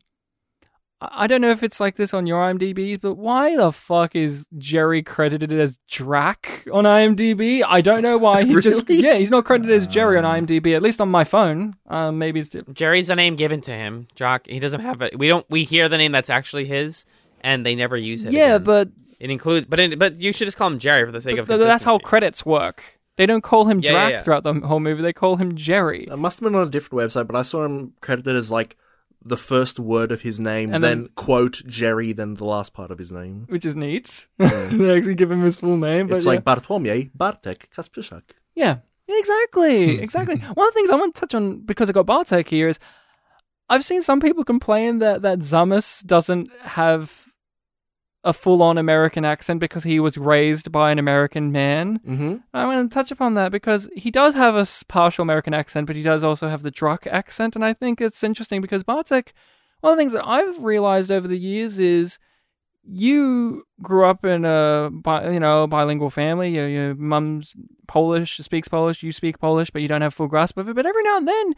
I I don't know if it's like this on your IMDb, but why the fuck is Jerry credited as Drac on IMDb? I don't know why he's just Really? yeah he's not credited as Jerry on IMDb. At least on my phone. Um, maybe it's different. Jerry's the name given to him. Jock. He doesn't have it. We don't. We hear the name that's actually his, and they never use it. yeah, again. but, it includes. But it, but you should just call him Jerry for the sake but of. that's how consistency. credits work. They don't call him Yeah, yeah, Drac yeah. throughout the whole movie. They call him Jerry. It must have been on a different website, but I saw him credited as like the first word of his name, And then, then- quote Jerry, then the last part of his name. Which is neat. they actually give him his full name. But It's yeah. like Bartłomiej Bartek Kasprzak. Yeah, exactly, exactly. One of the things I want to touch on because I got Bartek here is I've seen some people complain that that Zammis doesn't have a full-on American accent because he was raised by an American man. Mm-hmm. I want to touch upon that because he does have a partial American accent, but he does also have the Drac accent, and I think it's interesting because Bartek. One of the things that I've realized over the years is you grew up in a bi- you know bilingual family. Your, your mum's Polish, speaks Polish, you speak Polish, but you don't have full grasp of it. But every now and then,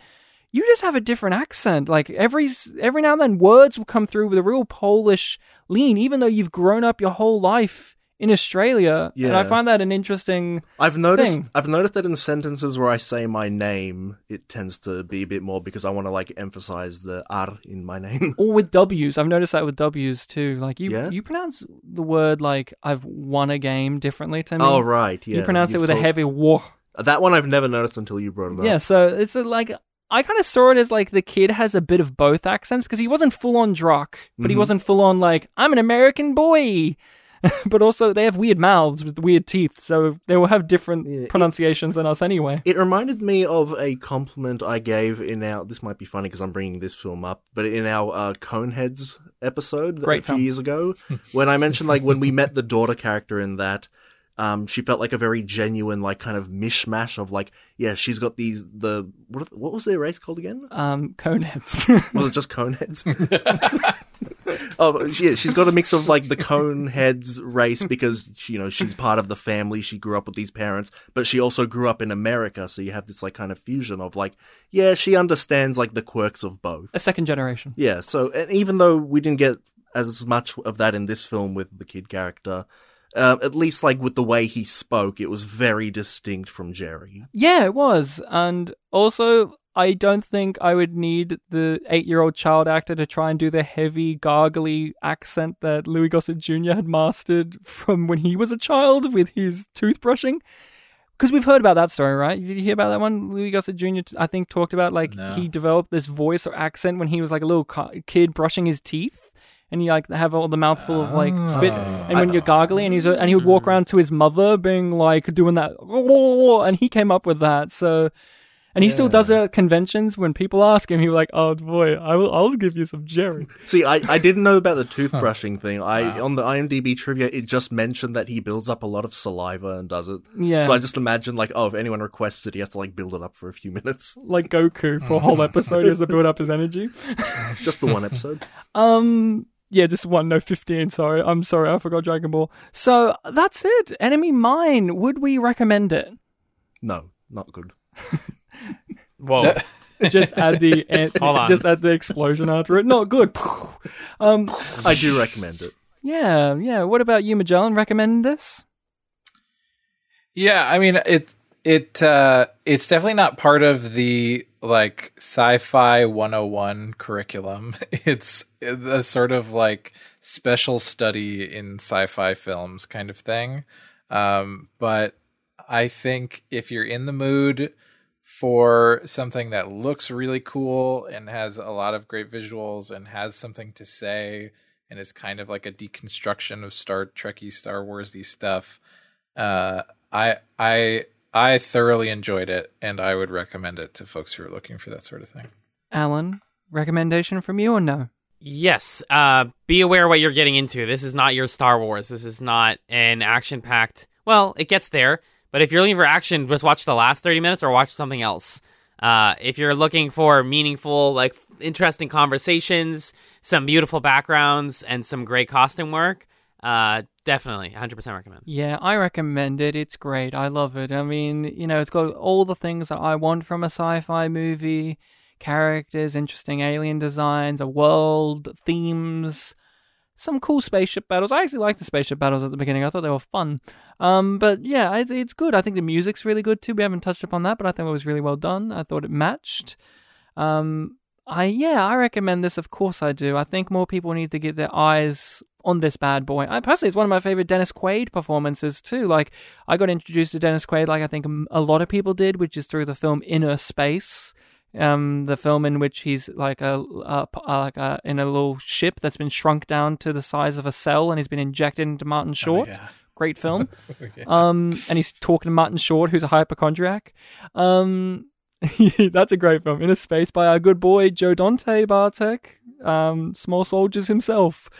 you just have a different accent. Like every every now and then, words will come through with a real Polish lean, even though you've grown up your whole life in Australia. Yeah. And I find that an interesting. I've noticed. Thing. I've noticed that in sentences where I say my name, it tends to be a bit more because I want to like emphasize the r in my name. Or with W's, I've noticed that with W's too. Like you, Yeah? you pronounce the word like "I've won a game" differently to me. oh right, yeah. you pronounce it You've with a heavy "whoa." That one I've never noticed until you brought it up. Yeah, so it's like I kind of saw it as like the kid has a bit of both accents because he wasn't full on Drac, but he Mhm. wasn't full on like I'm an American boy. but also they have weird mouths with weird teeth, so they will have different Yeah, it- pronunciations than us anyway. It reminded me of a compliment I gave in our. This might be funny because I'm bringing this film up, but in our uh, Coneheads episode Great a few years ago, when I mentioned like when we met the daughter character in that, Um, she felt like a very genuine, like kind of mishmash of like, yeah, she's got these the what what was their race called again? Um, coneheads. Was it just coneheads? oh, yeah, she's got a mix of like the coneheads race because you know she's part of the family. She grew up with these parents, but she also grew up in America, so you have this like kind of fusion of like, yeah, she understands like the quirks of both. a second generation. Yeah, so and even though we didn't get as much of that in this film with the kid character, um, at least like with the way he spoke, it was very distinct from Jerry. Yeah, it was. And also, I don't think I would need the eight year old child actor to try and do the heavy, gargly accent that Louis Gossett Jr. had mastered from when he was a child with his toothbrushing. Because we've heard about that story, right? Did you hear about that one? Louis Gossett Jr., I think, talked about like No. he developed this voice or accent when he was like a little co- kid brushing his teeth. And you like have all the mouthful of like spit, and when you're gargling, and he's and he would walk around to his mother, being like doing that, and he came up with that. So, and he still does it at conventions. When people ask him, he's like, "Oh boy, I will, I'll give you some Jerry." See, I, I didn't know about the toothbrushing thing. I on the IMDb trivia, it just mentioned that he builds up a lot of saliva and does it. Yeah, So I just imagine like, oh, if anyone requests it, he has to like build it up for a few minutes. like Goku for a whole episode, he has to build up his energy. Just the one episode. Um, yeah, just one, no, 15. Sorry. I'm sorry. I forgot Dragon Ball. So that's it. Enemy Mine. Would we recommend it? No, not good. Whoa. Just add the, Hold on. just add the explosion after it. Not good. Um, I do recommend it. yeah, yeah. What about you, Magellan? Recommend this? Yeah, I mean it it uh it's definitely not part of the like sci-fi 101 curriculum. It's a sort of like special study in sci-fi films kind of thing. Um but I think if you're in the mood for something that looks really cool and has a lot of great visuals and has something to say and is kind of like a deconstruction of Star Trekky, Star Warsy stuff, uh, I I I thoroughly enjoyed it, and I would recommend it to folks who are looking for that sort of thing. Alan, recommendation from you or no? Yes. Uh, be aware what you're getting into. This is not your Star Wars. This is not an action packed. Well, it gets there, but if you're looking for action, just watch the last 30 minutes or watch something else. Uh, if you're looking for meaningful, like interesting conversations, some beautiful backgrounds, and some great costume work, uh, definitely 100% recommend. Yeah, I recommend it. It's great. I love it. I mean, you know, it's got all the things that I want from a sci-fi movie: characters, interesting alien designs, a world, themes, some cool spaceship battles. I actually like the spaceship battles at the beginning. I thought they were fun. Um, but yeah, it's, it's good. I think the music's really good too. We haven't touched upon that, but I think it was really well done. I thought it matched. Um, I yeah, I recommend this. Of course, I do. I think more people need to get their eyes on this bad boy. I personally, it's one of my favorite Dennis Quaid performances too. Like I got introduced to Dennis Quaid, like I think a lot of people did, which is through the film Innerspace. Um, the film in which he's like a, a like a, in a little ship that's been shrunk down to the size of a cell, and he's been injected into Martin Short. Great film. Um, and he's talking to Martin Short, who's a hypochondriac. Um, that's a great film. Innerspace by our good boy Joe Dante Bartek, um, Small Soldiers himself.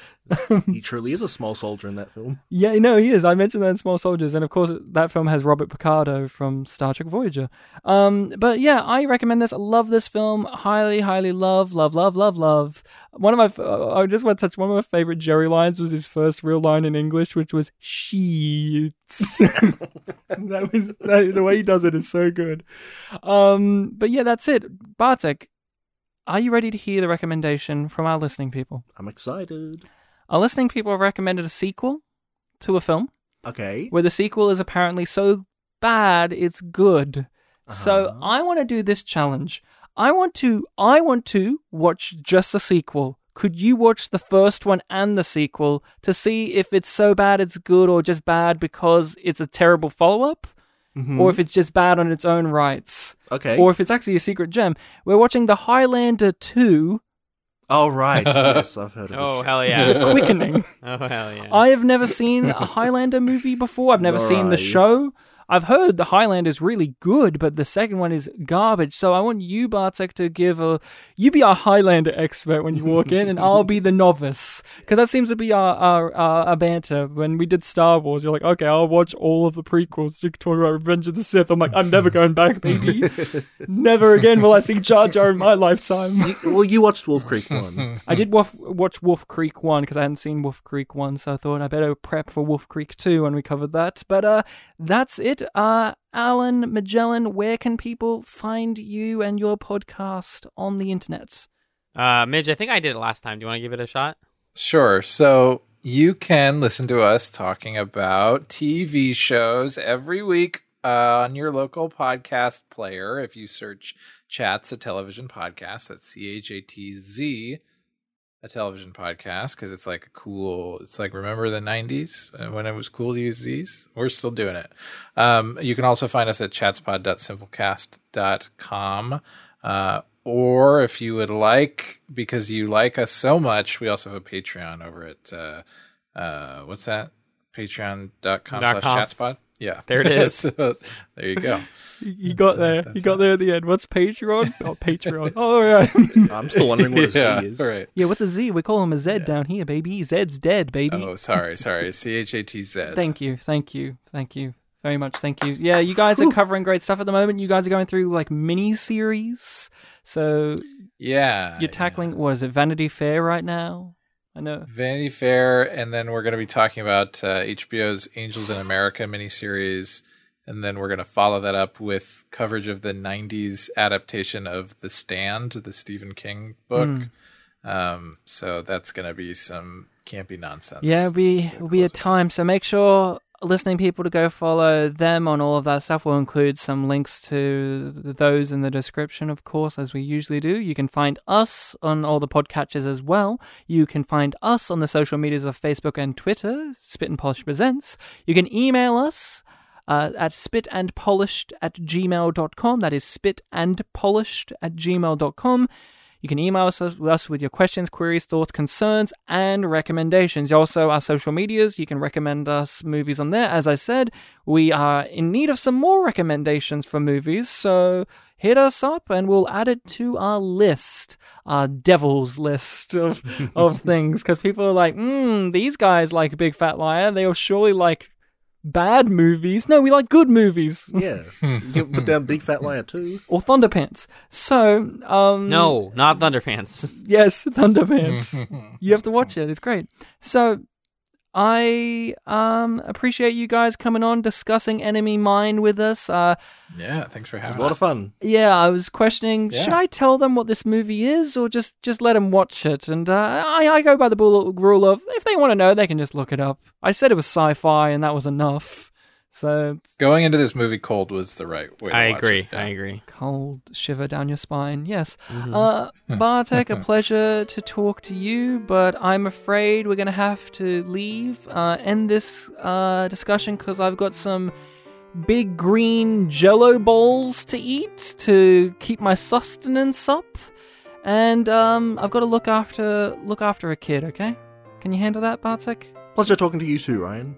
He truly is a small soldier in that film. Yeah, no, he is. I mentioned that in Small Soldiers, and of course, that film has Robert Picardo from Star Trek Voyager. Um, but yeah, I recommend this. I love this film. Highly, highly love, love, love, love, love. One of my, uh, I just want to touch. One of my favorite Jerry lines was his first real line in English, which was "sheets." that was that, the way he does it is so good. Um, but yeah, that's it. Bartek, are you ready to hear the recommendation from our listening people? I'm excited. Our listening people have recommended a sequel to a film Okay. where the sequel is apparently so bad it's good. So Uh-huh. I want to do this challenge. I want to I want to watch just the sequel. Could you watch the first one and the sequel to see if it's so bad it's good or just bad because it's a terrible follow-up Mhm. or if it's just bad on its own rights okay. or if it's actually a secret gem. We're watching The Highlander 2 oh right. yes, I've heard of Oh, hell yeah. Quickening. oh, hell yeah. I have never seen a Highlander movie before. I've never Nor seen the I. show. I've heard the Highlander is really good, but the second one is garbage. So I want you, Bartek, to give a you be our Highlander expert when you walk in, and I'll be the novice because that seems to be our, our our our banter. When we did Star Wars, you're like, okay, I'll watch all of the prequels to talk about Revenge of the Sith. I'm like, I'm never going back, baby. never again will I see Jar Jar in my lifetime. well, you watched Wolf Creek one. I did wolf, watch Wolf Creek 1 because I hadn't seen Wolf Creek 1, so I thought I better prep for Wolf Creek 2 when we covered that. But uh, that's it. Uh, Alan Magellan, where can people find you and your podcast on the internet? Uh, Midge, I think I did it last time. Do you want to give it a shot? Sure. So you can listen to us talking about TV shows every week uh, on your local podcast player. If you search Chatz, a television podcast, that's C H A T Z, a television podcast, because it's like a cool, it's like remember the 90s uh, when it was cool to use these? We're still doing it. Um, you can also find us at chatzpod.simplecast.com. Uh, or if you would like, because you like us so much, we also have a Patreon over at uh, uh, what's that? Patreon.com slash com. Chatspot. Yeah. There it is. So, there you go. You got That's, uh, there. You got it. there at the end. What's Patreon? Oh, Patreon. Oh, right. I'm still wondering what a Z yeah, is. Right. yeah, what's a Z? We call him a Z down here, baby. Zed's dead, baby. Oh, sorry, sorry. C H A T Z. Thank you, thank you, thank you very much. Thank you. Yeah, you guys are covering great stuff at the moment. You guys are going through like mini series. So Yeah. you're tackling what is it, Vanity Fair right now? I know. Vanity Fair, and then we're going to be talking about uh, HBO's Angels in America miniseries, and then we're going to follow that up with coverage of the '90s adaptation of The Stand, the Stephen King book. Hmm. Um, so that's going to be some campy nonsense. Yeah, we we be to it'll be a close it. time. So make sure listening people to go follow them on all of that stuff. We'll include some links to those in the description, of course, as we usually do. You can find us on all the podcatchers as well. You can find us on the social medias of Facebook and Twitter, Spit and Polish Presents. You can email us uh, at spitandpolished at gmail.com. That is spitandpolished at gmail.com. You can email us, us with your questions, queries, thoughts, concerns, and recommendations. Also, our social medias, you can recommend us movies on there. As I said, we are in need of some more recommendations for movies, so hit us up and we'll add it to our list, our devil's list of, of things. Because people are like, hmm, these guys like Big Fat Liar. They'll surely like bad movies. No, we like good movies. Yeah. you can put down Big Fat Liar too. Or Thunderpants. So, um, No, not Thunderpants. Yes, Thunderpants. you have to watch it. It's great. So I um appreciate you guys coming on discussing Enemy Mine with us. Uh Yeah, thanks for having. It was having a lot of fun. yeah, I was questioning Yeah. should I tell them what this movie is or just just let them watch it? And uh, I I go by the rule rule of if they want to know, they can just look it up. I said it was sci-fi and that was enough. So Going into this movie cold was the right way. To I watch agree. It. Yeah. I agree. cold shiver down your spine. Yes. Uh, Bartek, a pleasure to talk to you, but I'm afraid we're going to have to leave, uh, end this uh, discussion because I've got some big green jello balls to eat to keep my sustenance up. And um, I've got to look after look after a kid, okay? Can you handle that, Bartek? Pleasure talking to you too, Ryan.